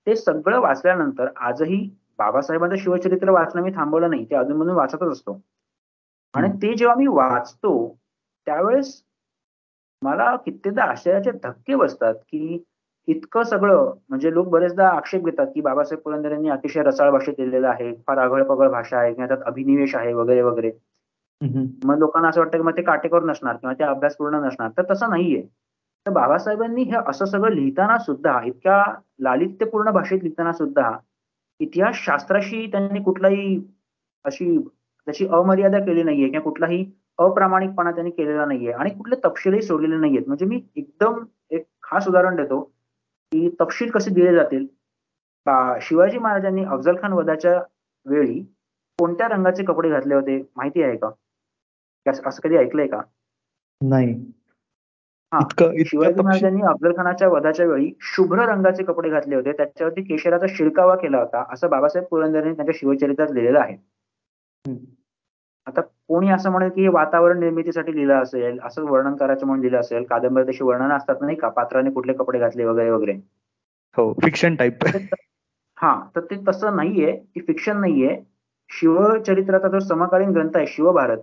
ते सगळं वाचल्यानंतर आजही बाबासाहेबांचं शिवचरित्र वाचणं मी थांबवलं नाही ते अधूनमधून वाचतच असतो. आणि ते जेव्हा मी वाचतो त्यावेळेस मला कित्येकदा आश्चर्याचे धक्के बसतात की इतकं सगळं म्हणजे लोक बरेचदा आक्षेप घेतात की बाबासाहेब पुरंदर यांनी अतिशय रसाळ भाषेत लिहिलेलं आहे फार आगळ पगळ भाषा आहे किंवा त्यात अभिनिवेश आहे वगैरे वगैरे. मग लोकांना असं वाटतं की मग ते काटेकोर नसणार किंवा ते अभ्यासपूर्ण नसणार. तर तसं नाहीये. तर बाबासाहेबांनी हे असं सगळं लिहिताना सुद्धा इतक्या लालित्यपूर्ण भाषेत लिहिताना सुद्धा इतिहास शास्त्राशी त्यांनी कुठलाही अशी त्याची अमर्यादा केली नाहीये किंवा कुठलाही अप्रामाणिकपणा त्यांनी केलेला नाहीये आणि कुठले तपशीलही सोडलेले नाहीयेत. म्हणजे मी एकदम एक खास उदाहरण देतो की तपशील कसे दिले जातील. शिवाजी महाराजांनी अफजल खान वधाच्या वेळी कोणत्या रंगाचे कपडे घातले होते माहिती आहे का? असं कधी ऐकलंय का? नाही. शिवाजी महाराजांनी अफजल खानाच्या वधाच्या वेळी शुभ्र रंगाचे कपडे घातले होते. त्याच्यावरती केशराचा शिरकावा केला होता असं बाबासाहेब पुरंदरेंनी त्यांच्या शिवचरित्रात लिहिलेलं आहे. आता कोणी असं म्हणेल की हे वातावरण निर्मितीसाठी लिहिलं असेल असं वर्णन करायचं म्हणून लिहिलं असेल कादंबरी तशी वर्णन असतात नाही का? पात्राने कुठले कपडे घातले वगैरे वगैरे. हो फिक्शन टाईप हा तर ते तसं नाहीये की फिक्शन नाहीये. शिवचरित्राचा जो समकालीन ग्रंथ आहे शिवभारत.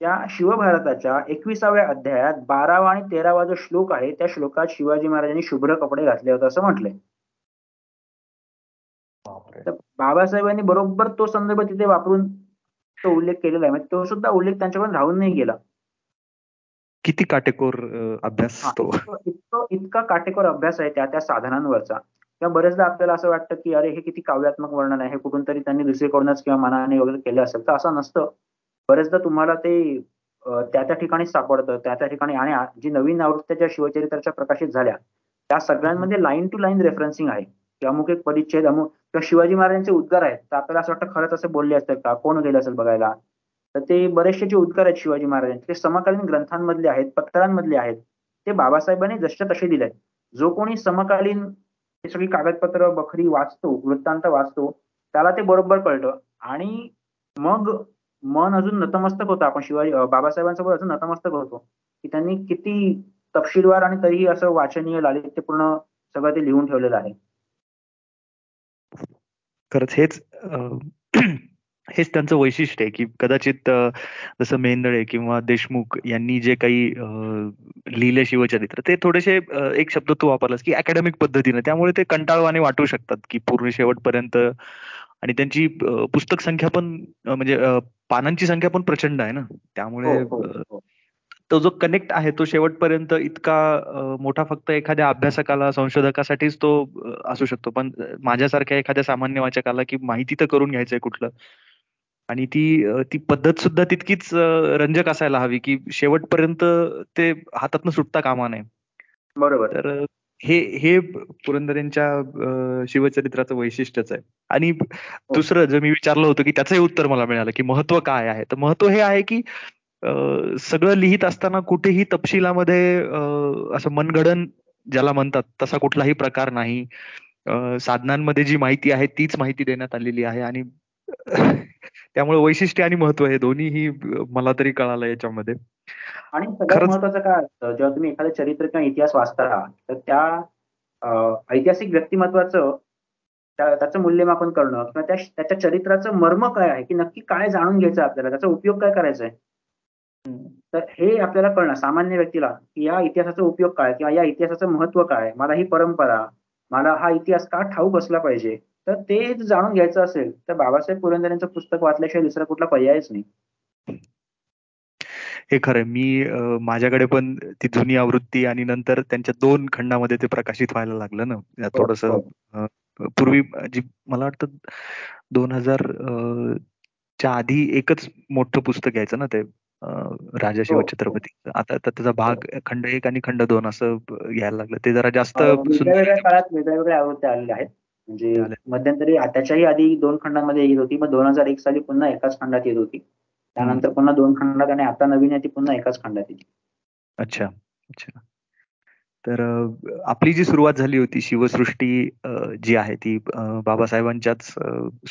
त्या शिवभारताच्या एकविसाव्या अध्यायात बारावा आणि तेरावा जो श्लोक आहे त्या श्लोकात शिवाजी महाराजांनी शुभ्र कपडे घातले होते असं म्हटलंय. बाबासाहेबांनी बरोबर तो संदर्भ तिथे वापरून तो उल्लेख केलेला आहे. म्हणजे तो सुद्धा उल्लेख त्यांच्याकडून राहून नाही गेला. किती काटेकोर अभ्यास तो. इतकं इतका काटेकोर अभ्यास आहे त्या त्या साधनांवरचा. किंवा बरेचदा आपल्याला असं वाटतं की अरे हे किती काव्यात्मक वर्णन आहे हे कुठून तरी त्यांनी दुसरीकडूनच किंवा मनाने वगैरे केलं असेल तर असं नसतं. बरेचदा तुम्हाला ते त्या त्या ठिकाणी सापडतं त्या त्या ठिकाणी आणि जी नवीन आवृत्त्या शिवचरित्राच्या प्रकाशित झाल्या त्या सगळ्यांमध्ये लाईन टू लाईन रेफरन्सिंग आहे. की अमुक एक परिच्छेद अमुक किंवा शिवाजी महाराजांचे उद्गार आहेत तर आपल्याला असं वाटतं खरंच असे बोलले असतात का? कोण गेले असेल बघायला? तर ते बरेचसे जे उद्गार आहेत शिवाजी महाराजांचे ते समकालीन ग्रंथांमधले आहेत पत्रांमधले आहेत. ते बाबासाहेबांनी जसे तसे दिले जो कोणी समकालीन हे सगळी कागदपत्र बखरी वाचतो वृत्तांत वाचतो त्याला ते बरोबर कळतं. आणि मग मन अजून नतमस्तक होतं. आपण शिवाजी बाबासाहेबांसोबत अजून नतमस्तक होतो. की त्यांनी किती तपशीलवार आणि तरीही असं वाचनीय लालित्यपूर्ण सगळं ते लिहून ठेवलेलं आहे. खरंच हेच हेच त्यांचं वैशिष्ट्य आहे की कदाचित जसं मेंदळे किंवा देशमुख यांनी जे काही लिहिले शिवचरित्र ते थोडेसे एक शब्द तू वापरलास की अकॅडमिक पद्धतीने. त्यामुळे ते कंटाळवाने वाटू शकतात की पूर्ण शेवटपर्यंत आणि त्यांची पुस्तक संख्या पण म्हणजे पानांची संख्या पण प्रचंड आहे ना? त्यामुळे हो, हो, हो. तो जो कनेक्ट आहे तो शेवटपर्यंत इतका मोठा फक्त एखाद्या अभ्यासकाला संशोधकासाठीच तो असू शकतो. पण माझ्यासारख्या एखाद्या सामान्य वाचकाला की माहिती तर करून घ्यायचंय कुठलं? आणि ती ती पद्धत सुद्धा तितकीच रंजक असायला हवी की शेवटपर्यंत ते हातातनं सुटता कामा नये. बरोबर. तर हे हे पुरंदरेंच्या शिवचरित्राचं वैशिष्ट्यच आहे. आणि दुसरं जर मी विचारलं होतं की त्याचंही उत्तर मला मिळालं की महत्त्व काय आहे? तर महत्त्व हे आहे की सगळं लिहित असताना कुठेही तपशिलामध्ये असं मनगडन ज्याला म्हणतात तसा कुठलाही प्रकार नाही. साधनांमध्ये जी माहिती आहे तीच माहिती देण्यात आलेली आहे. आणि त्यामुळे वैशिष्ट्य आणि महत्त्व हे दोन्ही मला तरी कळालं याच्यामध्ये. आणि सगळ्यात महत्वाचं काय असतं जेव्हा तुम्ही एखादं चरित्र किंवा इतिहास वाचता तर त्या ऐतिहासिक व्यक्तिमत्वाचं त्याचं मूल्यमापन करणं किंवा त्या त्याच्या चरित्राचं मर्म काय आहे की नक्की काय जाणून घ्यायचं आपल्याला त्याचा उपयोग काय करायचा आहे? तर हे आपल्याला कळणं सामान्य व्यक्तीला की या इतिहासाचा उपयोग काय किंवा या इतिहासाचं महत्त्व काय मला ही परंपरा मला हा इतिहास का ठाऊक असला पाहिजे? तर ते जाणून घ्यायचं असेल तर बाबासाहेब पुरंदर यांचं पुस्तक वाचल्याशिवाय दुसरा कुठला पर्यायच नाही. हे खरं मी माझ्याकडे पण ती जुनी आवृत्ती आणि नंतर त्यांच्या दोन खंडामध्ये ते प्रकाशित व्हायला लागलं ना. हो, थोडस हो. पूर्वी जी मला वाटतं दोन हजार च्या आधी एकच मोठं पुस्तक यायचं ना ते राजा शिव हो, छत्रपती आता त्याचा भाग खंड एक आणि खंड दोन असं यायला लागलं. ते जरा जास्त वेगळ्या काळात वेगळ्या वेगळ्या आवृत्त्या आलेल्या आहेत. म्हणजे मध्यंतरी त्याच्याही आधी दोन खंडामध्ये येत होती मग दोन हजार एक साली पुन्हा एकाच खंडात येत होती. त्यानंतर पुन्हा दोन खंडात आणि आता नवीन आहे ती पुन्हा एकाच खंडात येते. अच्छा अच्छा. तर आपली जी सुरुवात झाली होती शिवसृष्टी जी आहे ती बाबासाहेबांच्याच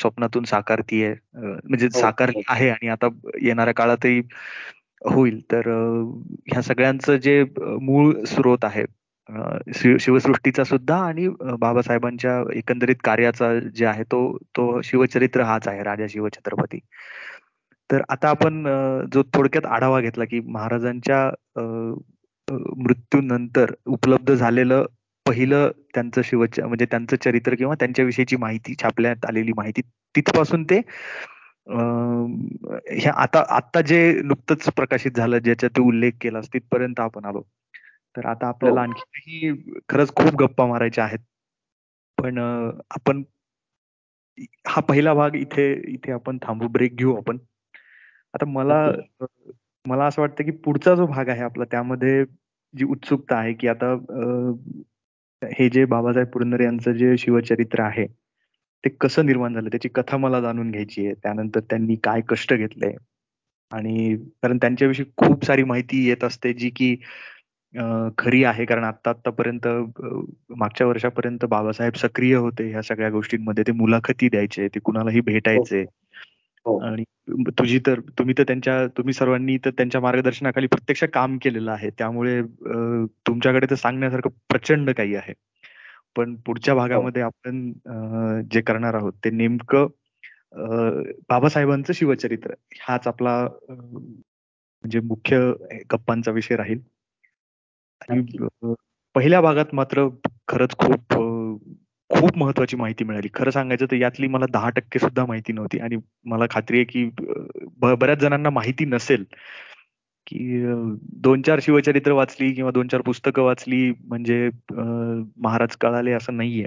स्वप्नातून साकारती आहे म्हणजे हो, साकारली हो. आहे आणि आता येणाऱ्या काळातही होईल. तर ह्या सगळ्यांचं जे मूळ स्रोत आहे शिवसृष्टीचा सुद्धा आणि बाबासाहेबांच्या एकंदरीत कार्याचा जे आहे तो तो शिवचरित्र हाच आहे राजा शिवछत्रपती तर आता आपण जो थोडक्यात आढावा घेतला की महाराजांच्या मृत्यूनंतर उपलब्ध झालेलं पहिलं त्यांचं शिवच म्हणजे त्यांचं चरित्र किंवा त्यांच्याविषयीची माहिती छापल्यात आलेली माहिती तिथपासून ते ह्या आता आता जे नुकतंच प्रकाशित झालं ज्याच्यात उल्लेख केला तिथपर्यंत आपण आलो. तर आता आपल्याला हो. आणखीही खरंच खूप गप्पा मारायच्या आहेत. पण आपण हा पहिला भाग इथे इथे आपण थांबू ब्रेक घेऊ आपण. आता मला मला असं वाटतं की पुढचा जो भाग आहे आपला त्यामध्ये जी उत्सुकता आहे की आता हे जे बाबासाहेब पुरंदरे यांचं जे शिवचरित्र आहे ते कसं निर्माण झालं? त्याची कथा मला जाणून घ्यायची आहे. त्यानंतर त्यांनी काय कष्ट घेतले? आणि कारण त्यांच्याविषयी खूप सारी माहिती येत असते जी की खरी आहे. कारण आता आतापर्यंत मागच्या वर्षापर्यंत बाबासाहेब सक्रिय होते ह्या सगळ्या गोष्टींमध्ये. ते मुलाखती द्यायचे ते कुणालाही भेटायचे. हो. आणि तुझी तर तुम्ही तर त्यांच्या तुम्ही सर्वांनी तर त्यांच्या मार्गदर्शनाखाली प्रत्यक्ष काम केलेलं आहे. त्यामुळे तुमच्याकडे तर सांगण्यासारखं प्रचंड काही आहे. पण पुढच्या हो. भागामध्ये आपण जे करणार आहोत ते नेमकं बाबासाहेबांचं शिवचरित्र. हाच आपला म्हणजे मुख्य गप्पांचा विषय राहील. आणि पहिल्या भागात मात्र खरंच खूप खूप महत्वाची माहिती मिळाली. खरं सांगायचं तर यातली मला दहा टक्के सुद्धा माहिती नव्हती. आणि मला खात्री आहे की बऱ्याच जणांना माहिती नसेल की दोन चार शिवचरित्र वाचली किंवा दोन चार पुस्तकं वाचली म्हणजे महाराज कळाले असं नाहीये.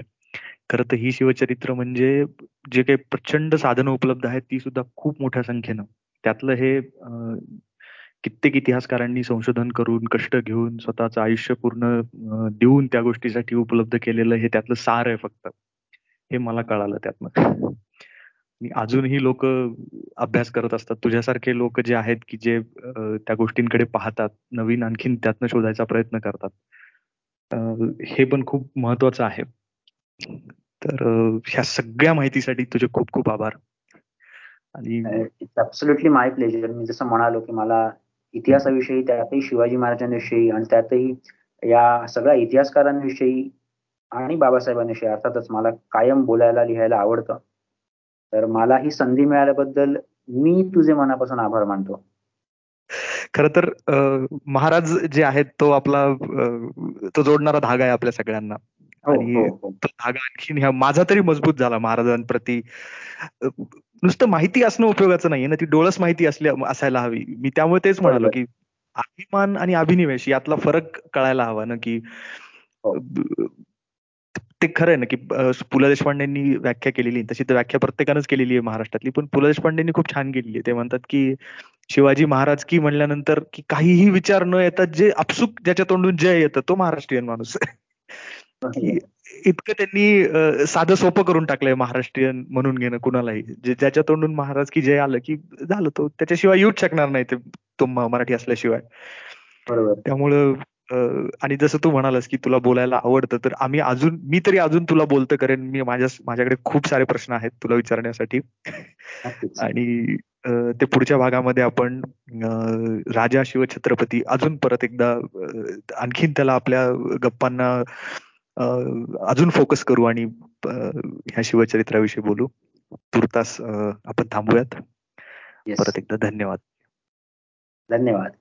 खरं तर ही शिवचरित्र म्हणजे जे काही प्रचंड साधनं उपलब्ध आहेत ती सुद्धा खूप मोठ्या संख्येनं. त्यातलं हे कित्येक इतिहासकारांनी संशोधन करून कष्ट घेऊन स्वतःचं आयुष्य पूर्ण देऊन त्या गोष्टीसाठी उपलब्ध केलेलं हे त्यातलं सार आहे फक्त. हे मला कळालं त्यातनं. अजूनही लोक अभ्यास करत असतात. तुझ्यासारखे लोक जे आहेत की जे त्या गोष्टींकडे पाहतात नवीन आणखीन त्यातनं शोधायचा प्रयत्न करतात. हे पण खूप महत्वाचं आहे. तर ह्या सगळ्या माहितीसाठी तुझे खूप खूप आभार. आणि ऍब्सोल्युटली माय प्लेजर मी जसं म्हणालो की मला इतिहासाविषयी त्यातही शिवाजी महाराजांविषयी आणि त्यातही या सगळ्या इतिहासकारांविषयी आणि बाबासाहेबांविषयी अर्थातच मला कायम बोलायला लिहायला आवडतं. तर मला ही संधी मिळाल्याबद्दल मी तुझे मनापासून आभार मानतो. खर तर महाराज जे आहेत तो आपला तो जोडणारा धागा आहे आपल्या सगळ्यांना. हो, आणि हो, हो. तो धागा आणखीन ह्या माझा तरी मजबूत झाला महाराजांप्रती. नुसतं माहिती असणं उपयोगाचं नाहीये ना ती डोळस माहिती असल्या असायला हवी. मी त्यामुळे तेच म्हणालो की अभिमान आणि अभिनिवेश यातला फरक कळायला हवा ना की हो. ते खरं आहे ना की पु ल देशपांडेंनी व्याख्या केलेली तशी तर व्याख्या प्रत्येकानंच केलेली आहे महाराष्ट्रातली पण पु ल देशपांडेंनी खूप छान केलेली आहे. ते म्हणतात की शिवाजी महाराज की म्हणल्यानंतर की काहीही विचार न येतात जे अपसुक ज्याच्या तोंडून जय येतं तो महाराष्ट्रीयन माणूस इतकं त्यांनी साधं सोपं करून टाकलंय महाराष्ट्रीयन म्हणून घेणं कुणालाही. ज्याच्या तोंडून महाराज की जय आलं की झालं तो. त्याच्याशिवाय येऊच शकणार नाही ते तो मराठी असल्याशिवाय. त्यामुळं आणि जसं तू म्हणालास की तुला बोलायला आवडतं तर आम्ही अजून मी तरी अजून तुला बोलतं करेन. मी माझ्या माझ्याकडे खूप सारे प्रश्न आहेत तुला विचारण्यासाठी. आणि ते पुढच्या भागामध्ये आपण राजा शिवछत्रपती अजून परत एकदा आणखीन त्याला आपल्या गप्पांना अजून फोकस करू आणि ह्या शिवचरित्राविषयी बोलू. तुर्तास आपण थांबूयात. परत एकदा धन्यवाद. धन्यवाद.